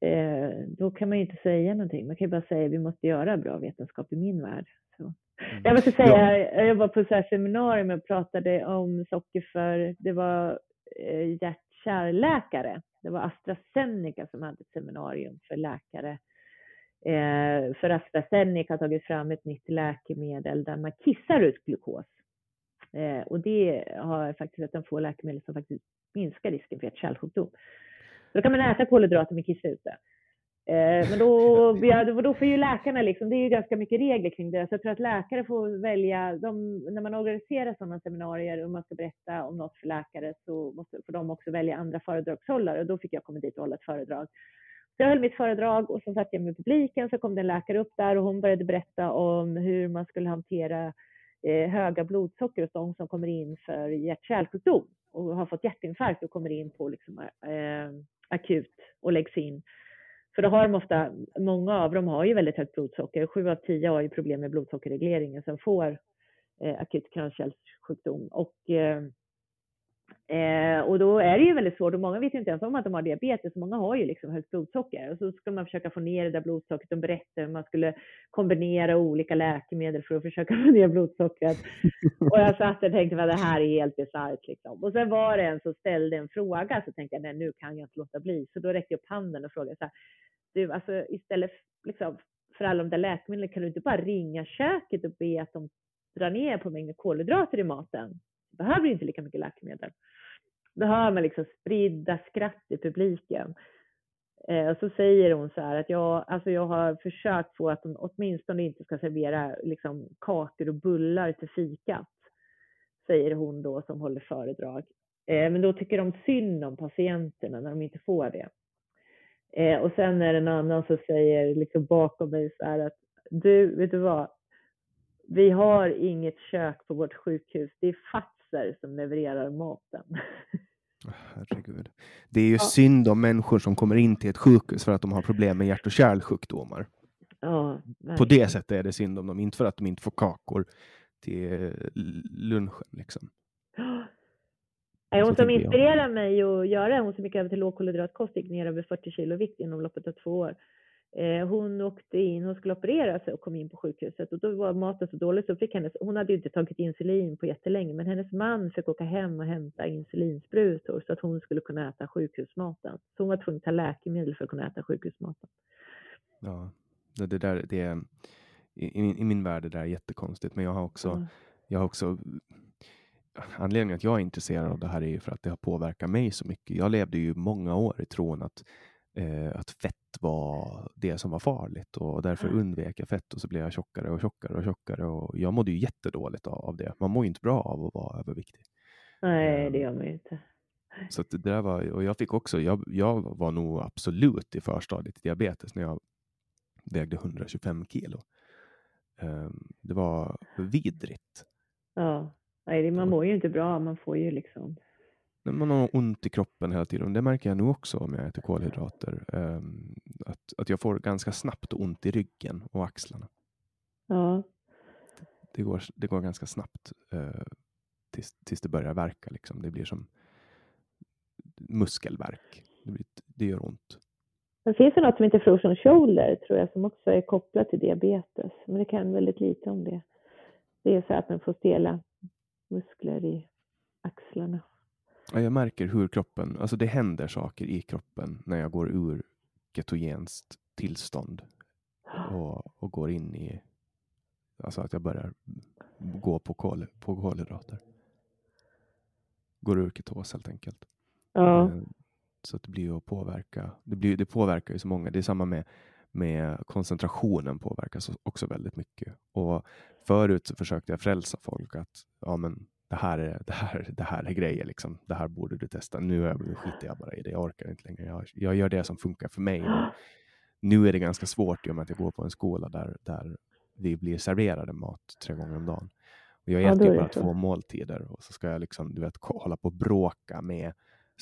eh, då kan man ju inte säga någonting. Man kan ju bara säga vi måste göra bra vetenskap i min värld. Så. Mm. Jag måste säga, jag var på så här seminarium och pratade om socker för, det var eh, hjärt-kärlläkare. Det var AstraZeneca som hade ett seminarium för läkare. Eh, för AstraZeneca har tagit fram ett nytt läkemedel där man kissar ut glukos. Eh, och det har faktiskt varit en få läkemedel som faktiskt minskar risken för hjärt-kärlsjukdom. Då kan man äta kolhydrater med kiss ute. Eh, men då, ja, då får ju läkarna, liksom, det är ju ganska mycket regler kring det, så jag tror att läkare får välja, de, när man organiserar sådana seminarier och man ska berätta om något för läkare så måste, får de också välja andra föredragshållare och då fick jag komma dit och hålla ett föredrag. Så jag höll mitt föredrag och så satt jag med publiken så kom det en läkare upp där och hon började berätta om hur man skulle hantera eh, höga blodsocker hos de som kommer in för hjärt-kärlsjukdom och har fått hjärtinfarkt och kommer in på liksom, eh, eh, akut och läggs in. För då har de ofta, många av dem har ju väldigt högt blodsocker. Sju av tio har ju problem med blodsockerregleringen som får eh, akut kranskärlssjukdom. Och, eh, eh, och då är det ju väldigt svårt och många vet ju inte ens om att de har diabetes. Många har ju liksom högt blodsocker och så ska man försöka få ner det där blodsockret. De berättar hur man skulle kombinera olika läkemedel för att försöka *laughs* få ner blodsockret. Och jag satt och tänkte att det här är helt bisarrt. Liksom. Och sen var det en som ställde en fråga så tänkte jag nej nu kan jag inte låta bli. Så då räckte jag upp handen och frågade så här, du alltså istället liksom, för alla de där läkemedlen kan du inte bara ringa köket och be att de drar ner på mängden kolhydrater i maten? Behöver inte lika mycket läkemedel. Då hör man liksom spridda skratt i publiken. Eh, och så säger hon så här att jag, alltså jag har försökt få att de åtminstone inte ska servera liksom, kakor och bullar till fikat. Säger hon då som håller föredrag. Eh, men då tycker de synd om patienterna när de inte får det. Eh, och sen är det en annan som säger liksom bakom mig så här att du, vet du vad? Vi har inget kök på vårt sjukhus. Det är Fazer som levererar maten. Herregud. Det är ju Ja. synd om människor som kommer in till ett sjukhus för att de har problem med hjärt och kärlsjukdomar. ja, På det sättet är det synd om dem, inte för att de inte får kakor till eh, lunchen. Liksom. Nej, Hon som inspirerar mig att göra hon som gick över till lågkolhydratkost, gick ner över 40 kilo vikt inom loppet av två år. Eh, hon åkte in, hon skulle operera sig och kom in på sjukhuset och då var maten så dålig så fick hennes, hon hade ju inte tagit insulin på jättelänge, men hennes man fick åka hem och hämta insulinsprutor så att hon skulle kunna äta sjukhusmaten. Så hon var tvungen att ta läkemedel för att kunna äta sjukhusmaten. Ja, det, det där, det är, i, min, i min värld det där är jättekonstigt, men jag har också, mm. jag har också anledningen att jag är intresserad av det här är ju för att det har påverkat mig så mycket. Jag levde ju många år i tron att eh, att fett var det som var farligt och därför mm. undvek jag fett och så blev jag tjockare och tjockare och tjockare och jag mådde ju jättedåligt av, av det. Man mår ju inte bra av att vara överviktig. Nej, det gör man ju inte. Så det där var, och jag fick också, jag, jag var nog absolut i förstadiet till diabetes när jag vägde 125 kilo. Um, det var vidrigt. Ja, nej, man mår ju inte bra, man får ju liksom man har ont i kroppen hela tiden. Det märker jag nu också om jag äter kolhydrater. Um, att, att jag får ganska snabbt ont i ryggen och axlarna. Ja. Det går, det går ganska snabbt uh, tills, tills det börjar verka. Liksom. Det blir som muskelverk. Det, blir, det gör ont. Det finns det något som heter frozen shoulder, tror jag, som också är kopplat till diabetes. Men det kan väldigt lite om det. Det är så att man får stela muskler i axlarna. Ja, jag märker hur kroppen, alltså det händer saker i kroppen när jag går ur ketogenskt tillstånd och, och går in i, alltså att jag börjar gå på, kol, på kolhydrater. Går ur ketos helt enkelt. Ja. Eh, så att det blir att påverka, det, blir, det påverkar ju så många. Det är samma med, med koncentrationen påverkas också väldigt mycket. Och förut så försökte jag frälsa folk att ja, men det här är, det här, det här är grejer, liksom. det här borde du testa. Nu, är, nu skiter jag bara i det, jag orkar inte längre. Jag, jag gör det som funkar för mig. Nu är det ganska svårt i och med att jag går på en skola där, där vi blir serverade mat tre gånger om dagen. Och jag äter ja, bara två måltider och så ska jag liksom, du vet, hålla på och bråka med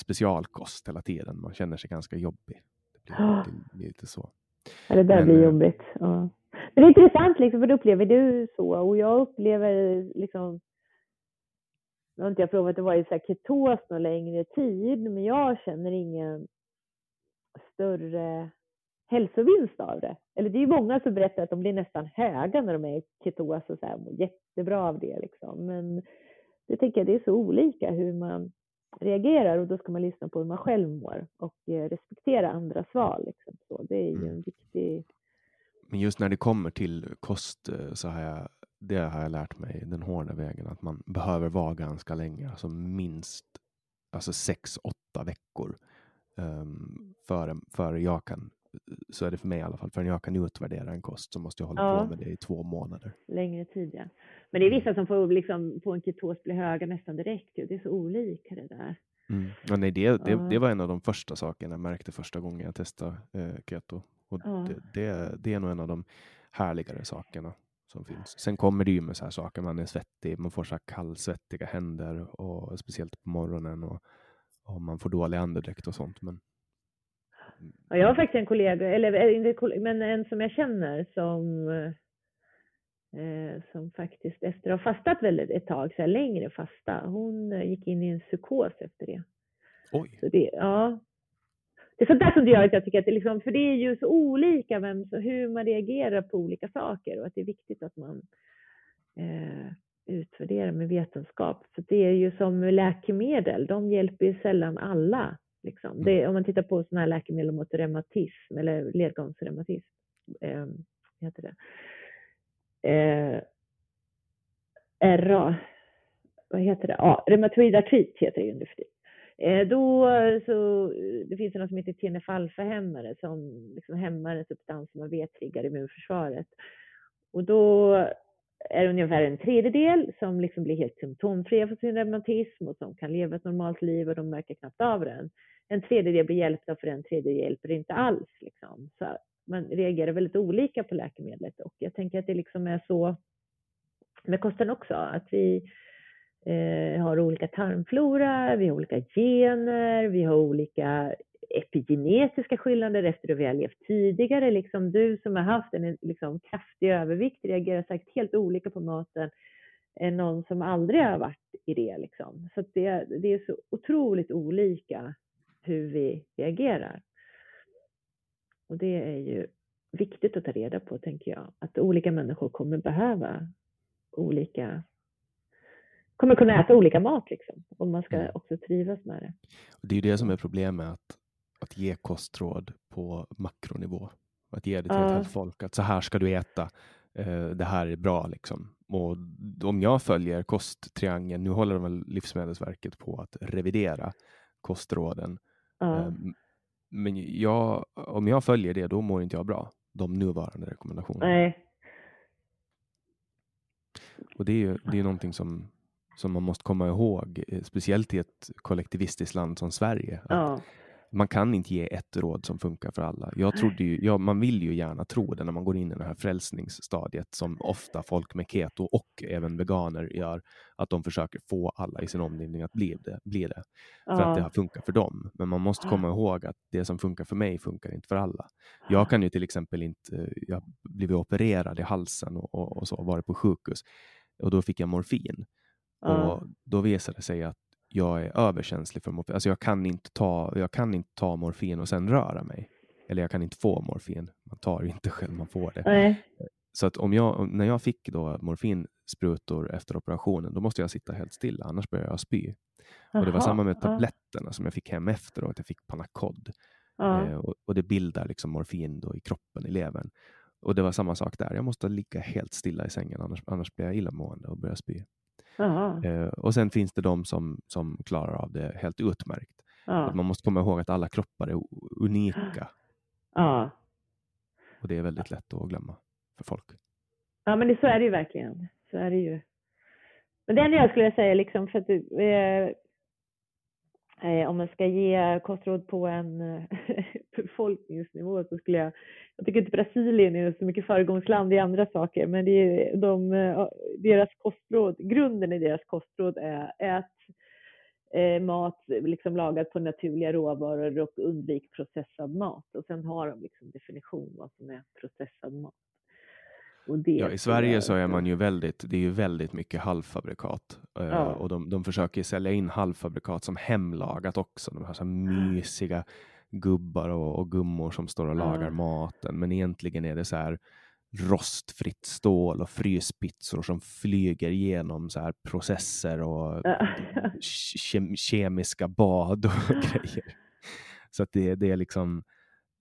specialkost hela tiden. Man känner sig ganska jobbig. Det blir, oh. det blir lite så. Ja, det där blir jobbigt. Ja. Men det är intressant, liksom, för upplever du så? Och jag upplever liksom nu har inte jag provat att vara i så ketos någon längre tid, men jag känner ingen större hälsovinst av det. Eller det är ju många som berättar att de blir nästan höga när de är i ketos och så här, mår jättebra av det liksom. Men det tänker jag, det är så olika hur man reagerar och då ska man lyssna på hur man själv mår och eh, respektera andras val. Liksom. Så det är ju en mm. viktig... Men just när det kommer till kost eh, så har jag det har jag lärt mig den hårda vägen att man behöver vara ganska länge, alltså minst alltså sex, åtta veckor um, före, före jag kan, så är det för mig i alla fall, förrän jag kan utvärdera en kost så måste jag hålla ja. på med det i två månader. Längre tid ja. Men det är vissa som får liksom på en ketos bli höga nästan direkt. Det är så olika det där. Mm. Ja, nej, det, det, det var en av de första sakerna jag märkte första gången jag testade eh, keto. Och ja. det, det, det är nog en av de härligare sakerna som finns. Sen kommer det ju med så här saker, man är svettig, man får så här kallsvettiga händer och speciellt på morgonen och, och man får dålig andedräkt och sånt. Men... Ja, jag har faktiskt en kollega, eller eh, inte men en som jag känner som eh, som faktiskt efter att ha fastat väldigt ett tag, så här längre fasta, hon gick in i en psykos efter det. Oj! Så det, ja, det är sånt där som gör att jag tycker att det liksom, för det är ju så olika vem, så hur man reagerar på olika saker och att det är viktigt att man eh, utvärderar med vetenskap. För det är ju som läkemedel, de hjälper ju sällan alla. Liksom. Det, om man tittar på sådana här läkemedel mot reumatism eller ledgångsreumatism, eh, heter det? Eh, RA, vad heter det? Ja, reumatoid artrit heter det ju nu för tiden. Eh, då så, eh, det finns något som heter TNF-alfa-hämmare som liksom hämmar en substans som man vet triggar immunförsvaret. Och då är det ungefär en tredjedel som liksom blir helt symptomfria för sin reumatism och som kan leva ett normalt liv och de märker knappt av den. En tredjedel blir hjälpta för en tredjedel hjälper inte alls. Liksom. Så man reagerar väldigt olika på läkemedlet och jag tänker att det liksom är så med kosten också, att vi eh, har olika tarmflora, vi har olika gener, vi har olika epigenetiska skillnader efter hur vi har levt tidigare. Liksom du som har haft en liksom, kraftig övervikt reagerar säkert helt olika på maten än någon som aldrig har varit i det. Liksom. Så det, det är så otroligt olika hur vi reagerar. Och det är ju viktigt att ta reda på, tänker jag. Att olika människor kommer behöva olika kommer kunna äta olika mat liksom. Och man ska Mm. också trivas med det. Det är ju det som är problemet, att, att ge kostråd på makronivå. Att ge det till Ja. ett folk, att så här ska du äta. Eh, det här är bra liksom. Och om jag följer kosttriangeln, nu håller väl Livsmedelsverket på att revidera kostråden. Ja. Eh, men jag, om jag följer det, då mår inte jag bra. De nuvarande rekommendationerna. Nej. Och det är ju det är någonting som, som man måste komma ihåg, eh, speciellt i ett kollektivistiskt land som Sverige. Ja. Man kan inte ge ett råd som funkar för alla. Jag trodde ju, ja, man vill ju gärna tro det när man går in i det här frälsningsstadiet som ofta folk med keto och även veganer gör, att de försöker få alla i sin omgivning att bli det. Bli det för att det Ja. har funkat för dem. Men man måste komma ihåg att det som funkar för mig funkar inte för alla. Jag kan ju till exempel inte, jag har blivit opererad i halsen och, och, och så, varit på sjukhus och då fick jag morfin. Ja. Och då visade det sig att jag är överkänslig för morfin. Alltså jag kan inte ta, jag kan inte ta morfin och sen röra mig. Eller jag kan inte få morfin. Man tar ju inte själv, man får det. Nej. Så att om jag, när jag fick då morfinsprutor efter operationen, då måste jag sitta helt stilla, annars börjar jag spy. Och det var samma med ja. tabletterna som jag fick hem efteråt. Jag fick Panacod. Ja. Eh, och, och det bildar liksom morfin då i kroppen, i levern. Och det var samma sak där. Jag måste ligga helt stilla i sängen, annars, annars blir jag illamående och börjar spy. Eh, och sen finns det de som, som klarar av det helt utmärkt. Att Ja. man måste komma ihåg att alla kroppar är unika Ja. och det är väldigt lätt att glömma för folk. Ja, men det, så är det ju verkligen. Så är det ju. Men det enda jag skulle säga, liksom, för att eh, Eh, om man ska ge kostråd på en eh, *laughs* befolkningsnivå så skulle jag, jag tycker inte Brasilien är så mycket föregångsland i andra saker, men det är de, eh, deras kostråd, grunden i deras kostråd är ät eh, mat liksom lagad på naturliga råvaror och undvik processad mat. Och sen har de liksom definition vad som är processad mat. Ja, I Sverige så är man ju väldigt, det är ju väldigt mycket halvfabrikat. Eh, Ja. Och de, de försöker sälja in halvfabrikat som hemlagat också. De har så här mysiga gubbar och, och gummor som står och lagar Ja. maten. Men egentligen är det så här rostfritt stål och fryspizzor som flyger genom så här processer och Ja. ke- kemiska bad och *laughs* grejer. Så att det, det är liksom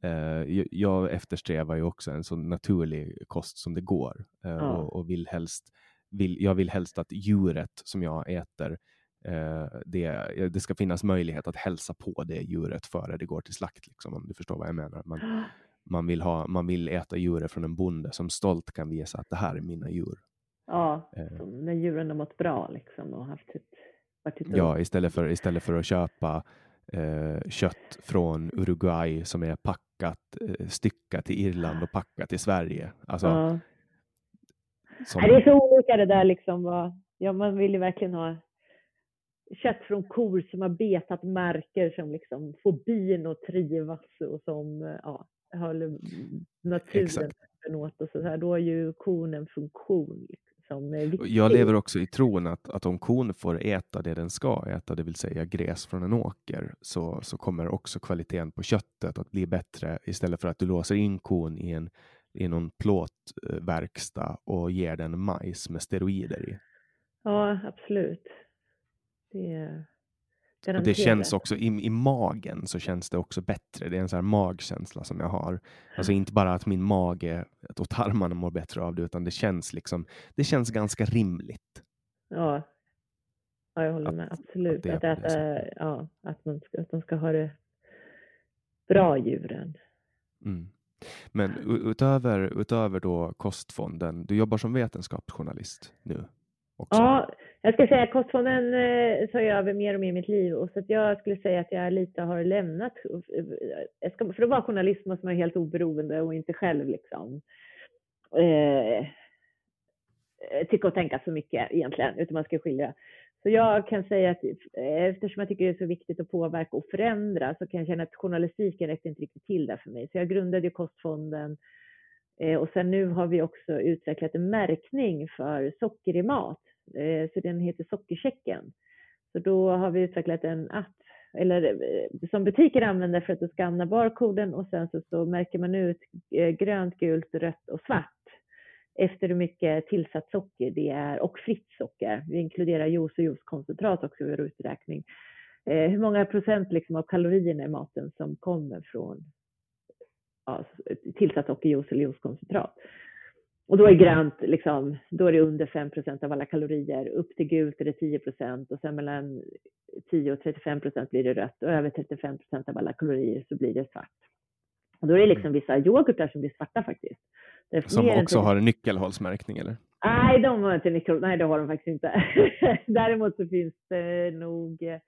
eh, jag- eftersträvar ju också en så naturlig kost som det går eh, Ja. och, och vill helst vill, jag vill helst att djuret som jag äter eh, det, det ska finnas möjlighet att hälsa på det djuret före det går till slakt, liksom, om du förstår vad jag menar. Man, man, vill ha, man vill äta djuret från en bonde som stolt kan visa att det här är mina djur. Ja, Eh. när djuren har mått bra liksom och haft och- Ja, istället för, istället för att köpa eh, kött från Uruguay som är packat, eh, styckat till Irland och packat till Sverige. Alltså, ja. som, det är så olika det där liksom. Vad, ja, man vill ju verkligen ha kött från kor som har betat marker som liksom får bin att trivas och som eh, ja, håller naturen Exakt. åt och så här. Då har ju kon en funktion liksom, som är viktig. jag lever också i tron att, att om kon får äta det den ska äta, det vill säga gräs från en åker, så, så kommer också kvaliteten på köttet att bli bättre istället för att du låser in kon i, en, i någon plåtverkstad och ger den majs med steroider i. Ja, absolut. Det är Och det känns också i, i magen så känns det också bättre. Det är en sån här magkänsla som jag har. Alltså inte bara att min mage och tarmarna mår bättre av det, utan det känns liksom. Det känns ganska rimligt. Ja, ja jag håller Att- med. att Absolut. Att, det äta, sättet. ja, att, man ska, att de ska ha det bra, djuren. Mm. Men utöver, utöver då kostfonden, du jobbar som vetenskapsjournalist nu också. Ja, jag ska säga att kostfonden eh, tar jag över mer och mer i mitt liv. Och så att jag skulle säga att jag lite har lämnat... Eh, jag ska, för att vara journalist måste man vara helt oberoende och inte själv liksom eh, tycka och tänka så mycket egentligen, utan man ska skilja. Så jag kan säga att eh, eftersom jag tycker det är så viktigt att påverka och förändra så kan jag känna att journalistiken räckte inte riktigt till där för mig. Så jag grundade ju Kostfonden eh, och sen nu har vi också utvecklat en märkning för socker i mat. Eh, så den heter Sockerchecken. Så då har vi utvecklat en app eller eh, som butiker använder för att skanna barkoden och sen så, så märker man ut eh, grönt, gult, rött och svart efter hur mycket tillsatt socker det är och fritt socker. Vi inkluderar juice och juicekoncentrat också i vår uträkning. Eh, hur många procent liksom av kalorierna i maten som kommer från ja, tillsatt socker, juice eller juicekoncentrat. Och då är grönt, liksom, då är det under 5% av alla kalorier. Upp till gult är det 10% och sen mellan 10 och 35% blir det rött och över 35% av alla kalorier så blir det svart. Och då är det liksom mm. vissa yoghurtar som blir svarta faktiskt. Som också har nyckelhålsmärkning eller? Nej, de har inte nyckelhål. Nej, det har de faktiskt inte. *laughs* Däremot så finns det nog eh,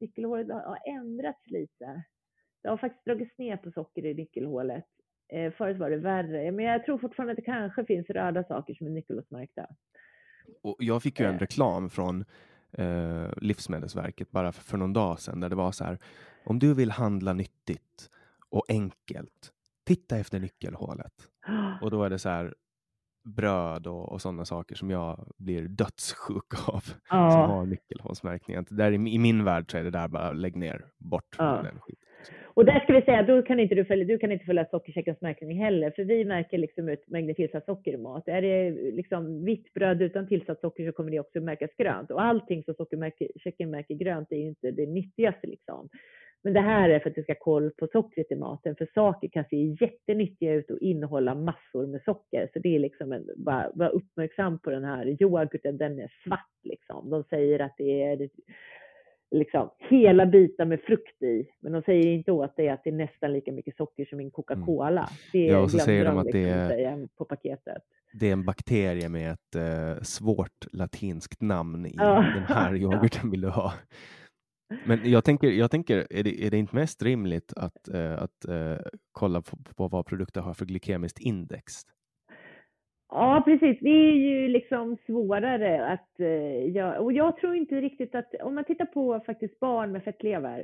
nyckelhålet har ändrats lite. Det har faktiskt dragits ner på socker i nyckelhålet. Eh, förut var det värre, men jag tror fortfarande att det kanske finns röda saker som är nyckelhålsmärkta. Och jag fick ju en eh. reklam från eh, Livsmedelsverket bara för, för någon dag sedan där det var så här. Om du vill handla nyttigt och enkelt, titta efter nyckelhålet. *gasps* Och då är det så här bröd och, och sådana saker som jag blir dödssjuk *laughs* av. Ja. Som har nyckelhålsmärkningen. Där i, I min värld så är det där bara lägg ner, bort ja. den skiten. Och där ska vi säga, då kan inte du följa, du kan inte följa sockercheckens märkning heller, för vi märker liksom ut mängden tillsatt socker i mat. Är det liksom vitt bröd utan tillsatt socker så kommer det också märkas grönt. Och allting som sockerchecken märker grönt är ju inte det nyttigaste liksom. Men det här är för att du ska ha koll på sockret i maten, för saker kan se jättenyttiga ut och innehålla massor med socker. Så det är liksom en, bara, bara uppmärksam på den här yoghurten, den är svart liksom. De säger att det är liksom hela bitar med frukt i, men de säger inte åt dig att det är nästan lika mycket socker som en Coca-Cola. Det ja, och så säger de att liksom det är, på paketet. Det är en bakterie med ett uh, svårt latinskt namn i ja. *laughs* den här yoghurten vill du ha. Men jag tänker, jag tänker är, det, är det inte mest rimligt att, uh, att uh, kolla på, på vad produkter har för glykemiskt index? Ja, precis. Det är ju liksom svårare att eh, uh, göra. Och jag tror inte riktigt att, om man tittar på faktiskt barn med fettlever,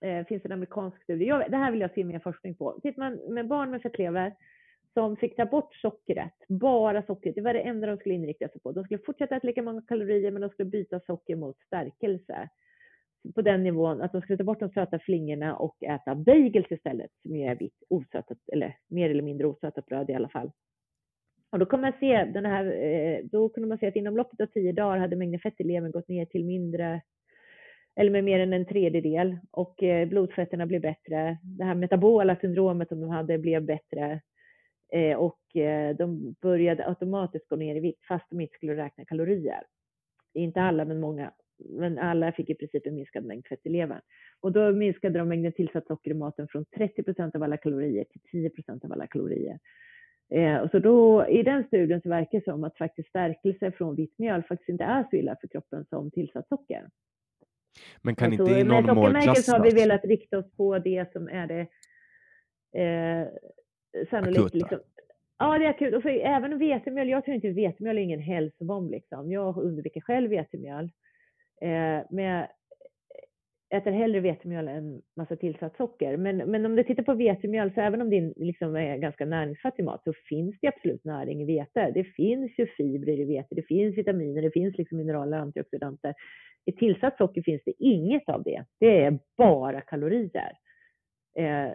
eh, Det finns en amerikansk studie. Jag, det här vill jag se mer forskning på. Tittar man med barn med fettlever som fick ta bort sockret, bara sockret, det var det enda de skulle inrikta sig på. De skulle fortsätta äta lika många kalorier, men de skulle byta socker mot stärkelse på den nivån att de skulle ta bort de söta flingorna och äta bagels istället, som ju är vitt osötat, eller mer eller mindre osötat bröd i alla fall. Och då, man se den här, eh, då kunde man se att inom loppet av tio dagar hade mängden fett i levern gått ner till mindre, eller med mer än en tredjedel och eh, blodfetterna blev bättre. Det här metabola syndromet som de hade blev bättre eh, och de började automatiskt gå ner i vikt fast de inte skulle räkna kalorier. Inte alla, men många men alla fick i princip en minskad mängd fett i levern. Och då minskade de mängden tillsatt socker i maten från 30 procent av alla kalorier till 10 procent av alla kalorier. Eh, och så då, I den studien så verkar det som att faktiskt stärkelse från vitt mjöl faktiskt inte är så illa för kroppen som tillsatt socker. Men kan inte i någon mån klassas? så har vi velat rikta oss på det som är det eh, sannolikt liksom, Ja, det är akut. Och för även vetemjöl, jag tror inte vetemjöl är ingen hälsobomb. Liksom. Jag undviker själv vetemjöl. Eh, men äter hellre vetemjöl än massa tillsatt socker. Men, men om du tittar på vetemjöl, så även om det liksom är ganska näringsfattig mat, så finns det absolut näring i vete. Det finns ju fibrer i vete, det finns vitaminer, det finns liksom mineraler och antioxidanter. I tillsatt socker finns det inget av det. Det är bara kalorier. Eh,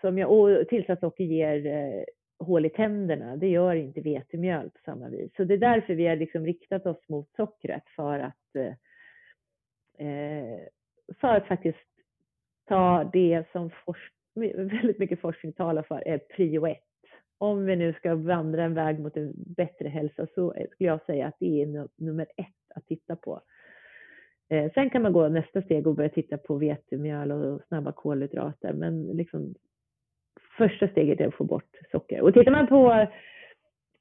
som jag, och tillsatt socker ger eh, hål i tänderna. Det gör inte vetemjöl på samma vis. Så det är därför vi har liksom riktat oss mot sockret för att eh, Eh, för att faktiskt ta det som *laughs* väldigt mycket forskning talar för är prio ett. Om vi nu ska vandra en väg mot en bättre hälsa så skulle jag säga att det är nummer ett att titta på. Eh, sen kan man gå nästa steg och börja titta på vetemjöl och snabba kolhydrater, men liksom första steget är att få bort socker. Och tittar man på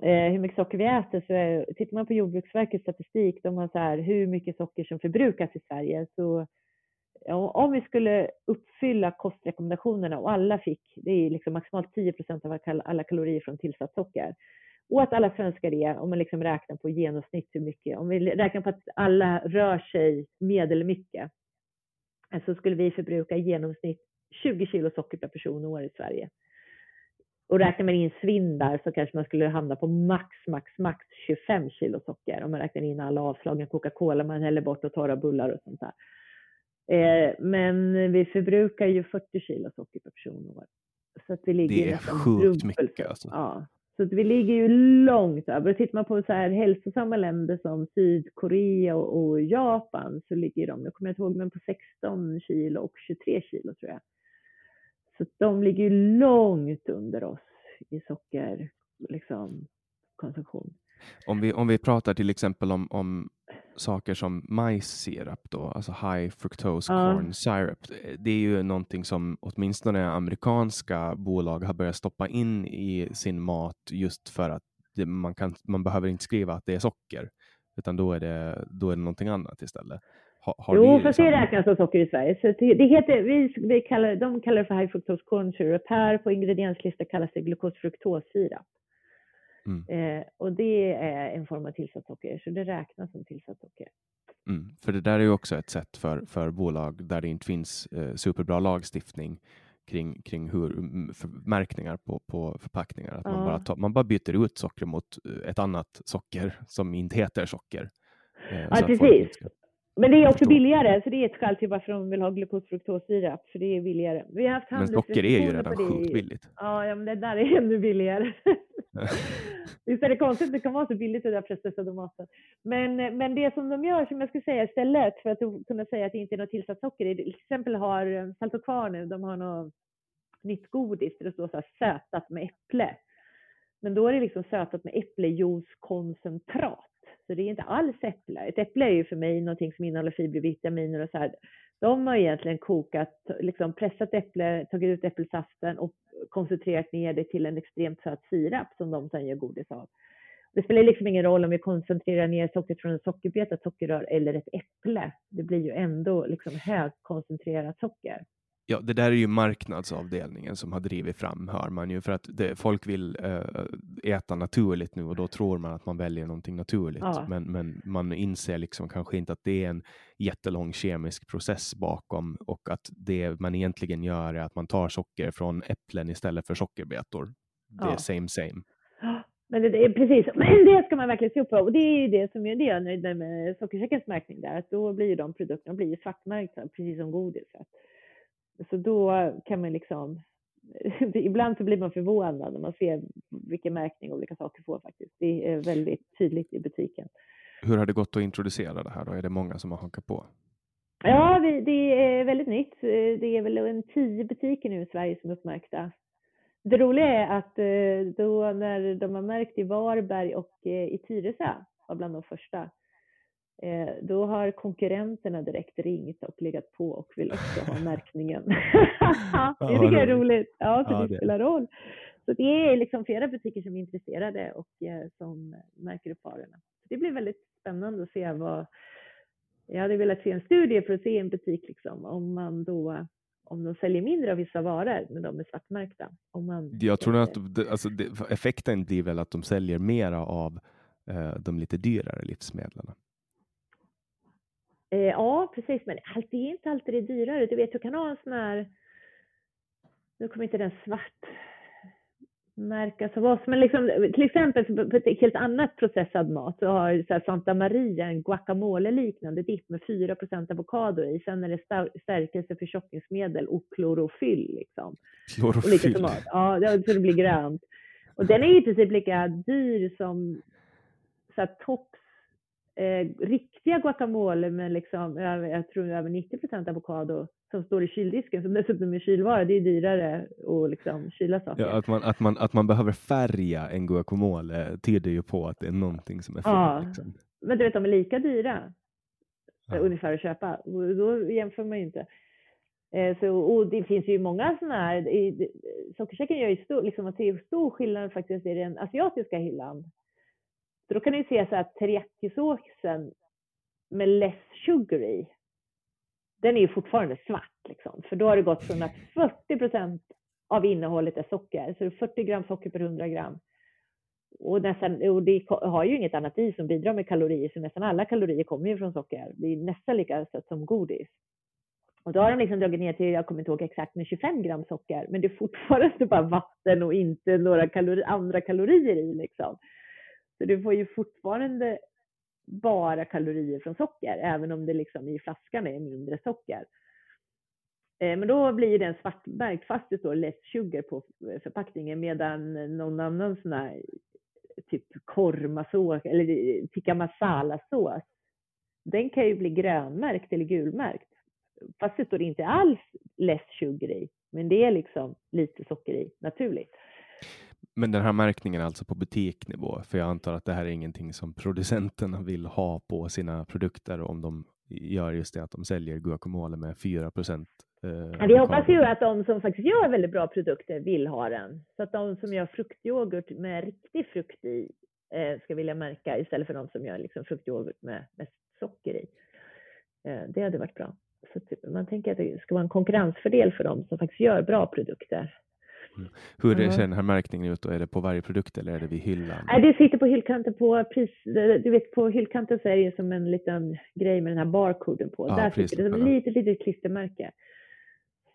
eh, hur mycket socker vi äter så är, tittar man på Jordbruksverkets statistik, de har så här hur mycket socker som förbrukas i Sverige, så om vi skulle uppfylla kostrekommendationerna och alla fick, det är liksom maximalt 10 procent av alla kalorier från tillsatt socker, och att alla svenskar är, om man liksom räknar på genomsnitt hur mycket, om vi räknar på att alla rör sig medelmycket, så skulle vi förbruka i genomsnitt 20 kilo socker per person och år i Sverige. Och räknar man in svinn där så kanske man skulle hamna på max, max, max 25 kilo socker om man räknar in alla avslagna Coca-Cola man häller bort och torra bullar och sånt där. Eh, men vi förbrukar ju 40 kilo socker per person och år. Så att vi ligger Det är sjukt mycket, så. alltså. Ja. Så att vi ligger ju långt över. Och Tittar man på så här hälsosamma länder som Sydkorea och, och Japan så ligger de, jag kommer inte ihåg, men på 16 kilo och 23 kilo tror jag. Så de ligger ju långt under oss i socker, liksom. Om vi, om vi pratar till exempel om, om saker som majssirap då, alltså high fructose Ja. corn syrup. Det är ju någonting som åtminstone amerikanska bolag har börjat stoppa in i sin mat just för att det, man, kan, man behöver inte skriva att det är socker, utan då är det, då är det någonting annat istället. Ha, har jo, fast det samma- räknas som socker i Sverige. Så det, det heter, vi, vi kallar, de kallar det för high fructose corn syrup. Här på ingredienslistan kallas det glukosfruktossirap. Mm. Eh, och det är en form av tillsatt socker, så det räknas som tillsatt socker. Mm, för det där är ju också ett sätt för, för bolag där det inte finns eh, superbra lagstiftning kring, kring hur märkningar på, på förpackningar. Att man, Ja. bara tar, man bara byter ut socker mot ett annat socker som inte heter socker. Eh, Ja, folk precis. Men det är också billigare, så det är ett skäl till varför de vill ha glukosfruktossirap, för det är billigare. Vi har haft Men socker är ju redan sjukt billigt. Ja, ja, men det där är ännu billigare. *laughs* Visst är det konstigt att det kan vara så billigt det där processade maten. Men, men det som de gör, som jag skulle säga istället för att kunna säga att det inte är något tillsatt socker, är till exempel har eh, Salt och Kvar nu, de har något nytt godis där det står så här sötat med äpple. Men då är det liksom sötat med äpplejuicekoncentrat. Så det är inte alls äpple. Ett äpple är ju för mig någonting som innehåller fibervitaminer. och så här. De har egentligen kokat, liksom pressat äpple, tagit ut äppelsaften och koncentrerat ner det till en extremt söt sirap som de sedan gör godis av. Det spelar liksom ingen roll om vi koncentrerar ner sockret från en sockerbeta, sockerrör eller ett äpple. Det blir ju ändå liksom högkoncentrerat socker. Ja, det där är ju marknadsavdelningen som har drivit fram, hör man ju, för att det, folk vill eh, äta naturligt nu och då tror man att man väljer någonting naturligt. Ja. Men, men man inser liksom kanske inte att det är en jättelång kemisk process bakom och att det man egentligen gör är att man tar socker från äpplen istället för sockerbetor. Det är Ja. same same. Men det, det är precis, men *clears throat* det ska man verkligen se upp på. Och det är ju det som är det jag är nöjd med sockersäckens märkning där, att då blir ju de produkterna blir svartmärkta, precis som godiset. Så då kan man liksom, *laughs* ibland så blir man förvånad när man ser vilken märkning olika saker får faktiskt. Det är väldigt tydligt i butiken. Hur har det gått att introducera det här då? Är det många som har hakat på? Ja, det är väldigt nytt. Det är väl en tio butiker nu i Sverige som är uppmärkta. Det roliga är att eh, då när de har märkt i Varberg och eh, i Tyresö var bland de första, eh, då har konkurrenterna direkt ringt och legat på och vill också ha *laughs* märkningen. det tycker jag är roligt. roligt. Ja, så Ja, det spelar roll. Så det är liksom flera butiker som är intresserade och eh, som märker upp varorna. Det blir väldigt spännande att se vad, jag hade velat se en studie för att se en butik liksom, om man då om de säljer mindre av vissa varor, men de är svartmärkta. Om man, Jag tror att alltså effekten blir väl att de säljer mera av eh, de lite dyrare livsmedlen. Eh, ja, precis, men det är inte alltid det dyrare. Du vet, du kan ha en sån här, nu kommer inte den svart märkas av oss, men liksom, till exempel på ett helt annat processad mat så har så här Santa Maria en guacamole-liknande dipp med 4% avokado i. Sen är det stärkelse, förtjockningsmedel och klorofyll. Liksom. Och lite Klorofyll. tomat. Ja, det- så det blir grönt. Och den är i princip lika dyr som så här, Tops eh, riktiga guacamole med liksom, jag, tror över 90 avokado som står i kyldisken, som dessutom är kylvara. Det är dyrare att liksom kyla saker. Ja, att, man, att, man, att man behöver färga en guacamole tyder ju på att det är någonting som är fel. Ja. Liksom. Men du vet, de är lika dyra Ja. ungefär att köpa. Då jämför man ju inte. Eh, Så, och det finns ju många sådana här, sockersäcken gör ju stor, liksom att det är stor skillnad faktiskt i den asiatiska hyllan. Så då kan ni se så att teriyakisåsen med less sugar i, den är ju fortfarande svart liksom. För då har det gått från att 40 procent av innehållet är socker, så det är 40 gram socker per 100 gram. Och, nästan, och det har ju inget annat i som bidrar med kalorier, så nästan alla kalorier kommer ju från socker. Det är nästan lika sött som godis. Och då har de liksom dragit ner till, jag kommer inte ihåg exakt, men 25 gram socker. Men det är fortfarande bara vatten och inte några kalori, andra kalorier i liksom. Så du får ju fortfarande bara kalorier från socker, även om det liksom i flaskan är mindre socker. Eh, men då blir den svartmärkt fast det står less sugar på eh, förpackningen medan någon annan sån här typ kormasås eller eh, tikka masala-sås, den kan ju bli grönmärkt eller gulmärkt. Fast det står inte alls less sugar i, men det är liksom lite socker i naturligt. Men den här märkningen är alltså på butiknivå? För jag antar att det här är ingenting som producenterna vill ha på sina produkter om de gör just det att de säljer guacamole med 4 procent. Eh, vi hoppas ju att de som faktiskt gör väldigt bra produkter vill ha den. Så att de som gör fruktyoghurt med riktig frukt i eh, ska vilja märka istället för de som gör liksom fruktyoghurt med mest socker i. Eh, det hade varit bra. Så man tänker att det ska vara en konkurrensfördel för dem som faktiskt gör bra produkter. Mm. Hur ser den här märkningen ut? Då? Är det på varje produkt eller är det vid hyllan? Nej, det sitter på hyllkanten på pris. Du vet på hyllkanten så är det som en liten grej med den här barkoden på. Ja, Där sitter det som ett litet, litet klistermärke.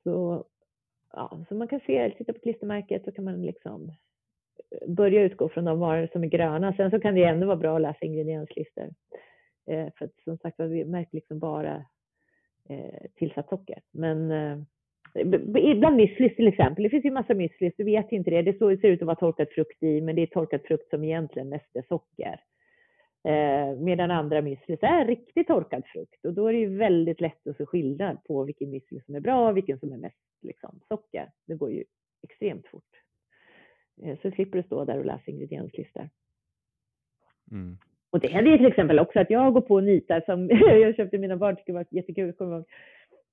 Så, ja, så man kan se, titta på klistermärket så kan man liksom börja utgå från de varor som är gröna. Sen så kan det ändå vara bra att läsa ingredienslistor. Eh, för att som sagt vi märker liksom bara eh, tillsatt socker. Men eh, Bland müslis till exempel, det finns ju massa müslis, du vet inte det. Det ser ut att vara torkad frukt i, men det är torkad frukt som egentligen mest är socker. Eh, medan andra müslis är riktigt torkad frukt och då är det ju väldigt lätt att se skillnad på vilken müsli som är bra och vilken som är mest liksom, socker. Det går ju extremt fort. Eh, så slipper du stå där och läsa ingredienslistor. Mm. Och det händer ju till exempel också att jag går på och nitar som *laughs* jag köpte mina barn, tycker det var jättekul, kommer ihåg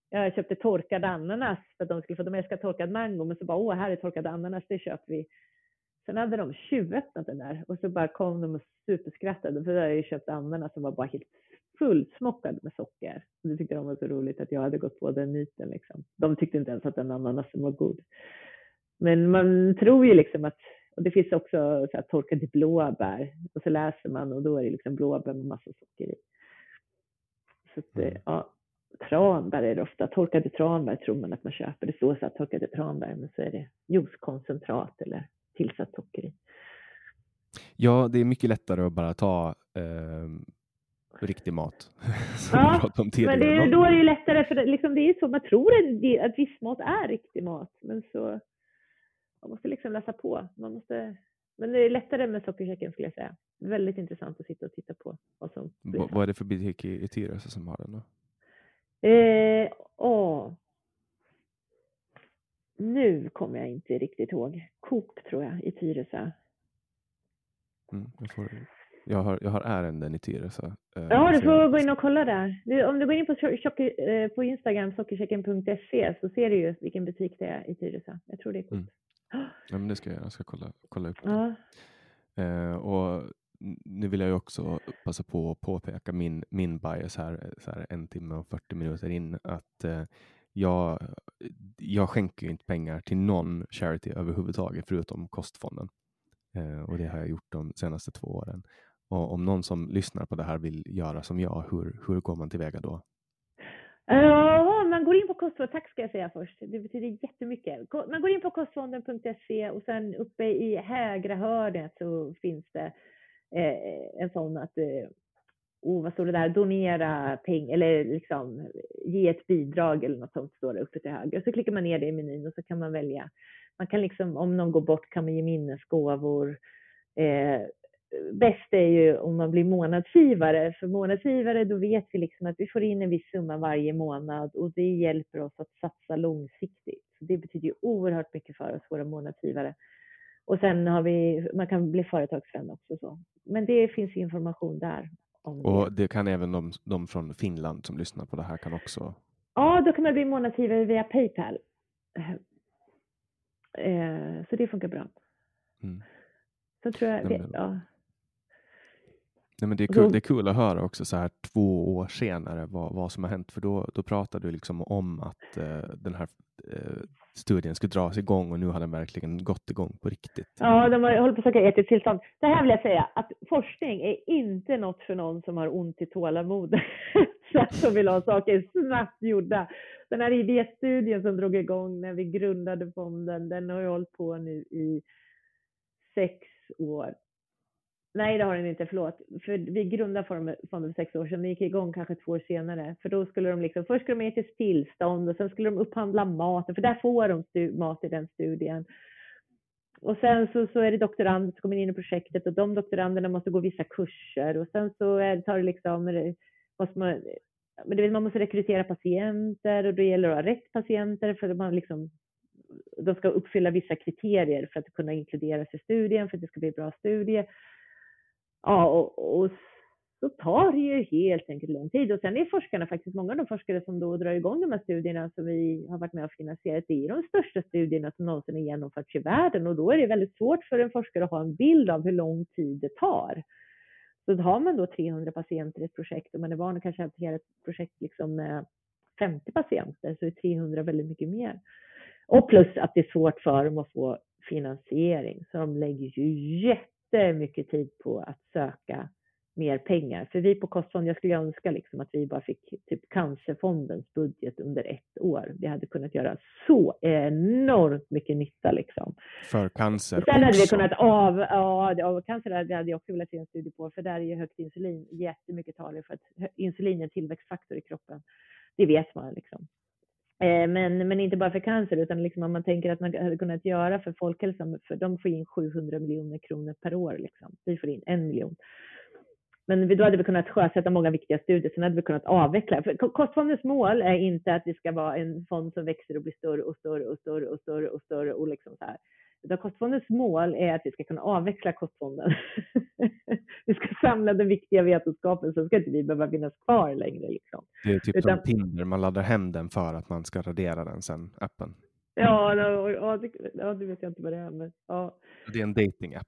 jag köpte torkad ananas för att de skulle få, de älskar torkad mango, men så bara, åh, här är torkad ananas, det köper vi. Sen hade de tjuvöppnat den där och så bara kom de och superskrattade för då hade jag köpt ananas som var bara helt fullsmockad med socker. Och det tyckte de var så roligt att jag hade gått på den myten liksom. De tyckte inte ens att den ananasen var god. Men man tror ju liksom att, och det finns också så här, torkade blåbär och så läser man och då är det liksom blåbär med massa socker i. Så att, mm. ja, tranbär är det ofta. Torkade tranbär tror man att man köper. Det står så här torkade tranbär, men så är det juicekoncentrat eller tillsatt socker i. Ja, det är mycket lättare att bara ta eh, riktig mat. *laughs* ja, men det är, då är det ju lättare, för liksom, det är så man tror att, att viss mat är riktig mat, men så man måste liksom läsa på. Man måste, men det är lättare med sockerkäken skulle jag säga. Väldigt intressant att sitta och titta på. Vad, som vad är det för butik i, i Tyresö som har den då? Eh, åh. Nu kommer jag inte riktigt ihåg. Coop tror jag i Tyresö. Mm, jag, får, jag, har, jag har ärenden i Tyresö. Eh, ja, du får gå in och kolla där. Du, om du går in på, eh, på Instagram, sockerchecken.se, så ser du ju vilken butik det är i Tyresö. Jag tror det är Coop. Mm. Ja, men det ska jag göra. Jag ska kolla, kolla upp det. Ja. Eh, och nu vill jag ju också passa på att påpeka min, min bias här, så här en timme och 40 minuter in, att eh, jag, jag skänker ju inte pengar till någon charity överhuvudtaget, förutom Kostfonden. Eh, och det har jag gjort de senaste två åren. Och om någon som lyssnar på det här vill göra som jag, hur, hur går man tillväga då? Ja, man går in på kostfonden, tack ska jag säga först, det betyder jättemycket. Man går in på kostfonden.se och sen uppe i högra hörnet så finns det eh, en sån att, eh, oh, vad står det där, donera pengar eller liksom ge ett bidrag eller något sånt står det uppe till höger. Så klickar man ner det i menyn och så kan man välja. Man kan liksom, om någon går bort kan man ge minnesgåvor. Eh, bäst är ju om man blir månadsgivare. För månadsgivare då vet vi liksom att vi får in en viss summa varje månad och det hjälper oss att satsa långsiktigt. Så det betyder ju oerhört mycket för oss, våra månadsgivare. Och sen har vi, man kan bli företagsvän också. Så. Men det finns information där. och det. det kan även de, de, från Finland som lyssnar på det här kan också? Ja, då kan man bli månadsgivare via Paypal. Eh, så det funkar bra. Mm. Så tror jag, Nej, men, ja. Nej, men det, är kul, det är kul att höra också så här två år senare vad, vad som har hänt, för då, då pratade du liksom om att eh, den här eh, studien skulle dras igång och nu har den verkligen gått igång på riktigt. Ja, de har, håller på att söka etiskt tillstånd. Det här vill jag säga att forskning är inte något för någon som har ont i tålamodet, *laughs* som vill ha saker snabbt gjorda. Den här idéstudien som drog igång när vi grundade fonden, den har ju hållit på nu i sex år. Nej, det har den inte, förlåt. För vi grundade fonden för sex år sedan, vi gick igång kanske två år senare. För då skulle de liksom, först skulle de ge till tillstånd och sen skulle de upphandla maten, för där får de mat i den studien. Och sen så, så är det doktorander som kommer in i projektet och de doktoranderna måste gå vissa kurser och sen så är, tar det liksom, måste man, men det, man måste rekrytera patienter och då gäller det att ha rätt patienter för att man liksom, de ska uppfylla vissa kriterier för att kunna inkluderas i studien, för att det ska bli en bra studie. Ja, och, och så tar det ju helt enkelt lång tid. Och sen är forskarna faktiskt, många av de forskare som då drar igång de här studierna som vi har varit med och finansierat, det är de största studierna som någonsin har genomförts i världen och då är det väldigt svårt för en forskare att ha en bild av hur lång tid det tar. Så har man då 300 patienter i ett projekt och man är van att kanske hantera ett projekt liksom med 50 patienter så är 300 väldigt mycket mer. Och plus att det är svårt för dem att få finansiering så de lägger ju jättemycket tid på att söka mer pengar. För vi på Kostfond, jag skulle önska liksom att vi bara fick typ Cancerfondens budget under ett år. Vi hade kunnat göra så enormt mycket nytta liksom. För cancer Sen hade vi kunnat av, ja, av cancer hade jag också velat se en studie på, för där är ju högt insulin jättemycket talar för att insulin är en tillväxtfaktor i kroppen. Det vet man liksom. Eh, men, men inte bara för cancer, utan liksom om man tänker att man hade kunnat göra för folkhälsan, för de får in 700 miljoner kronor per år. Liksom. Vi får in en miljon. Men då hade vi kunnat sjösätta många viktiga studier, sen hade vi kunnat avveckla. För kostfondens mål är inte att det ska vara en fond som växer och blir större och större och större och större och större och liksom så här. Utan kostfondens mål är att vi ska kunna avveckla kostfonden. *laughs* vi ska samla den viktiga vetenskapen, så ska inte vi behöva finnas kvar längre. Liksom. Det är typ Utan, som Tinder, man laddar hem den för att man ska radera den sen, appen. Ja, ja, det, ja, det vet jag inte vad det är. Men, ja. Det är en dating-app.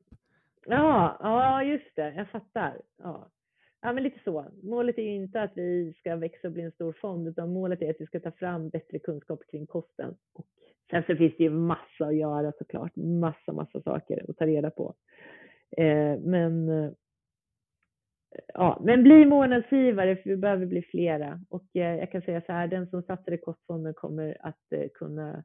Ja, ja, just det. Jag fattar. Ja ja, men lite så. Målet är ju inte att vi ska växa och bli en stor fond, utan målet är att vi ska ta fram bättre kunskap kring kosten. Och sen så finns det ju massa att göra såklart. Massa, massa saker att ta reda på. Eh, men eh, ja, men bli månadsgivare för vi behöver bli flera. Och eh, jag kan säga så här, den som satsar i kostfonden kommer att eh, kunna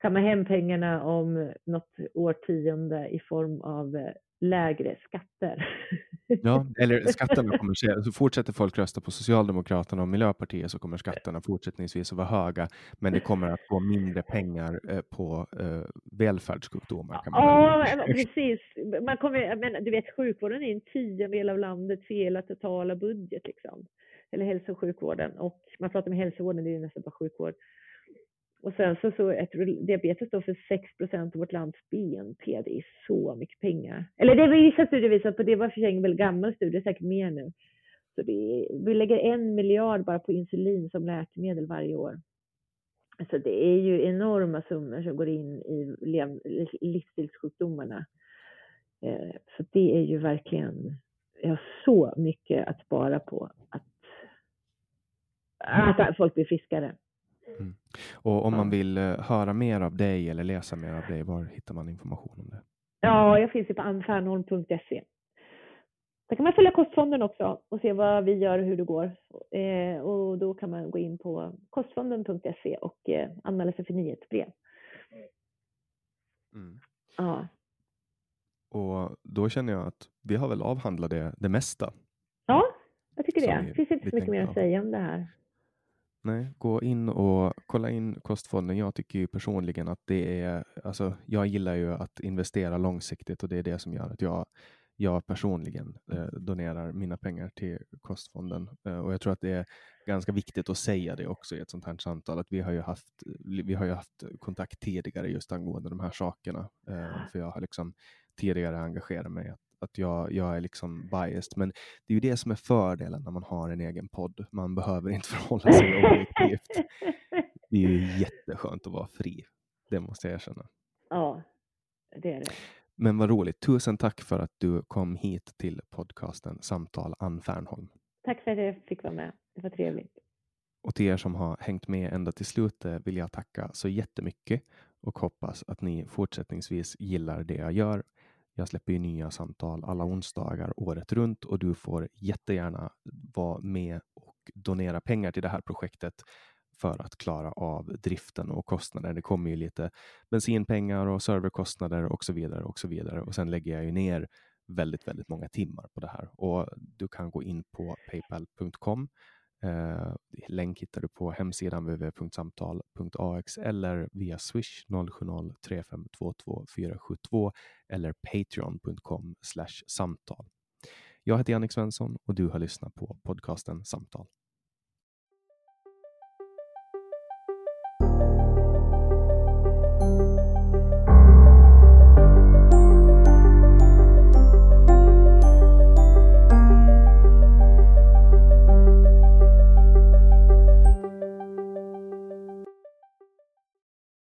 kamma hem pengarna om något årtionde i form av eh, lägre skatter. *laughs* Ja, *laughs* eller skatterna kommer att så fortsätter folk rösta på Socialdemokraterna och Miljöpartiet så kommer skatterna fortsättningsvis att vara höga, men det kommer att gå mindre pengar eh, på uh, välfärdssjukdomar. Kan man ja, säga. precis. Man kommer, men, du vet, sjukvården är en tiondel av landets hela totala budget, liksom. eller hälso och sjukvården. Och man pratar om hälsovården, det är ju nästan bara sjukvård. Och sen så, så ett, diabetes står för 6 procent av vårt lands BNP. Det är så mycket pengar. Eller det vissa studier visar på, det var för sig en väldigt gammal studie, säkert mer nu. Så det, vi lägger en miljard bara på insulin som läkemedel varje år. Så det är ju enorma summor som går in i livsstilssjukdomarna. Eh, så det är ju verkligen, jag har så mycket att spara på att, att folk blir friskare. Mm. Och om man vill eh, höra mer av dig eller läsa mer av dig, var hittar man information om det? Ja, jag finns ju på anfärnholm.se. Där kan man följa kostfonden också och se vad vi gör och hur det går. Eh, och då kan man gå in på kostfonden.se och eh, anmäla sig för nyhetsbrev. Mm. Ja. Och då känner jag att vi har väl avhandlat det, det mesta. Ja, jag tycker det. Det finns inte så mycket mer att säga om det här. Nej, gå in och kolla in kostfonden. Jag tycker ju personligen att det är, alltså jag gillar ju att investera långsiktigt och det är det som gör att jag, jag personligen eh, donerar mina pengar till kostfonden. Eh, och jag tror att det är ganska viktigt att säga det också i ett sånt här samtal, att vi har ju haft, vi har ju haft kontakt tidigare just angående de här sakerna. Eh, för jag har liksom tidigare engagerat mig att att jag, jag är liksom biased. Men det är ju det som är fördelen när man har en egen podd. Man behöver inte *laughs* förhålla sig objektivt. Det är ju jätteskönt att vara fri. Det måste jag erkänna. Ja, det är det. Men vad roligt. Tusen tack för att du kom hit till podcasten Samtal Ann Fernholm. Tack för att jag fick vara med. Det var trevligt. Och till er som har hängt med ända till slutet vill jag tacka så jättemycket och hoppas att ni fortsättningsvis gillar det jag gör. Jag släpper ju nya samtal alla onsdagar året runt och du får jättegärna vara med och donera pengar till det här projektet för att klara av driften och kostnader. Det kommer ju lite bensinpengar och serverkostnader och så vidare och så vidare. Och sen lägger jag ju ner väldigt, väldigt många timmar på det här och du kan gå in på paypal.com. Eh, länk hittar du på hemsidan www.samtal.ax eller via swish 070 3522 472 eller patreon.com samtal. Jag heter Jannik Svensson och du har lyssnat på podcasten Samtal.